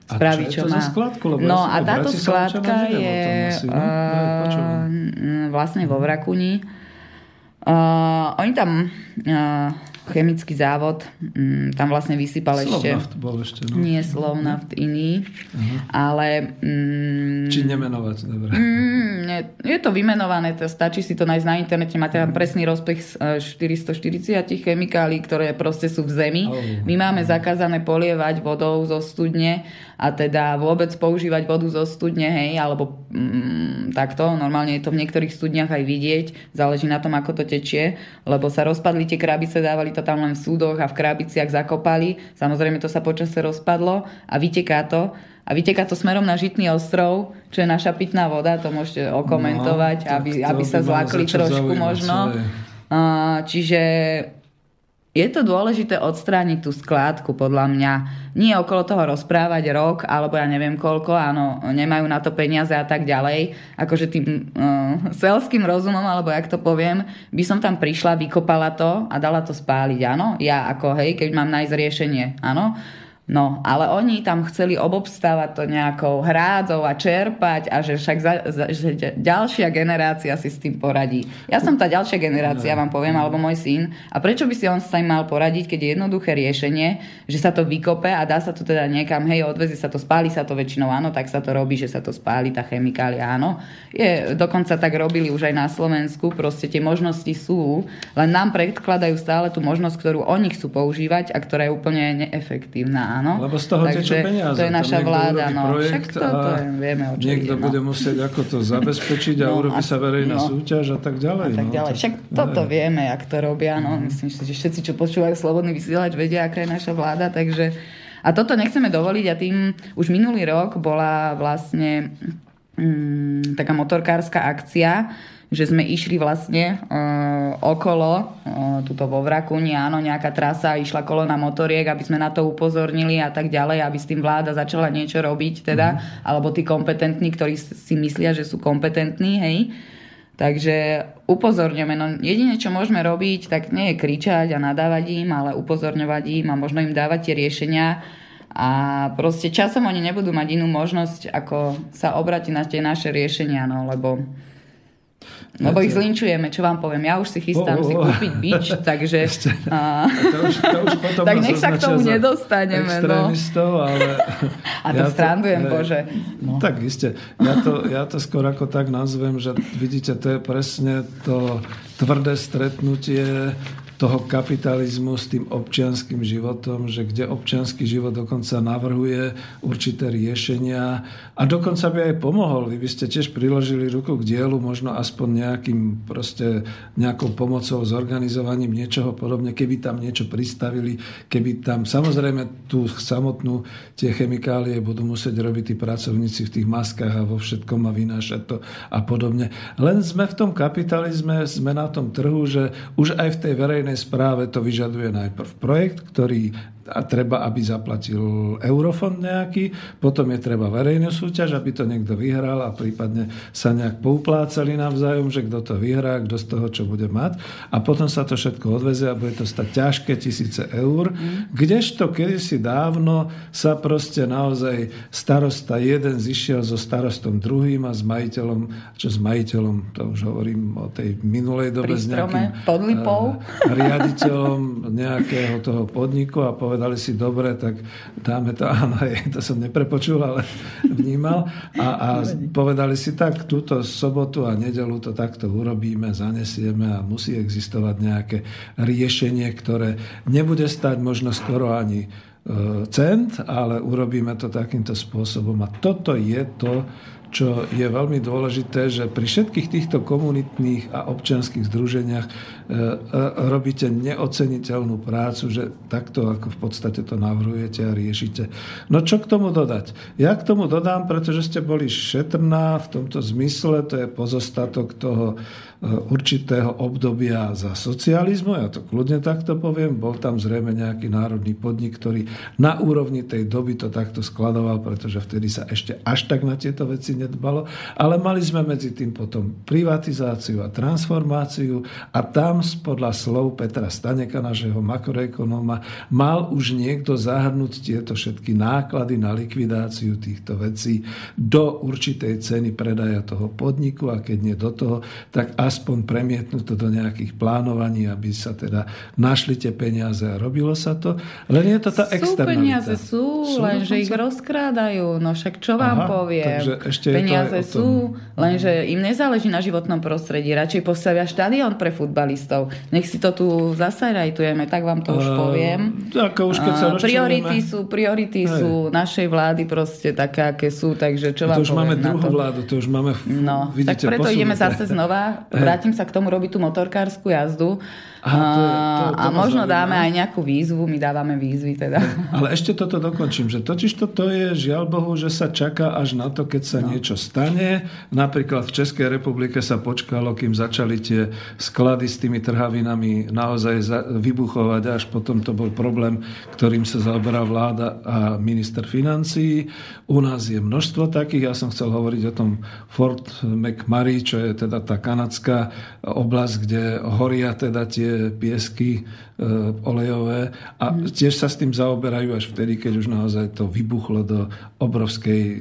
spraví, čo, čo má. Skladku, lebo no a táto skladka je asi, no? uh, vlastne vo Vrakuni. Uh, oni tam uh, chemický závod, um, tam vlastne vysypal ešte... Slovnaft bol ešte, no. Nie Slovnaft, uh-huh. iný, uh-huh. ale... Um, Či nemenovať, dobre. Um, je to vymenované, to stačí si to nájsť na internete, máte tam presný rozpech z 440 chemikálií, ktoré proste sú v zemi. Oh. My máme zakázané polievať vodou zo studne a teda vôbec používať vodu zo studne, hej, alebo mm, takto, normálne je to v niektorých studniach aj vidieť, záleží na tom, ako to tečie, lebo sa rozpadli tie krabice, dávali to tam len v súdoch a v krabiciach zakopali, samozrejme to sa počase rozpadlo a vyteká to, a vyteká to smerom na Žitný ostrov, čo je naša pitná voda, to môžete okomentovať, no, aby, aby sa zlakli trošku možno. Čiže je to dôležité odstrániť tú skládku, podľa mňa. Nie okolo toho rozprávať rok, alebo ja neviem koľko, áno, nemajú na to peniaze a tak ďalej. Akože tým uh, selským rozumom, alebo jak to poviem, by som tam prišla, vykopala to a dala to spáliť, áno. Ja ako, hej, keď mám nájsť riešenie, áno. No, ale oni tam chceli obobstávať to nejakou hrádzou a čerpať a že však za, za, že ďalšia generácia si s tým poradí. Ja som tá ďalšia generácia, vám poviem, alebo môj syn. A prečo by si on s tým mal poradiť, keď je jednoduché riešenie, že sa to vykope a dá sa to teda niekam, hej, odvezi sa to, spáli sa to väčšinou, áno, tak sa to robí, že sa to spáli, tá chemikália, áno. Je, dokonca tak robili už aj na Slovensku, proste tie možnosti sú, len nám predkladajú stále tú možnosť, ktorú oni chcú používať a ktorá je úplne neefektívna áno. Lebo z toho tečú peniaze. To je naša vláda, no. Však to, to je, vieme, o čo Niekto ide, no. bude musieť ako to zabezpečiť a no, urobí sa verejná no, súťaž a tak ďalej. A tak no, ďalej. Však no, toto vieme, jak to robia, no. Myslím, že všetci, čo počúvajú Slobodný vysielač, vedia, aká je naša vláda, takže... A toto nechceme dovoliť a tým už minulý rok bola vlastne mm, taká motorkárska akcia, že sme išli vlastne uh, okolo, uh, tuto vo Vrakuni, áno, nejaká trasa, išla kolona motoriek, aby sme na to upozornili a tak ďalej, aby s tým vláda začala niečo robiť, teda, mm. alebo tí kompetentní, ktorí si myslia, že sú kompetentní, hej. Takže upozorňujeme, no jedine, čo môžeme robiť, tak nie je kričať a nadávať im, ale upozorňovať im a možno im dávať tie riešenia, a proste časom oni nebudú mať inú možnosť, ako sa obratiť na tie naše riešenia, no lebo lebo ich zlinčujeme, čo vám poviem. Ja už si chystám oh, oh, si kúpiť bič, takže... A... To už, to už potom tak nech sa k tomu nedostaneme. No. ale... A to ja strandujem, to, bože. No. Tak iste. Ja to, ja to skôr ako tak nazvem, že vidíte, to je presne to tvrdé stretnutie toho kapitalizmu s tým občianským životom, že kde občianský život dokonca navrhuje určité riešenia a dokonca by aj pomohol. Vy by ste tiež priložili ruku k dielu, možno aspoň nejakým proste nejakou pomocou, zorganizovaním niečoho podobne, keby tam niečo pristavili, keby tam, samozrejme tú samotnú tie chemikálie budú musieť robiť tí pracovníci v tých maskách a vo všetkom a vynášať to a podobne. Len sme v tom kapitalizme, sme na tom trhu, že už aj v tej verejnej verejnej správe to vyžaduje najprv projekt, ktorý a treba, aby zaplatil eurofond nejaký, potom je treba verejnú súťaž, aby to niekto vyhral a prípadne sa nejak pouplácali navzájom, že kto to vyhrá, kto z toho, čo bude mať. A potom sa to všetko odvezie a bude to stať ťažké tisíce eur. Mm. Kdežto kedysi dávno sa proste naozaj starosta jeden zišiel so starostom druhým a s majiteľom, čo s majiteľom, to už hovorím o tej minulej dobe, s nejakým podlipou. riaditeľom nejakého toho podniku a povedal, povedali si, dobre, tak dáme to, áno, to som neprepočul, ale vnímal. A, a povedali si, tak túto sobotu a nedelu to takto urobíme, zanesieme a musí existovať nejaké riešenie, ktoré nebude stať možno skoro ani e, cent, ale urobíme to takýmto spôsobom. A toto je to, čo je veľmi dôležité, že pri všetkých týchto komunitných a občianských združeniach e, e, robíte neoceniteľnú prácu, že takto ako v podstate to navrhujete a riešite. No čo k tomu dodať? Ja k tomu dodám, pretože ste boli šetrná v tomto zmysle, to je pozostatok toho určitého obdobia za socializmu, ja to kľudne takto poviem, bol tam zrejme nejaký národný podnik, ktorý na úrovni tej doby to takto skladoval, pretože vtedy sa ešte až tak na tieto veci nedbalo, ale mali sme medzi tým potom privatizáciu a transformáciu a tam podľa slov Petra Staneka, našeho makroekonóma, mal už niekto zahrnúť tieto všetky náklady na likvidáciu týchto vecí do určitej ceny predaja toho podniku a keď nie do toho, tak až aspoň premietnúť to do nejakých plánovaní, aby sa teda našli tie peniaze a robilo sa to. Len je to tá sú externalita. peniaze, sú, sú lenže ich rozkrádajú. No však čo vám Aha, poviem? Ešte peniaze je sú, lenže im nezáleží na životnom prostredí. Radšej postavia štadión pre futbalistov. Nech si to tu zasajrajtujeme, tak vám to už poviem. Uh, ako už keď sa priority sú, priority Hej. sú našej vlády proste také, aké sú, takže čo vám to už máme druhú vládu, to už máme... No, vidíte, tak preto ideme zase znova vrátim sa k tomu robiť tú motorkárskú jazdu Aha, to je, to, to a možno zaujíma. dáme aj nejakú výzvu, my dávame výzvy teda. Ale ešte toto dokončím, že totiž toto je žiaľ Bohu, že sa čaká až na to, keď sa no. niečo stane. Napríklad v Českej republike sa počkalo, kým začali tie sklady s tými trhavinami naozaj vybuchovať, až potom to bol problém, ktorým sa zaoberá vláda a minister financií. U nás je množstvo takých, ja som chcel hovoriť o tom Fort McMurray, čo je teda tá kanadská oblasť, kde horia teda tie piesky e, olejové a mm. tiež sa s tým zaoberajú až vtedy, keď už naozaj to vybuchlo do obrovskej e,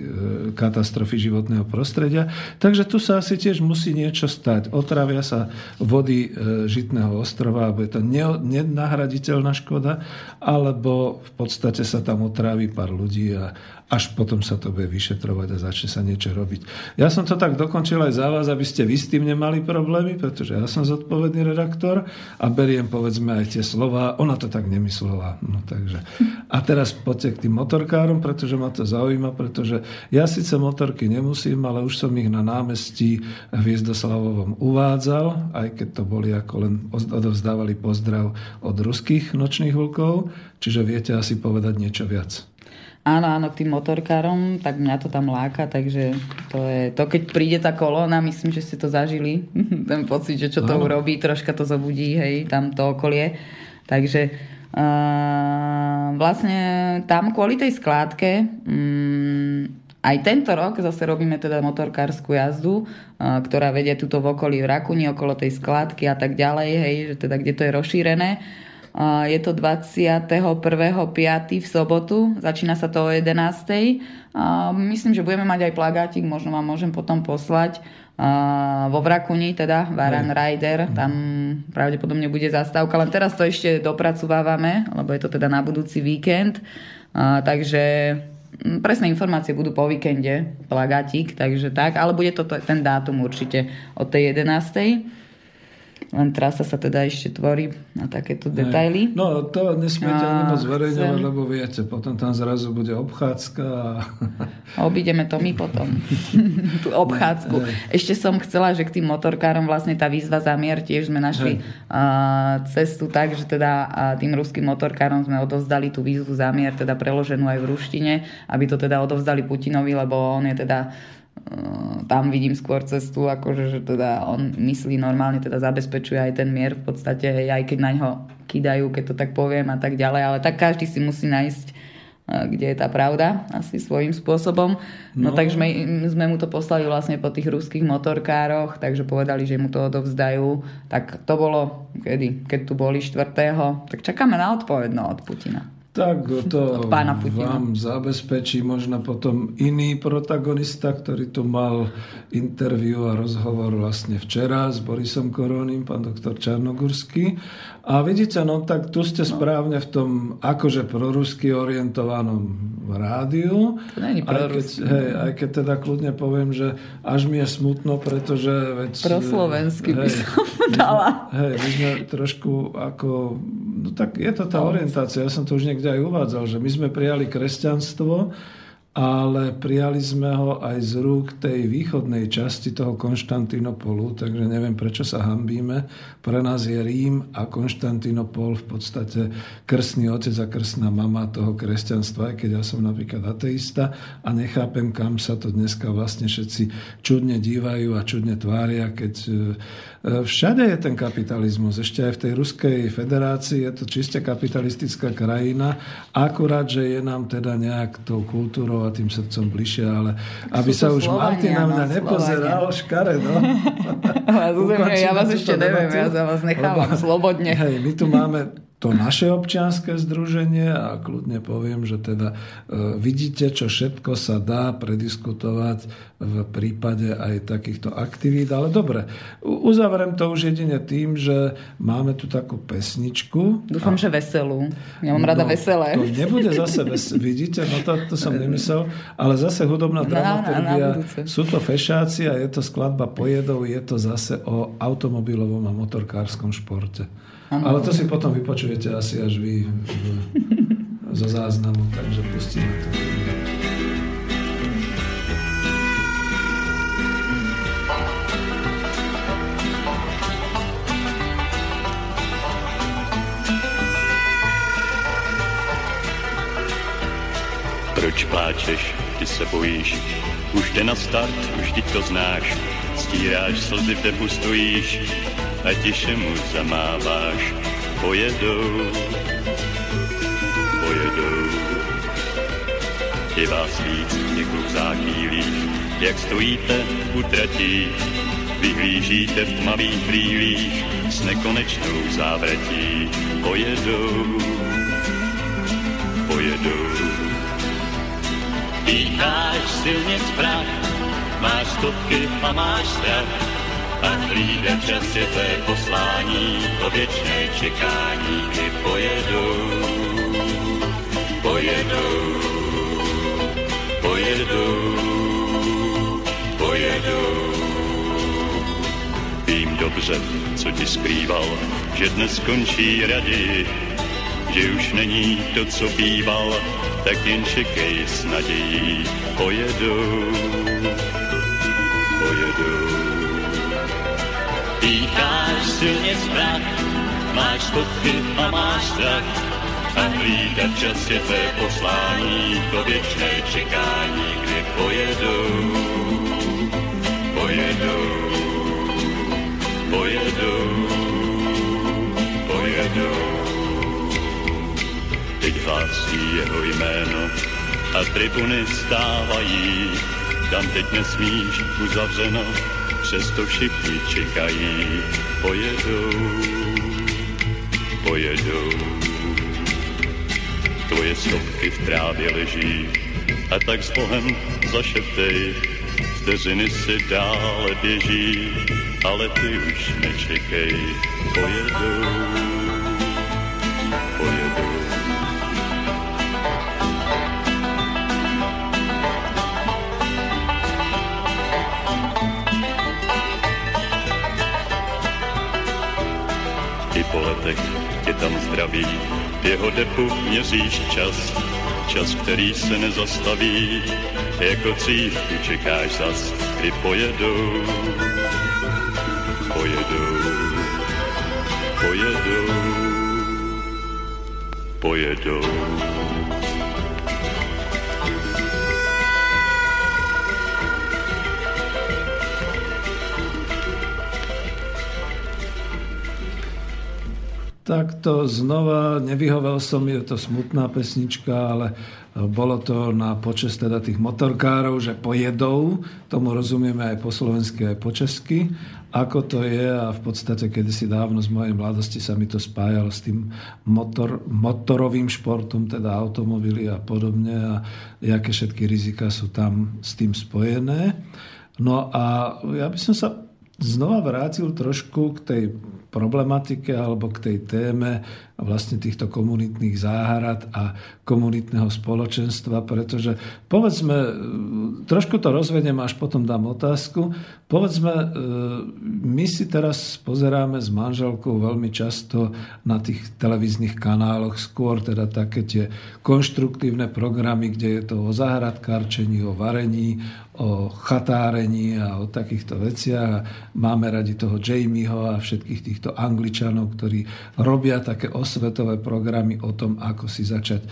katastrofy životného prostredia. Takže tu sa asi tiež musí niečo stať. Otravia sa vody e, Žitného ostrova, alebo je to nenahraditeľná škoda, alebo v podstate sa tam otrávi pár ľudí a, až potom sa to bude vyšetrovať a začne sa niečo robiť. Ja som to tak dokončil aj za vás, aby ste vy s tým nemali problémy, pretože ja som zodpovedný redaktor a beriem povedzme aj tie slova. Ona to tak nemyslela. No, takže. A teraz poďte k tým motorkárom, pretože ma to zaujíma, pretože ja síce motorky nemusím, ale už som ich na námestí Hviezdoslavovom uvádzal, aj keď to boli ako len odovzdávali pozdrav od ruských nočných vlkov, čiže viete asi povedať niečo viac. Áno, áno, k tým motorkárom, tak mňa to tam láka, takže to je to, keď príde tá kolóna, myslím, že ste to zažili, ten pocit, že čo to áno. urobí, troška to zobudí, hej, tam to okolie. Takže uh, vlastne tam kvôli tej skládke um, aj tento rok zase robíme teda motorkárskú jazdu, uh, ktorá vedie tuto v okolí v Rakuni, okolo tej skládky a tak ďalej, hej, že teda kde to je rozšírené. Je to 21.5. v sobotu, začína sa to o 11. Myslím, že budeme mať aj plagátik, možno vám môžem potom poslať. Vo Vrakuni, teda Varan Rider, tam pravdepodobne bude zastávka, len teraz to ešte dopracovávame, lebo je to teda na budúci víkend. Takže presné informácie budú po víkende, plagátik, takže tak, ale bude to ten dátum určite od tej 11 len trasa sa teda ešte tvorí na takéto detaily. No to nesmiete ani moc zverejňovať, lebo viete, potom tam zrazu bude obchádzka. A... Obídeme to my potom, tú obchádzku. Ne, ešte som chcela, že k tým motorkárom vlastne tá výzva zamier, tiež sme našli uh, cestu tak, že teda uh, tým ruským motorkárom sme odovzdali tú výzvu zamier, teda preloženú aj v ruštine, aby to teda odovzdali Putinovi, lebo on je teda tam vidím skôr cestu, akože že teda on myslí normálne, teda zabezpečuje aj ten mier v podstate, aj keď na ňo kidajú, keď to tak poviem a tak ďalej, ale tak každý si musí nájsť kde je tá pravda, asi svojím spôsobom. No, no takže sme, sme mu to poslali vlastne po tých ruských motorkároch, takže povedali, že mu to odovzdajú. Tak to bolo, kedy? Keď tu boli 4. Tak čakáme na odpoveď no, od Putina. Tak to vám zabezpečí možno potom iný protagonista, ktorý tu mal interviu a rozhovor vlastne včera s Borisom Korónim, pán doktor Čarnogurský. A vidíte, no tak tu ste správne v tom akože prorusky orientovanom rádiu. To není aj keď, hej, aj keď teda kľudne poviem, že až mi je smutno, pretože... Veď, Proslovensky by som dala. Hej, my sme trošku ako... No tak je to tá orientácia. Ja som to už niekde aj uvádzal, že my sme prijali kresťanstvo, ale prijali sme ho aj z rúk tej východnej časti toho Konštantinopolu, takže neviem, prečo sa hambíme. Pre nás je Rím a Konštantinopol v podstate krstný otec a krstná mama toho kresťanstva, aj keď ja som napríklad ateista a nechápem, kam sa to dneska vlastne všetci čudne dívajú a čudne tvária, keď Všade je ten kapitalizmus. Ešte aj v tej Ruskej federácii je to čiste kapitalistická krajina, akurát, že je nám teda nejak tou kultúrou a tým srdcom bližšie, ale aby Sú sa už Martin na mňa nepozeral škare, no. ja vás ešte neviem, ja za vás nechávam lebo, slobodne. Hej, my tu máme to naše občianské združenie a kľudne poviem, že teda e, vidíte, čo všetko sa dá prediskutovať v prípade aj takýchto aktivít. Ale dobre, uzavriem to už jedine tým, že máme tu takú pesničku. Dúfam, a... že veselú. Ja mám no, rada veselé. To nebude zase veselé. Vidíte, no to, to som nemyslel. Ale zase hudobná dramaturgia. Sú to fešáci a je to skladba pojedov. Je to zase o automobilovom a motorkárskom športe. Ano. Ale to si potom vypočujete asi až vy zo záznamu, takže pustíme to. Proč pláčeš, ty se bojíš, už jde na start, už teď to znáš, stíráš slzy, v depu stojíš, a tiše mu zamáváš, pojedou, pojedou. Je vás víc v těch růzách bílých, jak stojíte u tratí, vyhlížíte v tmavých brýlích s nekonečnou závratí. Pojedou, pojedou. Dýcháš silně zprach, máš stopky a máš strach, a hlíde čas je tvé poslání, to věčné čekání, kdy pojedou, pojedou, pojedou, pojedou. Vím dobře, co ti skrýval, že dnes skončí raději, že už není to, co býval, tak jen čekej s nadějí, pojedou, pojedou. Dýcháš silně strach, máš stopky a máš strach, a hlídat čas je tvé poslání, to věčné čekání, kdy pojedou, pojedou, pojedou, pojedou. Teď hlásí jeho jméno a tribuny stávají, tam teď nesmíš uzavřeno, přesto všichni čekají, pojedou, pojedou. Tvoje stopky v trávě leží a tak s Bohem zašeptej, vteřiny si dále běží, ale ty už nečekej, pojedou. Tam zdraví, v jeho depu měříš čas, čas, který se nezastaví, jako dřív tu čekáš zas, kdy pojedou, pojedou, pojedou, pojedou. Tak to znova, nevyhovel som, je to smutná pesnička, ale bolo to na počas teda tých motorkárov, že pojedou, tomu rozumieme aj po slovensky, aj po česky, ako to je a v podstate kedysi dávno z mojej mladosti sa mi to spájalo s tým motor, motorovým športom, teda automobily a podobne. A aké všetky rizika sú tam s tým spojené. No a ja by som sa znova vrátil trošku k tej problematike alebo k tej téme vlastne týchto komunitných záhrad a komunitného spoločenstva, pretože povedzme, trošku to rozvedem, až potom dám otázku, povedzme, e, my si teraz pozeráme s manželkou veľmi často na tých televíznych kanáloch, skôr teda také tie konštruktívne programy, kde je to o záhradkárčení, o varení, o chatárení a o takýchto veciach. Máme radi toho Jamieho a všetkých týchto Angličanov, ktorí robia také osvetové programy o tom, ako si začať e,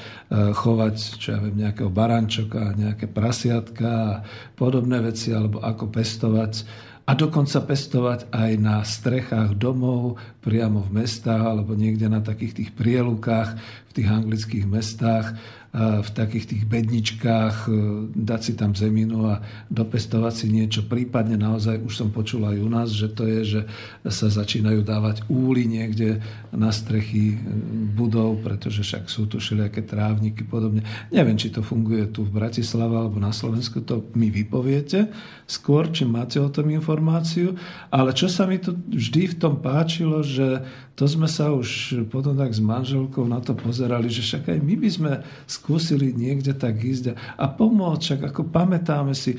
chovať, čo ja viem, nejakého barančoka, nejaké prasiatka a podobné veci, alebo ako pestovať. A dokonca pestovať aj na strechách domov, priamo v mestách alebo niekde na takých tých prielukách v tých anglických mestách v takých tých bedničkách, e, dať si tam zeminu a dopestovať si niečo. Prípadne naozaj, už som počul aj u nás, že to je, že sa začínajú dávať úly niekde na strechy e, budov, pretože však sú tu všelijaké trávniky podobne. Neviem, či to funguje tu v Bratislave alebo na Slovensku, to mi vypoviete skôr, či máte o tom informáciu. Ale čo sa mi tu vždy v tom páčilo, že to sme sa už potom tak s manželkou na to pozerali, že však aj my by sme skúsili niekde tak ísť a pomôcť, však ako pamätáme si,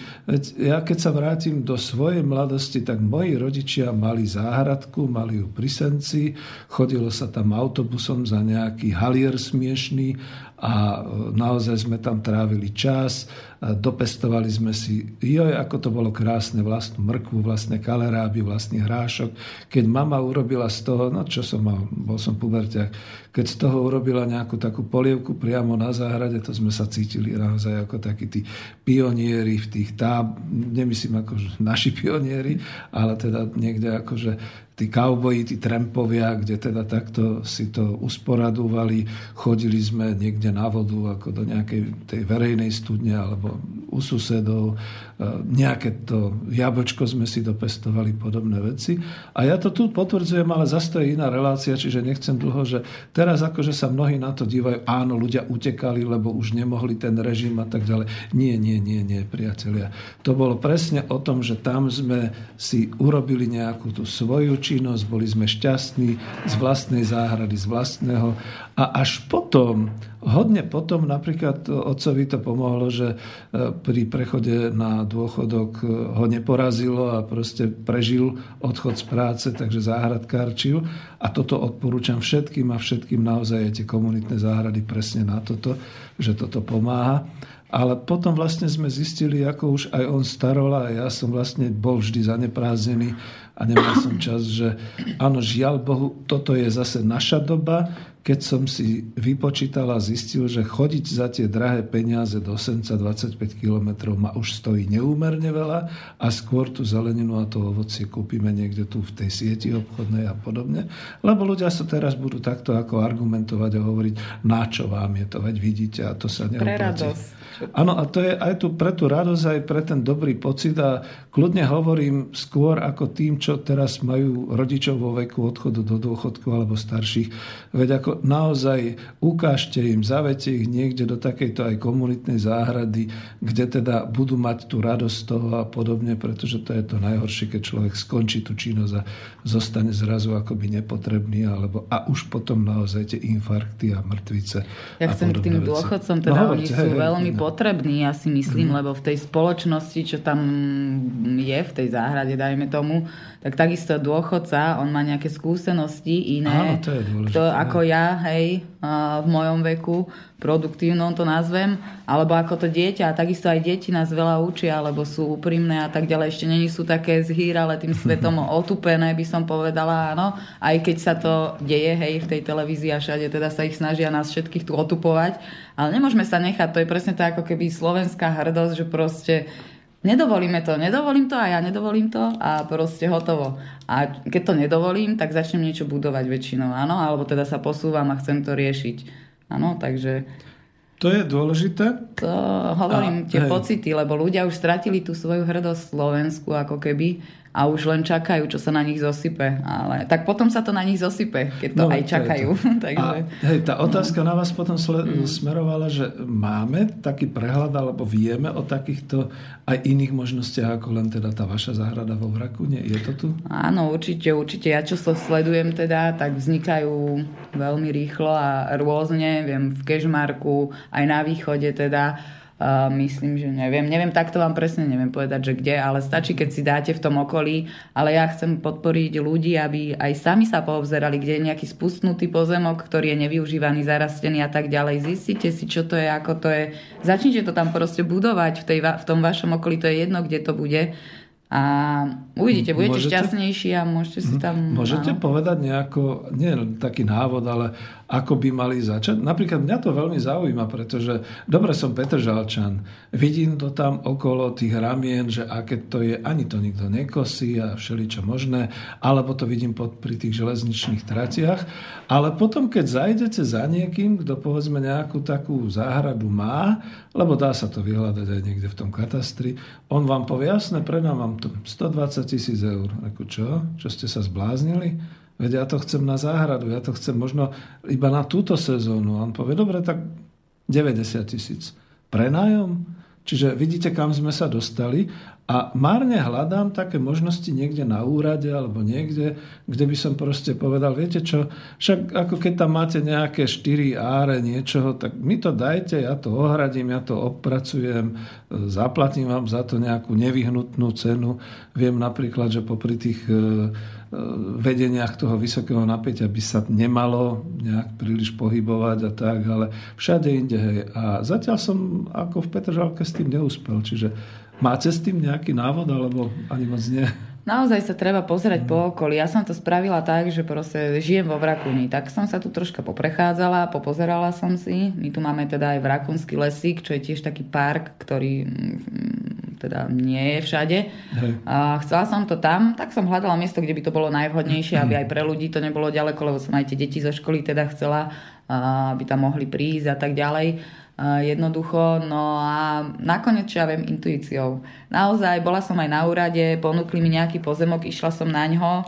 ja keď sa vrátim do svojej mladosti, tak moji rodičia mali záhradku, mali ju pri Senci, chodilo sa tam autobusom za nejaký halier smiešný a naozaj sme tam trávili čas, dopestovali sme si, joj, ako to bolo krásne, vlastnú mrkvu, vlastné kaleráby, vlastný hrášok. Keď mama urobila z toho, no čo som mal, bol som puberťak, keď z toho urobila nejakú takú polievku priamo na záhrade, to sme sa cítili naozaj ako takí tí pionieri v tých táb, nemyslím ako naši pionieri, ale teda niekde akože tí kauboji, tí trempovia, kde teda takto si to usporadúvali. Chodili sme niekde na vodu, ako do nejakej tej verejnej studne alebo u susedov. E, nejaké to jablčko sme si dopestovali, podobné veci. A ja to tu potvrdzujem, ale zase to je iná relácia, čiže nechcem dlho, že teraz akože sa mnohí na to dívajú, áno, ľudia utekali, lebo už nemohli ten režim a tak ďalej. Nie, nie, nie, nie, priatelia. To bolo presne o tom, že tam sme si urobili nejakú tú svoju činnosť, boli sme šťastní z vlastnej záhrady, z vlastného a až potom, hodne potom napríklad otcovi to pomohlo, že e, pri prechode na dôchodok e, ho neporazilo a proste prežil odchod z práce, takže záhradkárčil. A toto odporúčam všetkým a všetkým naozaj tie komunitné záhrady presne na toto, že toto pomáha. Ale potom vlastne sme zistili, ako už aj on starol a ja som vlastne bol vždy zaneprázdnený a nemal som čas, že áno, žiaľ Bohu, toto je zase naša doba, keď som si vypočítal a zistil, že chodiť za tie drahé peniaze do Senca 25 km ma už stojí neúmerne veľa a skôr tú zeleninu a to ovocie kúpime niekde tu v tej sieti obchodnej a podobne. Lebo ľudia sa teraz budú takto ako argumentovať a hovoriť, na čo vám je to, veď vidíte a to sa neoplatí. Pre radosť. Áno, a to je aj tu pre tú radosť, aj pre ten dobrý pocit a kľudne hovorím skôr ako tým, čo teraz majú rodičov vo veku odchodu do dôchodku alebo starších. Veď ako naozaj ukážte im, zavete ich niekde do takejto aj komunitnej záhrady, kde teda budú mať tú radosť toho a podobne, pretože to je to najhoršie, keď človek skončí tú činnosť a zostane zrazu akoby nepotrebný, alebo a už potom naozaj tie infarkty a mŕtvice. Ja chcem k tým veci. dôchodcom, teda no, oni sú hej, veľmi hej, potrební, ja si myslím, mm. lebo v tej spoločnosti, čo tam je, v tej záhrade, dajme tomu, tak takisto dôchodca, on má nejaké skúsenosti iné, Áno, to je dôležité. to, ako ja, hej, v mojom veku, produktívnom to nazvem, alebo ako to dieťa. A takisto aj deti nás veľa učia, alebo sú úprimné a tak ďalej. Ešte není sú také zhýrale tým svetom otupené, by som povedala, áno. Aj keď sa to deje, hej, v tej televízii a všade, teda sa ich snažia nás všetkých tu otupovať. Ale nemôžeme sa nechať, to je presne tak, ako keby slovenská hrdosť, že proste nedovolíme to, nedovolím to a ja nedovolím to a proste hotovo. A keď to nedovolím, tak začnem niečo budovať väčšinou, áno, alebo teda sa posúvam a chcem to riešiť. Áno, takže... To je dôležité? To hovorím, a, tie hej. pocity, lebo ľudia už stratili tú svoju hrdosť Slovensku, ako keby a už len čakajú, čo sa na nich zosype. Ale tak potom sa to na nich zosype, keď to no, aj čakajú. To to. Takže, a, hej, tá otázka no. na vás potom mm. smerovala, že máme taký prehľad, alebo vieme o takýchto aj iných možnostiach, ako len teda tá vaša záhrada vo Vrakune? Je to tu? Áno, určite, určite. Ja čo so sledujem teda, tak vznikajú veľmi rýchlo a rôzne. Viem, v Kežmarku, aj na východe teda Uh, myslím, že neviem. Neviem, takto vám presne neviem povedať, že kde, ale stačí, keď si dáte v tom okolí. Ale ja chcem podporiť ľudí, aby aj sami sa poobzerali, kde je nejaký spustnutý pozemok, ktorý je nevyužívaný, zarastený a tak ďalej. Zistite si, čo to je, ako to je. Začnite to tam proste budovať v, tej, v tom vašom okolí, to je jedno, kde to bude a uvidíte, budete môžete, šťastnejší a môžete si tam... Môžete áno. povedať nejako, nie taký návod, ale ako by mali začať? Napríklad mňa to veľmi zaujíma, pretože dobre som Petr Žalčan, vidím to tam okolo tých ramien, že aké to je, ani to nikto nekosí a všeličo možné, alebo to vidím pod, pri tých železničných tratiach, ale potom, keď zajdete za niekým, kto povedzme nejakú takú záhradu má, lebo dá sa to vyhľadať aj niekde v tom katastri, on vám povie, jasné, predám vám to 120 tisíc eur. Ako čo? Čo ste sa zbláznili? Veď ja to chcem na záhradu, ja to chcem možno iba na túto sezónu. A on povie, dobre, tak 90 tisíc. Prenájom? Čiže vidíte, kam sme sa dostali a márne hľadám také možnosti niekde na úrade alebo niekde, kde by som proste povedal, viete čo, však ako keď tam máte nejaké 4 áre niečoho, tak mi to dajte, ja to ohradím, ja to opracujem, zaplatím vám za to nejakú nevyhnutnú cenu. Viem napríklad, že popri tých e, vedeniach toho vysokého napätia by sa nemalo nejak príliš pohybovať a tak, ale všade inde. Hej. A zatiaľ som ako v Petržalke s tým neúspel, čiže Máte s tým nejaký návod, alebo ani moc nie? Naozaj sa treba pozerať mm. po okolí. Ja som to spravila tak, že proste žijem vo Vrakuni. Tak som sa tu troška poprechádzala, popozerala som si. My tu máme teda aj Vrakunský lesík, čo je tiež taký park, ktorý mm, teda nie je všade. Hej. A chcela som to tam, tak som hľadala miesto, kde by to bolo najvhodnejšie, aby aj pre ľudí to nebolo ďaleko, lebo som aj tie deti zo školy teda chcela, aby tam mohli prísť a tak ďalej jednoducho. No a nakoniec, čo ja viem, intuíciou. Naozaj, bola som aj na úrade, ponúkli mi nejaký pozemok, išla som na ňo,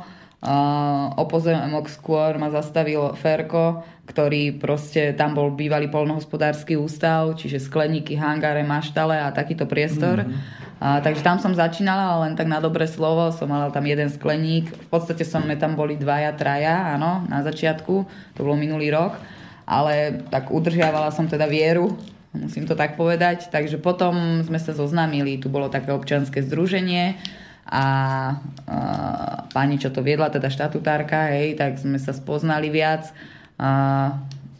o pozemok skôr ma zastavil Ferko, ktorý proste, tam bol bývalý polnohospodársky ústav, čiže skleníky, hangáre, maštale a takýto priestor. Mm-hmm. A, takže tam som začínala, len tak na dobré slovo, som mala tam jeden skleník. V podstate sme tam boli dvaja, traja, áno, na začiatku, to bolo minulý rok ale tak udržiavala som teda vieru, musím to tak povedať. Takže potom sme sa zoznámili, tu bolo také občanské združenie a, a pani, čo to viedla, teda štatutárka, hej, tak sme sa spoznali viac a,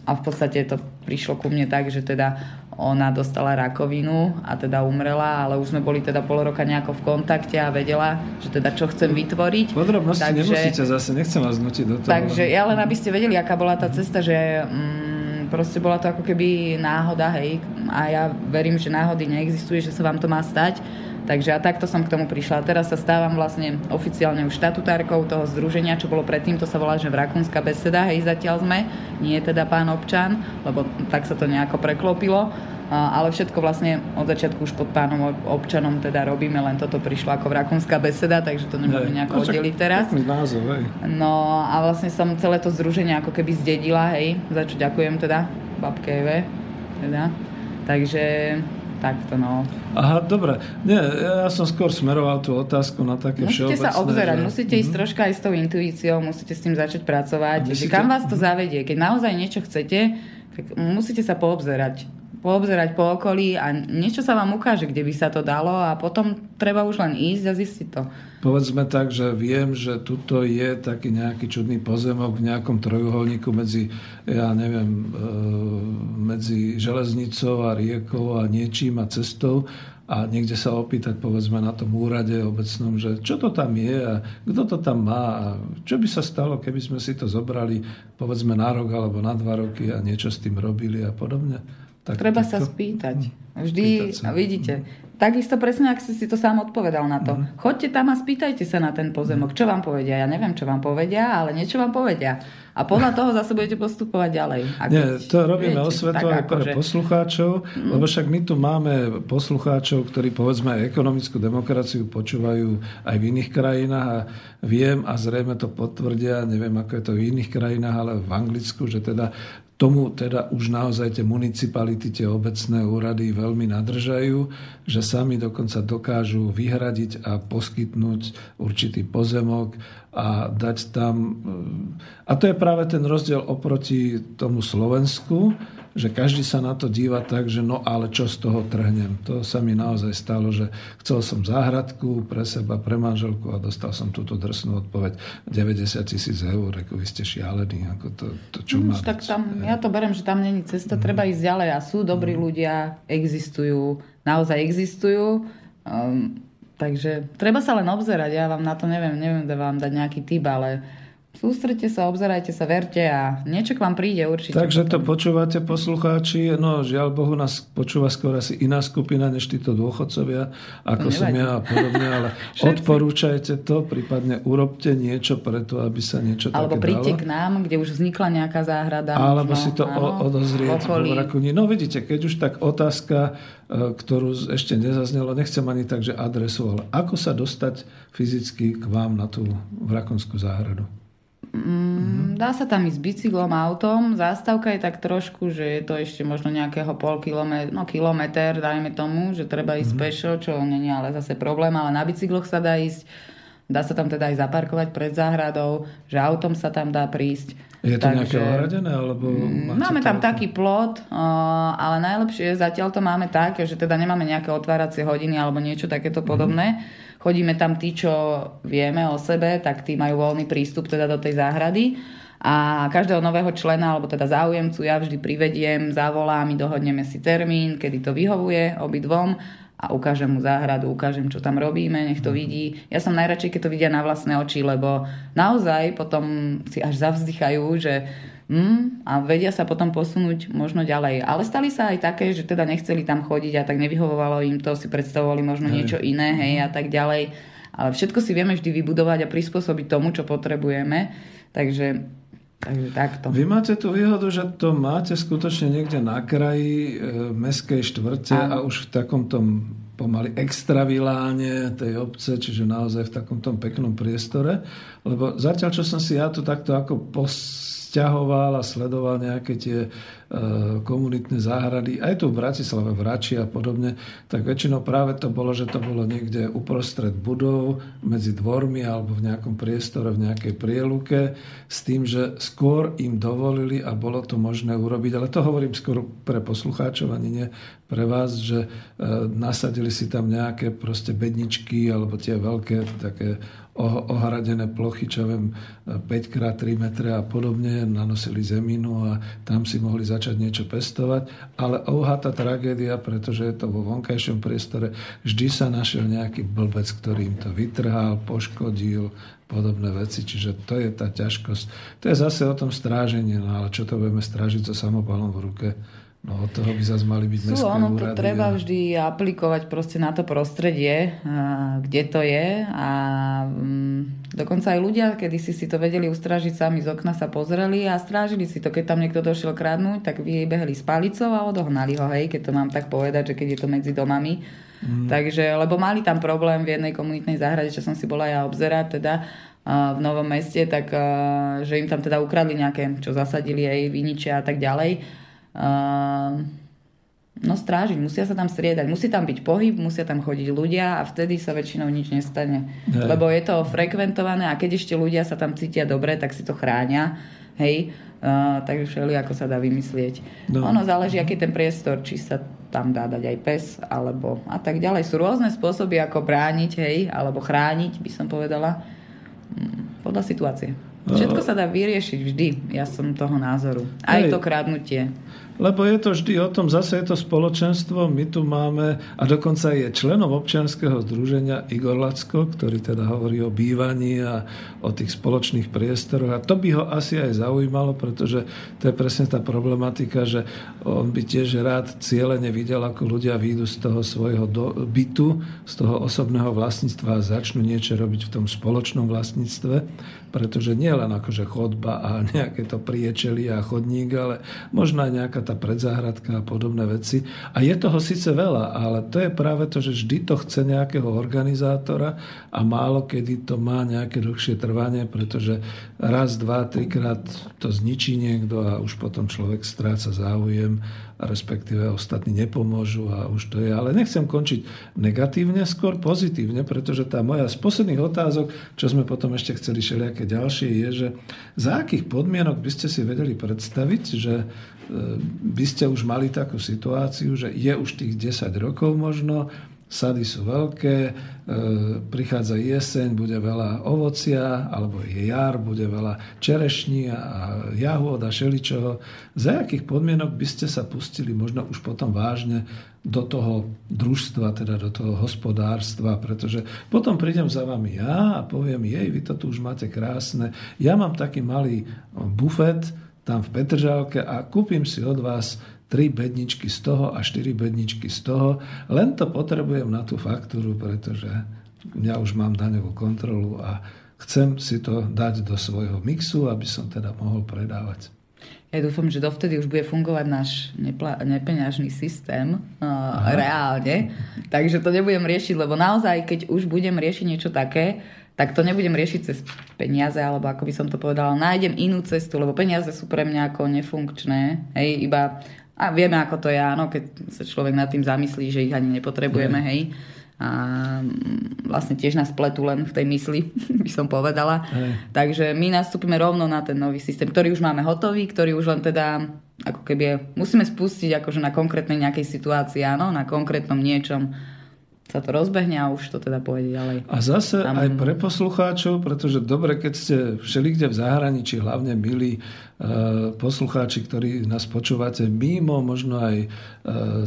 a v podstate to prišlo ku mne tak, že teda ona dostala rakovinu a teda umrela, ale už sme boli teda pol roka nejako v kontakte a vedela, že teda čo chcem vytvoriť. Podrobnosti takže, nemusíte zase, nechcem vás nutiť do toho. Takže ja len aby ste vedeli, aká bola tá cesta, že mm, proste bola to ako keby náhoda, hej, a ja verím, že náhody neexistuje, že sa vám to má stať. Takže a takto som k tomu prišla. Teraz sa stávam vlastne oficiálne už štatutárkou toho združenia, čo bolo predtým, to sa volá, že Rakúnska beseda, hej, zatiaľ sme, nie teda pán občan, lebo tak sa to nejako preklopilo. Ale všetko vlastne od začiatku už pod pánom občanom teda robíme, len toto prišlo ako Rakúnska beseda, takže to nebudeme nejako no, oddeliť teraz. Názov, hej. No a vlastne som celé to združenie ako keby zdedila, hej, za čo ďakujem teda babke Eve, teda. Takže takto, no. Aha, dobre. Nie, ja som skôr smeroval tú otázku na také musíte všeobecné. Musíte sa obzerať, že... musíte ísť mm-hmm. troška aj s tou intuíciou, musíte s tým začať pracovať. Myslíte? Kam vás to zavedie? Keď naozaj niečo chcete, tak musíte sa poobzerať poobzerať po okolí a niečo sa vám ukáže, kde by sa to dalo a potom treba už len ísť a zistiť to. Povedzme tak, že viem, že tuto je taký nejaký čudný pozemok v nejakom trojuholníku medzi, ja neviem, e, medzi železnicou a riekou a niečím a cestou a niekde sa opýtať, povedzme, na tom úrade obecnom, že čo to tam je a kto to tam má a čo by sa stalo, keby sme si to zobrali, povedzme, na rok alebo na dva roky a niečo s tým robili a podobne. Tak Treba sa spýtať. Hm. Vždy, sa. vidíte, takisto presne, ak ste si to sám odpovedal na to. Mm. Chodte tam a spýtajte sa na ten pozemok, čo vám povedia. Ja neviem, čo vám povedia, ale niečo vám povedia. A podľa toho zase budete postupovať ďalej. Nie, to robíme viete, osvetu aj pre že... poslucháčov, mm. lebo však my tu máme poslucháčov, ktorí povedzme ekonomickú demokraciu počúvajú aj v iných krajinách a viem a zrejme to potvrdia, neviem ako je to v iných krajinách, ale v Anglicku, že teda Tomu teda už naozaj tie municipality, tie obecné úrady veľmi nadržajú, že sami dokonca dokážu vyhradiť a poskytnúť určitý pozemok a dať tam... A to je práve ten rozdiel oproti tomu Slovensku, že každý sa na to díva tak, že no ale čo z toho trhnem. To sa mi naozaj stalo, že chcel som záhradku pre seba, pre manželku a dostal som túto drsnú odpoveď 90 tisíc eur, ako vy ste šialení, ako to, to čo má Tak tam, ja to berem, že tam není cesta, mm. treba ísť ďalej a sú dobrí mm. ľudia, existujú, naozaj existujú. Um, takže treba sa len obzerať, ja vám na to neviem, neviem vám dať nejaký tip, ale Sústrete sa, obzerajte sa, verte a niečo k vám príde určite. Takže to počúvate poslucháči, no žiaľ Bohu nás počúva skôr asi iná skupina než títo dôchodcovia, ako som ja a podobne, ale odporúčajte to, prípadne urobte niečo preto, aby sa niečo Alebo také príďte dalo. k nám, kde už vznikla nejaká záhrada. Alebo možno, si to áno, odozrieť v Rakuni. No vidíte, keď už tak otázka, e, ktorú ešte nezaznelo, nechcem ani tak, že adresu, ale ako sa dostať fyzicky k vám na tú Vrakonskú záhradu? Mm, dá sa tam ísť bicyklom, autom. Zástavka je tak trošku, že je to ešte možno nejakého pol kilometr, no kilometr, dajme tomu, že treba ísť mm. pešo, čo není ale zase problém, ale na bicykloch sa dá ísť. Dá sa tam teda aj zaparkovať pred záhradou, že autom sa tam dá prísť. Je to Takže, nejaké ohradené? Alebo máme tam auto? taký plot, ale najlepšie zatiaľ to máme tak, že teda nemáme nejaké otváracie hodiny alebo niečo takéto podobné. Mm chodíme tam tí, čo vieme o sebe, tak tí majú voľný prístup teda do tej záhrady. A každého nového člena, alebo teda záujemcu, ja vždy privediem, zavolám, my dohodneme si termín, kedy to vyhovuje obidvom a ukážem mu záhradu, ukážem, čo tam robíme, nech to vidí. Ja som najradšej, keď to vidia na vlastné oči, lebo naozaj potom si až zavzdychajú, že mm, a vedia sa potom posunúť možno ďalej. Ale stali sa aj také, že teda nechceli tam chodiť a tak nevyhovovalo im to, si predstavovali možno hej. niečo iné, hej, a tak ďalej. Ale všetko si vieme vždy vybudovať a prispôsobiť tomu, čo potrebujeme. Takže Takže takto. Vy máte tú výhodu, že to máte skutočne niekde na kraji e, meskej štvrte a už v takom tom pomaly extraviláne tej obce, čiže naozaj v takom tom peknom priestore. Lebo zatiaľ, čo som si ja tu takto ako pos sťahoval a sledoval nejaké tie e, komunitné záhrady, aj tu v Bratislave, v Rači a podobne, tak väčšinou práve to bolo, že to bolo niekde uprostred budov, medzi dvormi alebo v nejakom priestore, v nejakej prieluke, s tým, že skôr im dovolili a bolo to možné urobiť, ale to hovorím skôr pre poslucháčov, ani nie pre vás, že e, nasadili si tam nejaké proste bedničky alebo tie veľké také ohradené plochy, čo viem, 5x3 metre a podobne, nanosili zeminu a tam si mohli začať niečo pestovať. Ale ouha tá tragédia, pretože je to vo vonkajšom priestore, vždy sa našiel nejaký blbec, ktorý im to vytrhal, poškodil, podobné veci. Čiže to je tá ťažkosť. To je zase o tom strážení, no ale čo to budeme strážiť so samopalom v ruke? No od toho by zase mali byť mestské ono to treba a... vždy aplikovať proste na to prostredie, kde to je a mm, dokonca aj ľudia, kedy si si to vedeli ustražiť sami z okna sa pozreli a strážili si to. Keď tam niekto došiel kradnúť, tak vybehli s palicou a odohnali ho, hej, keď to mám tak povedať, že keď je to medzi domami. Mm. Takže, lebo mali tam problém v jednej komunitnej záhrade, čo som si bola ja obzerať, teda v Novom meste, tak že im tam teda ukradli nejaké, čo zasadili aj viniče a tak ďalej no strážiť, musia sa tam striedať, musí tam byť pohyb, musia tam chodiť ľudia a vtedy sa väčšinou nič nestane. Ne. Lebo je to frekventované a keď ešte ľudia sa tam cítia dobre, tak si to chránia. Hej, uh, takže všeli ako sa dá vymyslieť. No. Ono záleží, aký ten priestor, či sa tam dá dať aj pes, alebo a tak ďalej. Sú rôzne spôsoby, ako brániť, hej, alebo chrániť, by som povedala, mm, podľa situácie. Všetko sa dá vyriešiť vždy, ja som toho názoru. Aj Hej. to kradnutie. Lebo je to vždy o tom, zase je to spoločenstvo, my tu máme, a dokonca je členom občianského združenia Igor Lacko, ktorý teda hovorí o bývaní a o tých spoločných priestoroch. A to by ho asi aj zaujímalo, pretože to je presne tá problematika, že on by tiež rád cieľene videl, ako ľudia výjdu z toho svojho bytu, z toho osobného vlastníctva a začnú niečo robiť v tom spoločnom vlastníctve, pretože nie len akože chodba a nejaké to priečeli a chodník, ale možno aj nejaká tá predzáhradka a podobné veci. A je toho síce veľa, ale to je práve to, že vždy to chce nejakého organizátora a málo kedy to má nejaké dlhšie trvanie, pretože raz, dva, trikrát to zničí niekto a už potom človek stráca záujem respektíve ostatní nepomôžu a už to je. Ale nechcem končiť negatívne, skôr pozitívne, pretože tá moja z posledných otázok, čo sme potom ešte chceli všelijaké ďalšie, je, že za akých podmienok by ste si vedeli predstaviť, že e, by ste už mali takú situáciu, že je už tých 10 rokov možno, sady sú veľké, e, prichádza jeseň, bude veľa ovocia, alebo je jar, bude veľa čerešní a jahôd a šeličoho. Za akých podmienok by ste sa pustili možno už potom vážne do toho družstva, teda do toho hospodárstva, pretože potom prídem za vami ja a poviem, jej, vy to tu už máte krásne. Ja mám taký malý bufet tam v Petržálke a kúpim si od vás 3 bedničky z toho a 4 bedničky z toho. Len to potrebujem na tú faktúru, pretože ja už mám daňovú kontrolu a chcem si to dať do svojho mixu, aby som teda mohol predávať. Ja dúfam, že dovtedy už bude fungovať náš nepla- nepeňažný systém uh, reálne. Takže to nebudem riešiť, lebo naozaj, keď už budem riešiť niečo také, tak to nebudem riešiť cez peniaze, alebo ako by som to povedala, nájdem inú cestu, lebo peniaze sú pre mňa ako nefunkčné. Hej, iba a vieme, ako to je, áno, keď sa človek nad tým zamyslí, že ich ani nepotrebujeme, hej. A mm, vlastne tiež nás pletú len v tej mysli, by som povedala. Hej. Takže my nastúpime rovno na ten nový systém, ktorý už máme hotový, ktorý už len teda ako keby musíme spustiť akože na konkrétnej nejakej situácii, áno, na konkrétnom niečom, sa to rozbehne a už to teda pôjde ďalej. A zase Tam... aj pre poslucháčov, pretože dobre, keď ste všelikde v zahraničí, hlavne milí e, poslucháči, ktorí nás počúvate mimo možno aj e,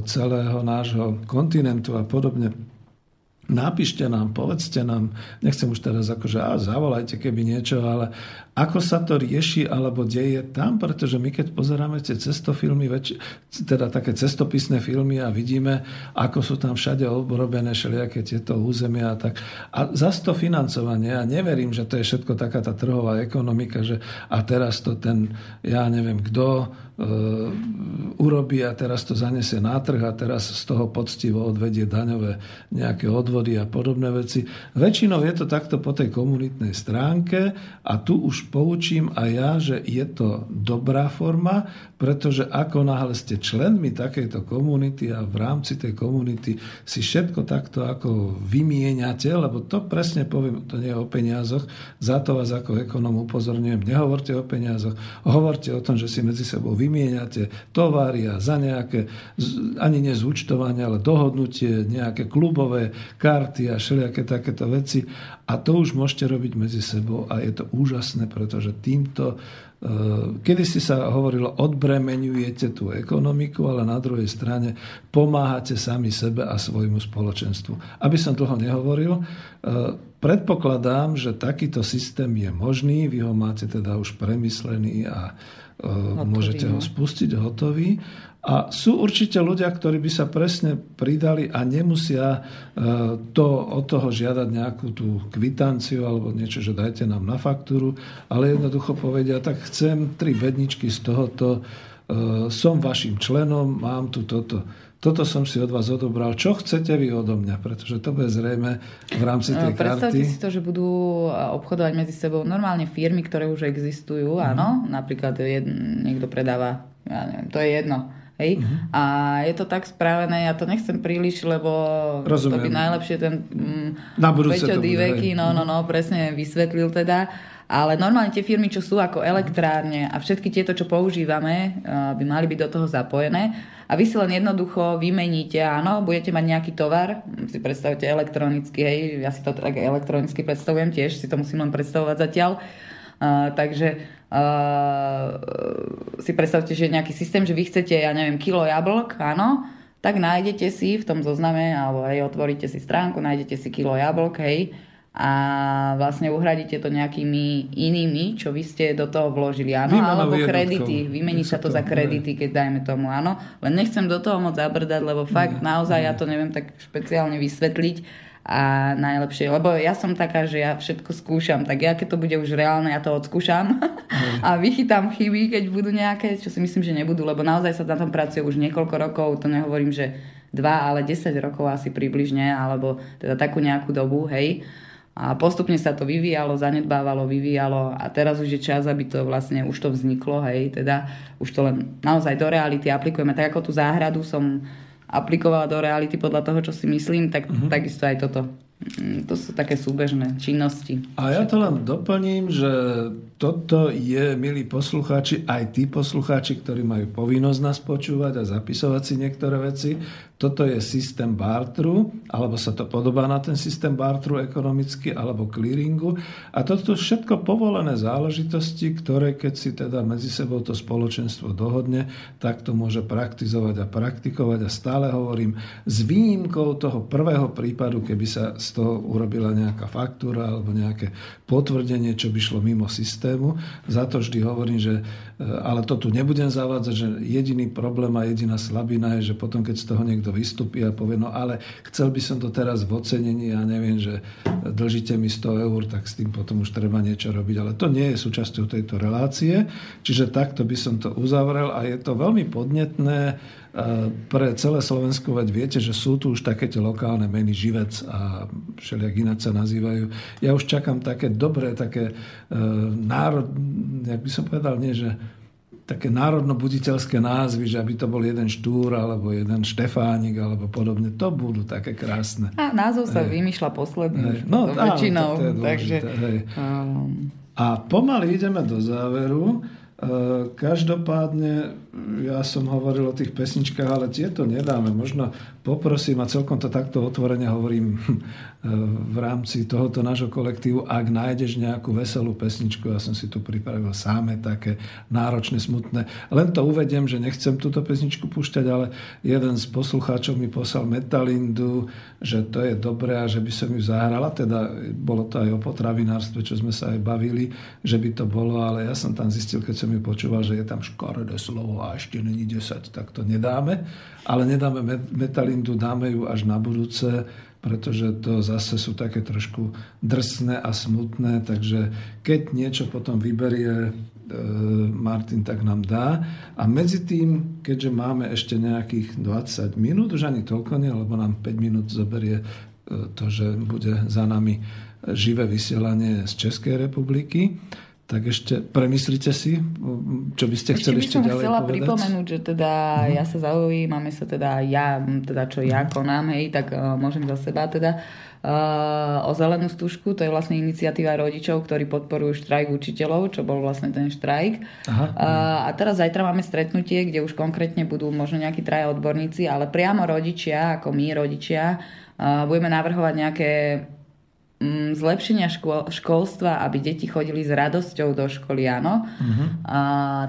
celého nášho kontinentu a podobne, napíšte nám, povedzte nám, nechcem už teraz akože, a zavolajte keby niečo, ale ako sa to rieši alebo deje tam, pretože my keď pozeráme tie cestofilmy, väč- teda také cestopisné filmy a vidíme, ako sú tam všade obrobené všelijaké tieto územia a tak. A zase to financovanie, ja neverím, že to je všetko taká tá trhová ekonomika, že a teraz to ten, ja neviem kto, urobí a teraz to zanesie na trh a teraz z toho poctivo odvedie daňové nejaké odvody a podobné veci. Väčšinou je to takto po tej komunitnej stránke a tu už poučím aj ja, že je to dobrá forma, pretože ako náhle ste členmi takejto komunity a v rámci tej komunity si všetko takto ako vymieňate, lebo to presne poviem, to nie je o peniazoch, za to vás ako ekonom upozorňujem, nehovorte o peniazoch, hovorte o tom, že si medzi sebou vymieňate tovary a za nejaké, ani nezúčtovanie, ale dohodnutie, nejaké klubové karty a všelijaké takéto veci. A to už môžete robiť medzi sebou a je to úžasné, pretože týmto Kedy si sa hovorilo, odbremenujete tú ekonomiku, ale na druhej strane pomáhate sami sebe a svojmu spoločenstvu. Aby som dlho nehovoril, predpokladám, že takýto systém je možný, vy ho máte teda už premyslený a hotový, môžete ho no. spustiť hotový. A sú určite ľudia, ktorí by sa presne pridali a nemusia e, to, od toho žiadať nejakú tú kvitanciu alebo niečo, že dajte nám na faktúru, ale jednoducho povedia, tak chcem tri bedničky z tohoto, e, som vašim členom, mám tu toto. Toto som si od vás odobral. Čo chcete vy odo mňa? Pretože to bude zrejme v rámci tej Predstavte karty. si to, že budú obchodovať medzi sebou normálne firmy, ktoré už existujú. Mm. Áno, napríklad jed, niekto predáva, ja neviem, to je jedno Hej? Uh-huh. A je to tak spravené, ja to nechcem príliš, lebo Rozumiem. to by najlepšie ten mm, Na Peťo Diveky, no, no, no, presne vysvetlil teda. Ale normálne tie firmy, čo sú ako elektrárne a všetky tieto, čo používame, by mali byť do toho zapojené. A vy si len jednoducho vymeníte, áno, budete mať nejaký tovar, si predstavte elektronicky, hej, ja si to tak elektronicky predstavujem tiež, si to musím len predstavovať zatiaľ. Uh, takže uh, si predstavte, že je nejaký systém, že vy chcete, ja neviem, kilo jablk, áno, tak nájdete si v tom zozname, alebo aj otvoríte si stránku, nájdete si kilo jablk, hej, a vlastne uhradíte to nejakými inými, čo vy ste do toho vložili, áno, Výmenou alebo kredity, vymení sa to, to. za kredity, keď dajme tomu, áno, len nechcem do toho moc zabrdať, lebo fakt nie, naozaj nie. ja to neviem tak špeciálne vysvetliť, a najlepšie, lebo ja som taká, že ja všetko skúšam, tak ja keď to bude už reálne, ja to odskúšam a vychytám chyby, keď budú nejaké, čo si myslím, že nebudú, lebo naozaj sa na tom pracuje už niekoľko rokov, to nehovorím, že dva, ale 10 rokov asi približne, alebo teda takú nejakú dobu, hej. A postupne sa to vyvíjalo, zanedbávalo, vyvíjalo a teraz už je čas, aby to vlastne už to vzniklo, hej, teda už to len naozaj do reality aplikujeme. Tak ako tú záhradu som aplikovala do reality podľa toho, čo si myslím, tak uh-huh. takisto aj toto. Mm, to sú také súbežné činnosti. A ja to len doplním, že toto je, milí poslucháči, aj tí poslucháči, ktorí majú povinnosť nás počúvať a zapisovať si niektoré veci. Toto je systém bartru, alebo sa to podobá na ten systém bartru ekonomicky, alebo clearingu. A toto všetko povolené záležitosti, ktoré keď si teda medzi sebou to spoločenstvo dohodne, tak to môže praktizovať a praktikovať. A stále hovorím, s výnimkou toho prvého prípadu, keby sa z toho urobila nejaká faktúra alebo nejaké potvrdenie, čo by šlo mimo systém, systému. Za to vždy hovorím, že ale to tu nebudem zavádzať, že jediný problém a jediná slabina je, že potom, keď z toho niekto vystúpi a povie, no ale chcel by som to teraz v ocenení a neviem, že dlžíte mi 100 eur, tak s tým potom už treba niečo robiť. Ale to nie je súčasťou tejto relácie. Čiže takto by som to uzavrel a je to veľmi podnetné pre celé Slovensko, veď viete, že sú tu už také tie lokálne meny živec a všelijak ináč sa nazývajú. Ja už čakám také dobré, také e, národ, jak by som povedal, nie, že také národno-buditeľské názvy, že aby to bol jeden Štúr, alebo jeden Štefánik, alebo podobne. To budú také krásne. A názov sa hej. vymýšľa posledný. No, väčšinou. To, to je takže, hej. Um... A pomaly ideme do záveru. E, každopádne ja som hovoril o tých pesničkách, ale tieto nedáme. Možno poprosím, a celkom to takto otvorene hovorím v rámci tohoto nášho kolektívu, ak nájdeš nejakú veselú pesničku, ja som si tu pripravil sáme také náročné, smutné. Len to uvediem, že nechcem túto pesničku púšťať, ale jeden z poslucháčov mi poslal Metalindu, že to je dobré a že by som ju zahrala. Teda bolo to aj o potravinárstve, čo sme sa aj bavili, že by to bolo, ale ja som tam zistil, keď som ju počúval, že je tam škaredé slovo a ešte není 10, tak to nedáme. Ale nedáme metalindu, dáme ju až na budúce, pretože to zase sú také trošku drsné a smutné, takže keď niečo potom vyberie e, Martin, tak nám dá. A medzi tým, keďže máme ešte nejakých 20 minút, už ani toľko nie, lebo nám 5 minút zoberie e, to, že bude za nami živé vysielanie z Českej republiky, tak ešte premyslite si, čo by ste chceli ešte, ešte ďalej chcela povedať. pripomenúť, že teda uh-huh. ja sa zaujímam, máme sa teda ja, teda čo ja mhm. konám, hej, tak uh, môžem za seba teda uh, o zelenú stužku, to je vlastne iniciatíva rodičov, ktorí podporujú štrajk učiteľov, čo bol vlastne ten štrajk. Aha. Uh, a teraz zajtra máme stretnutie, kde už konkrétne budú možno nejakí traja odborníci, ale priamo rodičia, ako my rodičia, uh, budeme navrhovať nejaké zlepšenia škôl, školstva, aby deti chodili s radosťou do školy, áno. Uh-huh. A,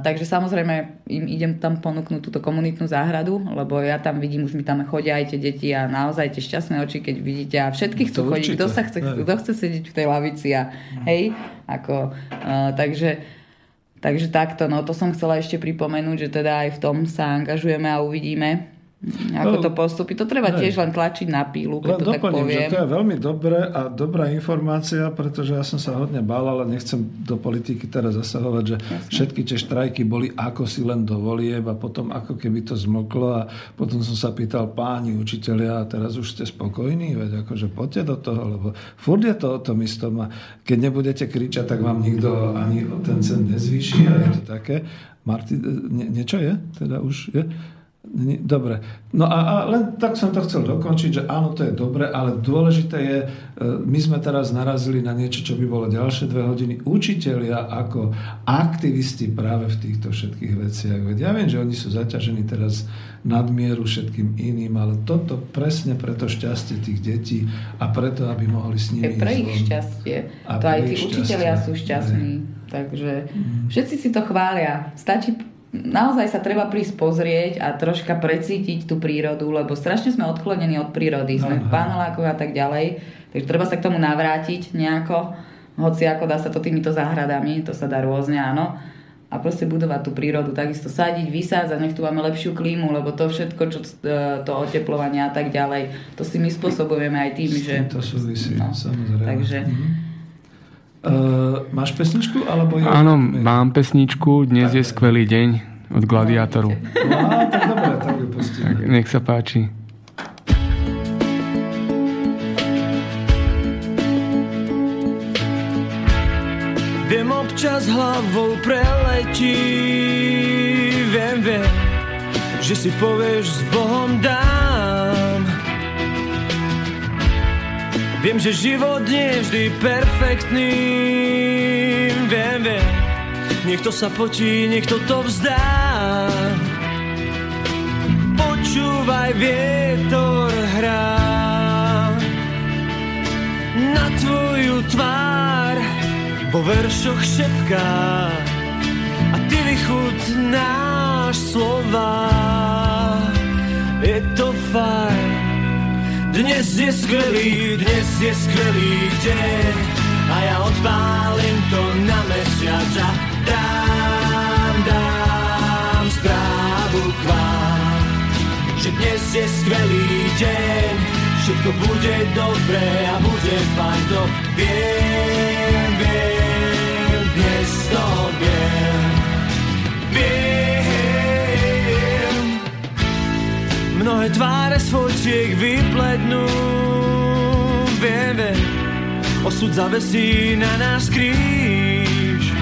takže samozrejme im idem tam ponúknuť túto komunitnú záhradu, lebo ja tam vidím, už mi tam chodia aj tie deti a naozaj tie šťastné oči, keď vidíte a všetkých chcú chodiť, kto, sa chce, kto chce sedieť v tej lavici a uh-huh. hej, ako, a, takže takže takto, no to som chcela ešte pripomenúť, že teda aj v tom sa angažujeme a uvidíme, ako no, to postupí. To treba tiež len tlačiť na pílu, keď to doplním, tak poviem. Že to je veľmi dobré a dobrá informácia, pretože ja som sa hodne bál, ale nechcem do politiky teraz zasahovať, že Jasne. všetky tie štrajky boli ako si len do volieb a potom ako keby to zmoklo a potom som sa pýtal páni učiteľia a teraz už ste spokojní, veď akože poďte do toho, lebo furt je to o tom istom a keď nebudete kričať, tak vám nikto ani ten cen nezvýši a je to také. Marti, nie, niečo je? Teda už je? Dobre. No a, a len tak som to chcel dokončiť, že áno, to je dobre, ale dôležité je, e, my sme teraz narazili na niečo, čo by bolo ďalšie dve hodiny. Učitelia ako aktivisti práve v týchto všetkých veciach. Veď ja viem, že oni sú zaťažení teraz nadmieru všetkým iným, ale toto presne pre to šťastie tých detí a preto, aby mohli s nimi... Pre ich šťastie. A to aj tí učitelia sú šťastní. Takže mm. všetci si to chvália. Stačí naozaj sa treba prísť pozrieť a troška precítiť tú prírodu, lebo strašne sme odklonení od prírody, sme v panelákoch a tak ďalej, takže treba sa k tomu navrátiť nejako, hoci ako dá sa to týmito záhradami, to sa dá rôzne, áno, a proste budovať tú prírodu, takisto sadiť, vysádzať, nech tu máme lepšiu klímu, lebo to všetko, čo e, to oteplovanie a tak ďalej, to si my spôsobujeme aj tým, že... To súvisí, no, samozrejme. Takže, mm-hmm. Uh, máš pesničku? Alebo je... Áno, mám pesničku. Dnes tak, je skvelý deň od Gladiátoru. No, tak dobre, tak ju pustíme. Tak, nech sa páči. Viem občas hlavou preletí Viem, viem, že si povieš s Bohom dám Viem, že život nie je vždy perfektný. Viem, viem. Niekto sa potí, niekto to vzdá. Počúvaj, vietor hrá. Na tvoju tvár Vo veršoch šepká. A ty vychutnáš slova. Je to fajn dnes je skvelý, dnes je skvelý deň a ja odpálim to na mesiac a dám, dám správu k vám, že dnes je skvelý deň, všetko bude dobré a bude fajn, to viem, viem, dnes to viem, viem. Tváre svojčiek vyplednú. Viem, viem Osud zavesí na nás kríž.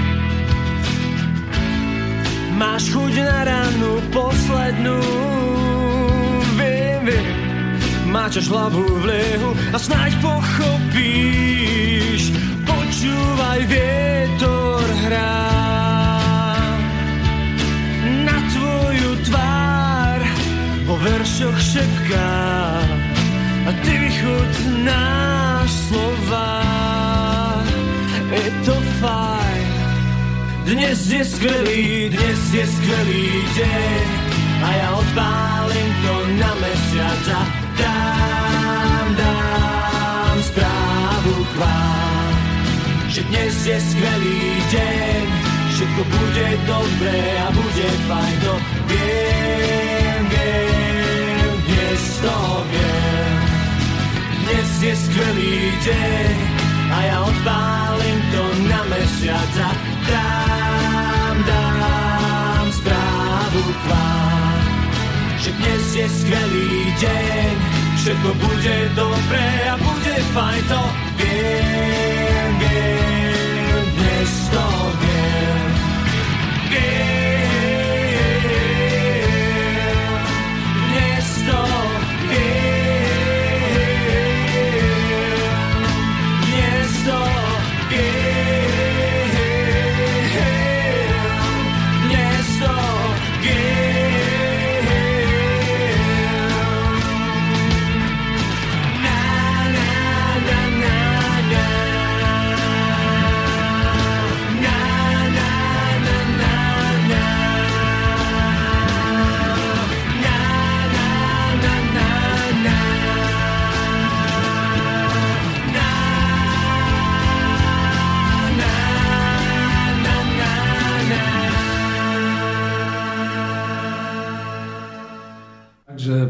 Máš chuť na ranu poslednú. Viem, viem Máčaš hlavu v liehu a snáď pochopíš. Počúvaj, vietor hrá veršoch šepká a ty vychutnáš slova. Je to fajn, dnes je skvelý, dnes je skvelý deň a ja odpálim to na mesiac a dám, dám správu k vám, že dnes je skvelý deň, všetko bude dobré a bude fajn, to viem, viem to viem. Dnes je skvelý deň a ja odpálim to na mesiac a dám, dám správu k vám. Že dnes je skvelý deň, všetko bude dobré a bude fajn, to viem, viem, dnes to viem. takže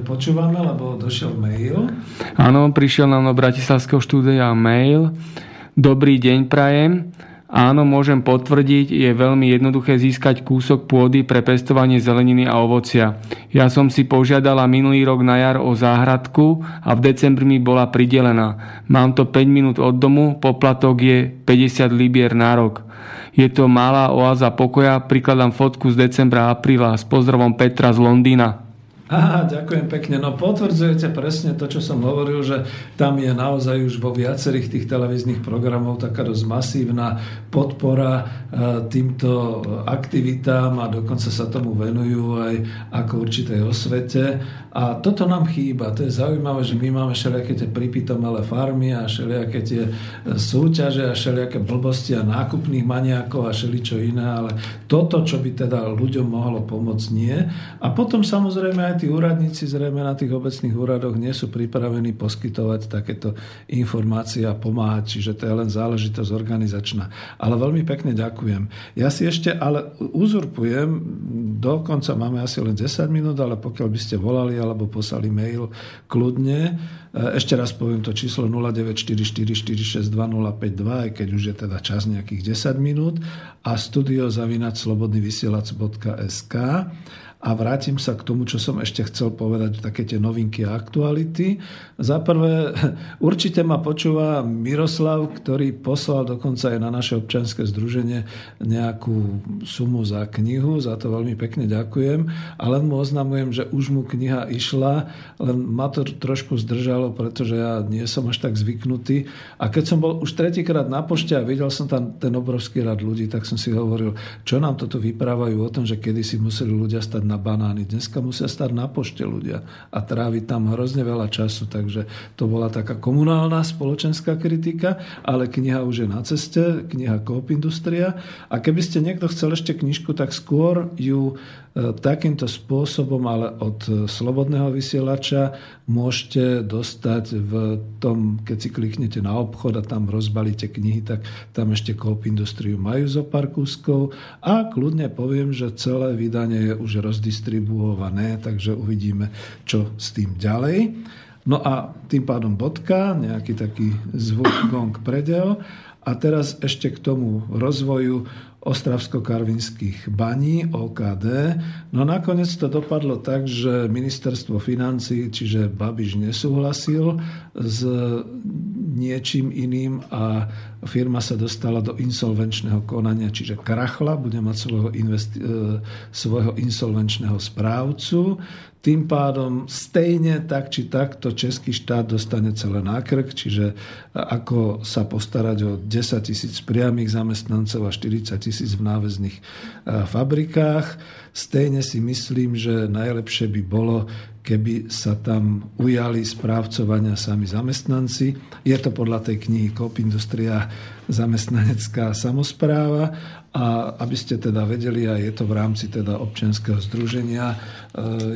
počúvame, lebo došiel mail. Áno, prišiel nám do Bratislavského štúdia mail. Dobrý deň, prajem. Áno, môžem potvrdiť, je veľmi jednoduché získať kúsok pôdy pre pestovanie zeleniny a ovocia. Ja som si požiadala minulý rok na jar o záhradku a v decembri mi bola pridelená. Mám to 5 minút od domu, poplatok je 50 libier na rok. Je to malá oáza pokoja, prikladám fotku z decembra a apríla s pozdravom Petra z Londýna. Aha, ďakujem pekne. No potvrdzujete presne to, čo som hovoril, že tam je naozaj už vo viacerých tých televíznych programov taká dosť masívna podpora e, týmto aktivitám a dokonca sa tomu venujú aj ako určitej osvete. A toto nám chýba. To je zaujímavé, že my máme všelijaké tie pripitomelé farmy a všelijaké tie e, súťaže a všelijaké blbosti a nákupných maniakov a všeličo iné, ale toto, čo by teda ľuďom mohlo pomôcť, nie. A potom samozrejme aj tí úradníci zrejme na tých obecných úradoch nie sú pripravení poskytovať takéto informácie a pomáhať, čiže to je len záležitosť organizačná. Ale veľmi pekne ďakujem. Ja si ešte ale uzurpujem, dokonca máme asi len 10 minút, ale pokiaľ by ste volali alebo poslali mail kľudne, e, ešte raz poviem to číslo 0944462052, aj keď už je teda čas nejakých 10 minút a studiozavinačslobodnyvysielac.sk a vrátim sa k tomu, čo som ešte chcel povedať, také tie novinky a aktuality. Za prvé, určite ma počúva Miroslav, ktorý poslal dokonca aj na naše občanské združenie nejakú sumu za knihu, za to veľmi pekne ďakujem. A len mu oznamujem, že už mu kniha išla, len ma to trošku zdržalo, pretože ja nie som až tak zvyknutý. A keď som bol už tretíkrát na pošte a videl som tam ten obrovský rad ľudí, tak som si hovoril, čo nám toto vyprávajú o tom, že kedy si museli ľudia stať na banány. Dneska musia stať na pošte ľudia a tráviť tam hrozne veľa času, takže to bola taká komunálna spoločenská kritika, ale kniha už je na ceste, kniha Coop Industria a keby ste niekto chcel ešte knižku, tak skôr ju E, takýmto spôsobom, ale od e, slobodného vysielača môžete dostať v tom, keď si kliknete na obchod a tam rozbalíte knihy, tak tam ešte Coop Industriu majú zo pár kúskov a kľudne poviem, že celé vydanie je už rozdistribuované, takže uvidíme, čo s tým ďalej. No a tým pádom bodka, nejaký taký zvuk gong predel. A teraz ešte k tomu rozvoju Ostravsko-Karvinských baní, OKD. No nakoniec to dopadlo tak, že ministerstvo financí, čiže Babiš nesúhlasil s niečím iným a firma sa dostala do insolvenčného konania, čiže krachla, bude mať svojho, investi- e, svojho insolvenčného správcu. Tým pádom stejne tak či tak to český štát dostane celé nákrk, čiže ako sa postarať o 10 tisíc priamých zamestnancov a 40 tisíc v náväzných fabrikách. Stejne si myslím, že najlepšie by bolo, keby sa tam ujali správcovania sami zamestnanci. Je to podľa tej knihy Coop Industria zamestnanecká samozpráva a aby ste teda vedeli, a je to v rámci teda občianského združenia, e,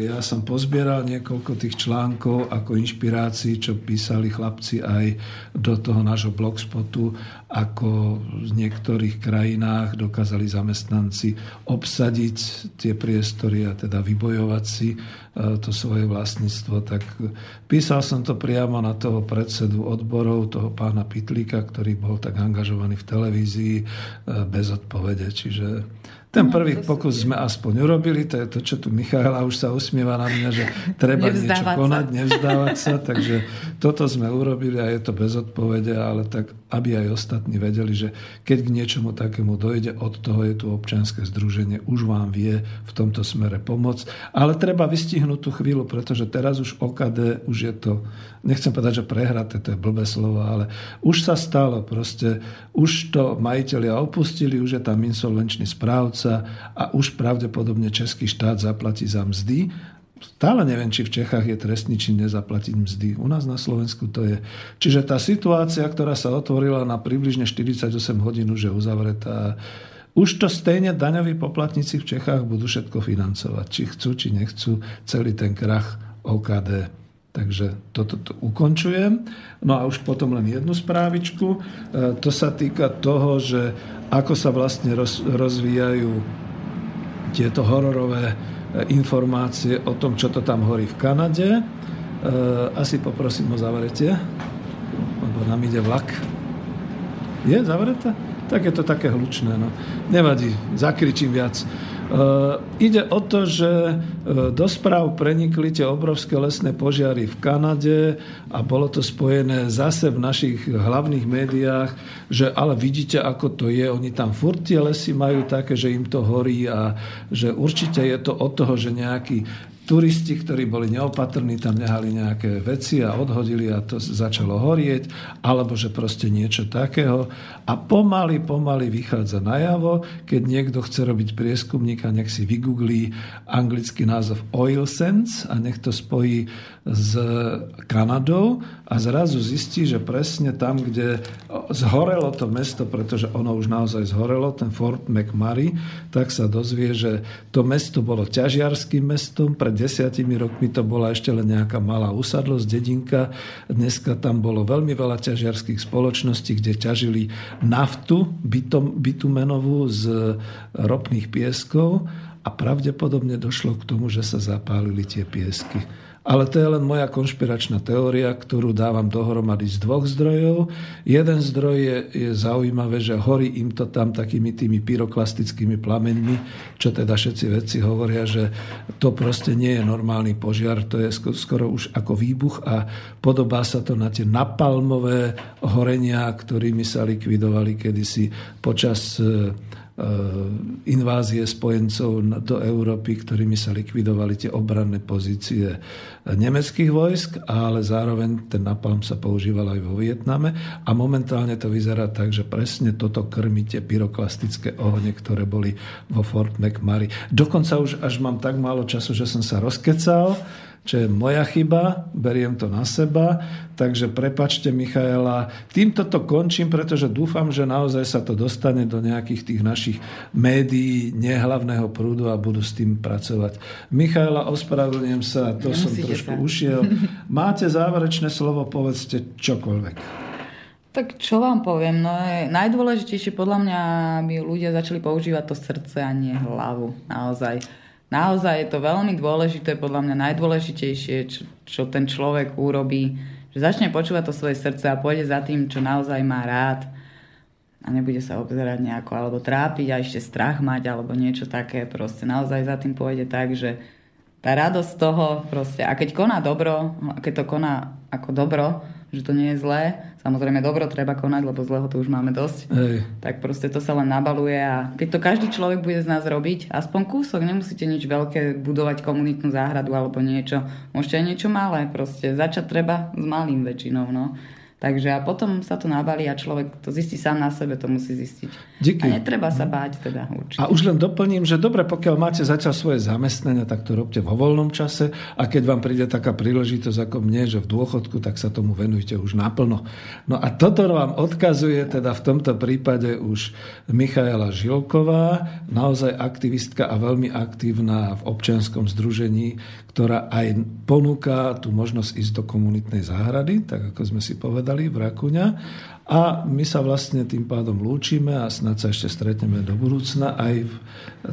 ja som pozbieral niekoľko tých článkov ako inšpirácií, čo písali chlapci aj do toho nášho blogspotu, ako v niektorých krajinách dokázali zamestnanci obsadiť tie priestory a teda vybojovať si to svoje vlastníctvo, tak písal som to priamo na toho predsedu odborov, toho pána Pitlíka, ktorý bol tak angažovaný v televízii e, bez odpovede. Čiže ten prvý pokus sme aspoň urobili, to je to, čo tu Michaela už sa usmieva na mňa, že treba niečo konať, sa. nevzdávať sa, takže toto sme urobili a je to bez odpovede, ale tak, aby aj ostatní vedeli, že keď k niečomu takému dojde, od toho je tu občianske združenie, už vám vie v tomto smere pomôcť, ale treba vystihnúť tú chvíľu, pretože teraz už OKD, už je to, nechcem povedať, že prehraté, to je blbé slovo, ale už sa stalo, proste, už to majiteľia opustili, už je tam insolvenčný správca, a už pravdepodobne český štát zaplatí za mzdy. Stále neviem, či v Čechách je trestný čin nezaplatiť mzdy. U nás na Slovensku to je. Čiže tá situácia, ktorá sa otvorila na približne 48 hodín, už je uzavretá. Už to stejne daňoví poplatníci v Čechách budú všetko financovať. Či chcú, či nechcú celý ten krach OKD. Takže toto to, to ukončujem. No a už potom len jednu správičku. E, to sa týka toho, že ako sa vlastne roz, rozvíjajú tieto hororové informácie o tom, čo to tam horí v Kanade. E, asi poprosím o zavretie, lebo nám ide vlak. Je zavreté? Tak je to také hlučné. No. Nevadí, zakričím viac. Uh, ide o to, že uh, do správ prenikli tie obrovské lesné požiary v Kanade a bolo to spojené zase v našich hlavných médiách, že ale vidíte, ako to je, oni tam furt tie lesy majú také, že im to horí a že určite je to od toho, že nejaký turisti, ktorí boli neopatrní, tam nehali nejaké veci a odhodili a to začalo horieť, alebo že proste niečo takého. A pomaly, pomaly vychádza najavo, keď niekto chce robiť prieskumníka, nech si vygooglí anglický názov Oil Sense a nech to spojí s Kanadou a zrazu zistí, že presne tam, kde zhorelo to mesto, pretože ono už naozaj zhorelo, ten Fort McMurray, tak sa dozvie, že to mesto bolo ťažiarským mestom, pred desiatimi rokmi to bola ešte len nejaká malá usadlosť, dedinka, dneska tam bolo veľmi veľa ťažiarských spoločností, kde ťažili naftu bitum, bitumenovú z ropných pieskov a pravdepodobne došlo k tomu, že sa zapálili tie piesky. Ale to je len moja konšpiračná teória, ktorú dávam dohromady z dvoch zdrojov. Jeden zdroj je, je zaujímavé, že horí im to tam takými tými pyroklastickými plameňmi, čo teda všetci vedci hovoria, že to proste nie je normálny požiar, to je skoro už ako výbuch a podobá sa to na tie napalmové horenia, ktorými sa likvidovali kedysi počas Eh, invázie spojencov do Európy, ktorými sa likvidovali tie obranné pozície nemeckých vojsk, ale zároveň ten napalm sa používal aj vo Vietname a momentálne to vyzerá tak, že presne toto krmi tie pyroklastické ohne, ktoré boli vo Fort McMurray. Dokonca už až mám tak málo času, že som sa rozkecal, čo je moja chyba, beriem to na seba, takže prepačte Michaela. Týmto to končím, pretože dúfam, že naozaj sa to dostane do nejakých tých našich médií nehlavného prúdu a budú s tým pracovať. Michaela, ospravedlňujem sa, to Nemusíte som trošku sa. ušiel. Máte záverečné slovo, povedzte čokoľvek. Tak čo vám poviem, no je najdôležitejšie podľa mňa, aby ľudia začali používať to srdce a nie hlavu, naozaj naozaj je to veľmi dôležité, podľa mňa najdôležitejšie, čo, čo ten človek urobí, že začne počúvať to svoje srdce a pôjde za tým, čo naozaj má rád a nebude sa obzerať nejako alebo trápiť a ešte strach mať alebo niečo také. Proste naozaj za tým pôjde tak, že tá radosť toho proste, a keď koná dobro, keď to koná ako dobro, že to nie je zlé, Samozrejme, dobro treba konať, lebo zlého tu už máme dosť. Hej. Tak proste to sa len nabaluje a keď to každý človek bude z nás robiť, aspoň kúsok, nemusíte nič veľké budovať komunitnú záhradu alebo niečo. Môžete aj niečo malé, proste začať treba s malým väčšinou, no. Takže a potom sa to nabalí a človek to zistí sám na sebe, to musí zistiť. Díky. A netreba sa báť teda určite. A už len doplním, že dobre, pokiaľ máte zatiaľ svoje zamestnania, tak to robte vo voľnom čase a keď vám príde taká príležitosť ako mne, že v dôchodku, tak sa tomu venujte už naplno. No a toto vám odkazuje teda v tomto prípade už Michaela Žilková, naozaj aktivistka a veľmi aktívna v občianskom združení, ktorá aj ponúka tú možnosť ísť do komunitnej záhrady, tak ako sme si povedali, v Rakuňa. A my sa vlastne tým pádom lúčime a snad sa ešte stretneme do budúcna aj v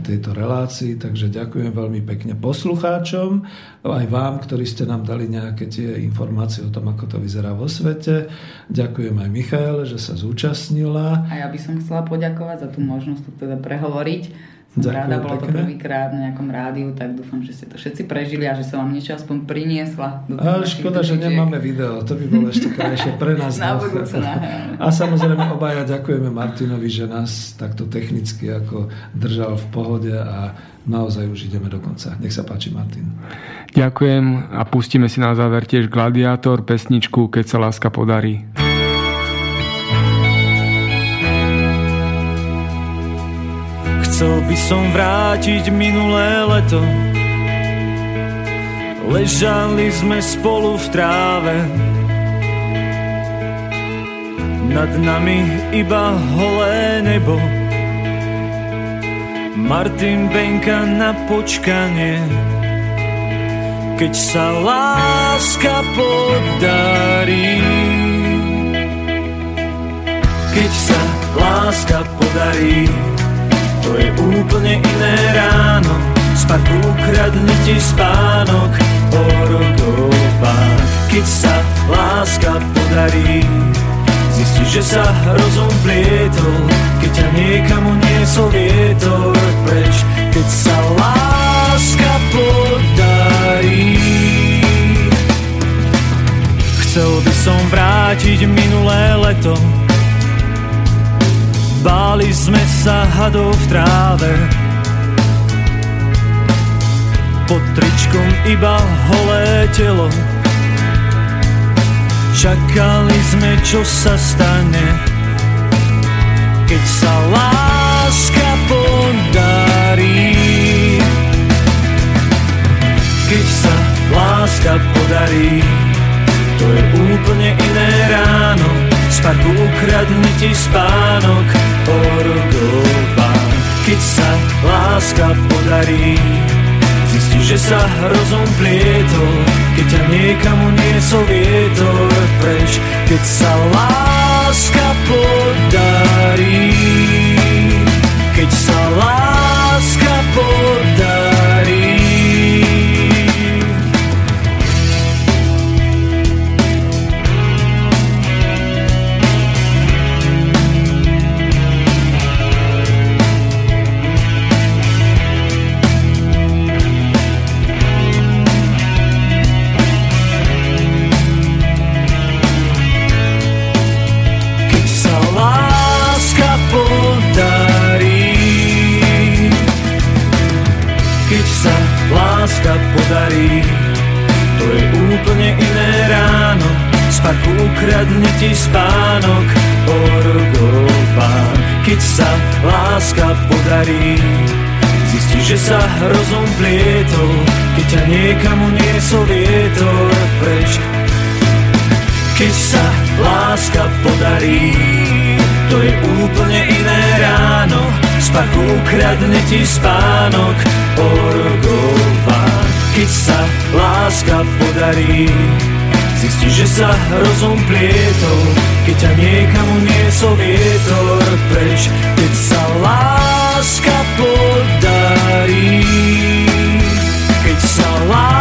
tejto relácii. Takže ďakujem veľmi pekne poslucháčom, aj vám, ktorí ste nám dali nejaké tie informácie o tom, ako to vyzerá vo svete. Ďakujem aj Michaele, že sa zúčastnila. A ja by som chcela poďakovať za tú možnosť tu teda prehovoriť Ďakujem rada, bolo to prvýkrát na nejakom rádiu, tak dúfam, že ste to všetci prežili a že som vám niečo aspoň priniesla. Do a škoda, že nemáme video, to by bolo ešte krajšie pre nás. na budúce, A samozrejme obaja ďakujeme Martinovi, že nás takto technicky ako držal v pohode a naozaj už ideme do konca. Nech sa páči, Martin. Ďakujem a pustíme si na záver tiež Gladiátor, pesničku Keď sa láska podarí. Chcel by som vrátiť minulé leto. Ležali sme spolu v tráve. Nad nami iba holé nebo. Martin Benka na počkanie. Keď sa láska podarí. Keď sa láska podarí to je úplne iné ráno. Sparku ukradne ti spánok Orogová Keď sa láska podarí Zistíš, že sa rozum plietol. Keď ťa niekam uniesol vietor preč. Keď sa láska podarí. Chcel by som vrátiť minulé leto Báli sme sa hadov v tráve. Pod tričkom iba holé telo. Čakali sme, čo sa stane Keď sa láska podarí. Keď sa láska podarí To je úplne iné ráno. Z parku ti spánok Orogová Keď sa láska podarí Zistíš, že sa rozum plietol. Keď ťa niekam uniesol vietor preč Keď sa láska podarí Keď sa podarí To je úplne iné ráno. Z parku ukradne ti spánok Orgová Keď sa láska podarí Zistíš, že sa rozum plietol Keď ťa niekam uniesol vietor preč. Keď sa láska podarí To je úplne iné ráno. Z parku ukradne ti spánok Orogová keď sa láska podarí Zistíš, že sa rozum plietol. Keď ťa niekam uniesol vietor preč Keď sa láska podarí. Keď sa láska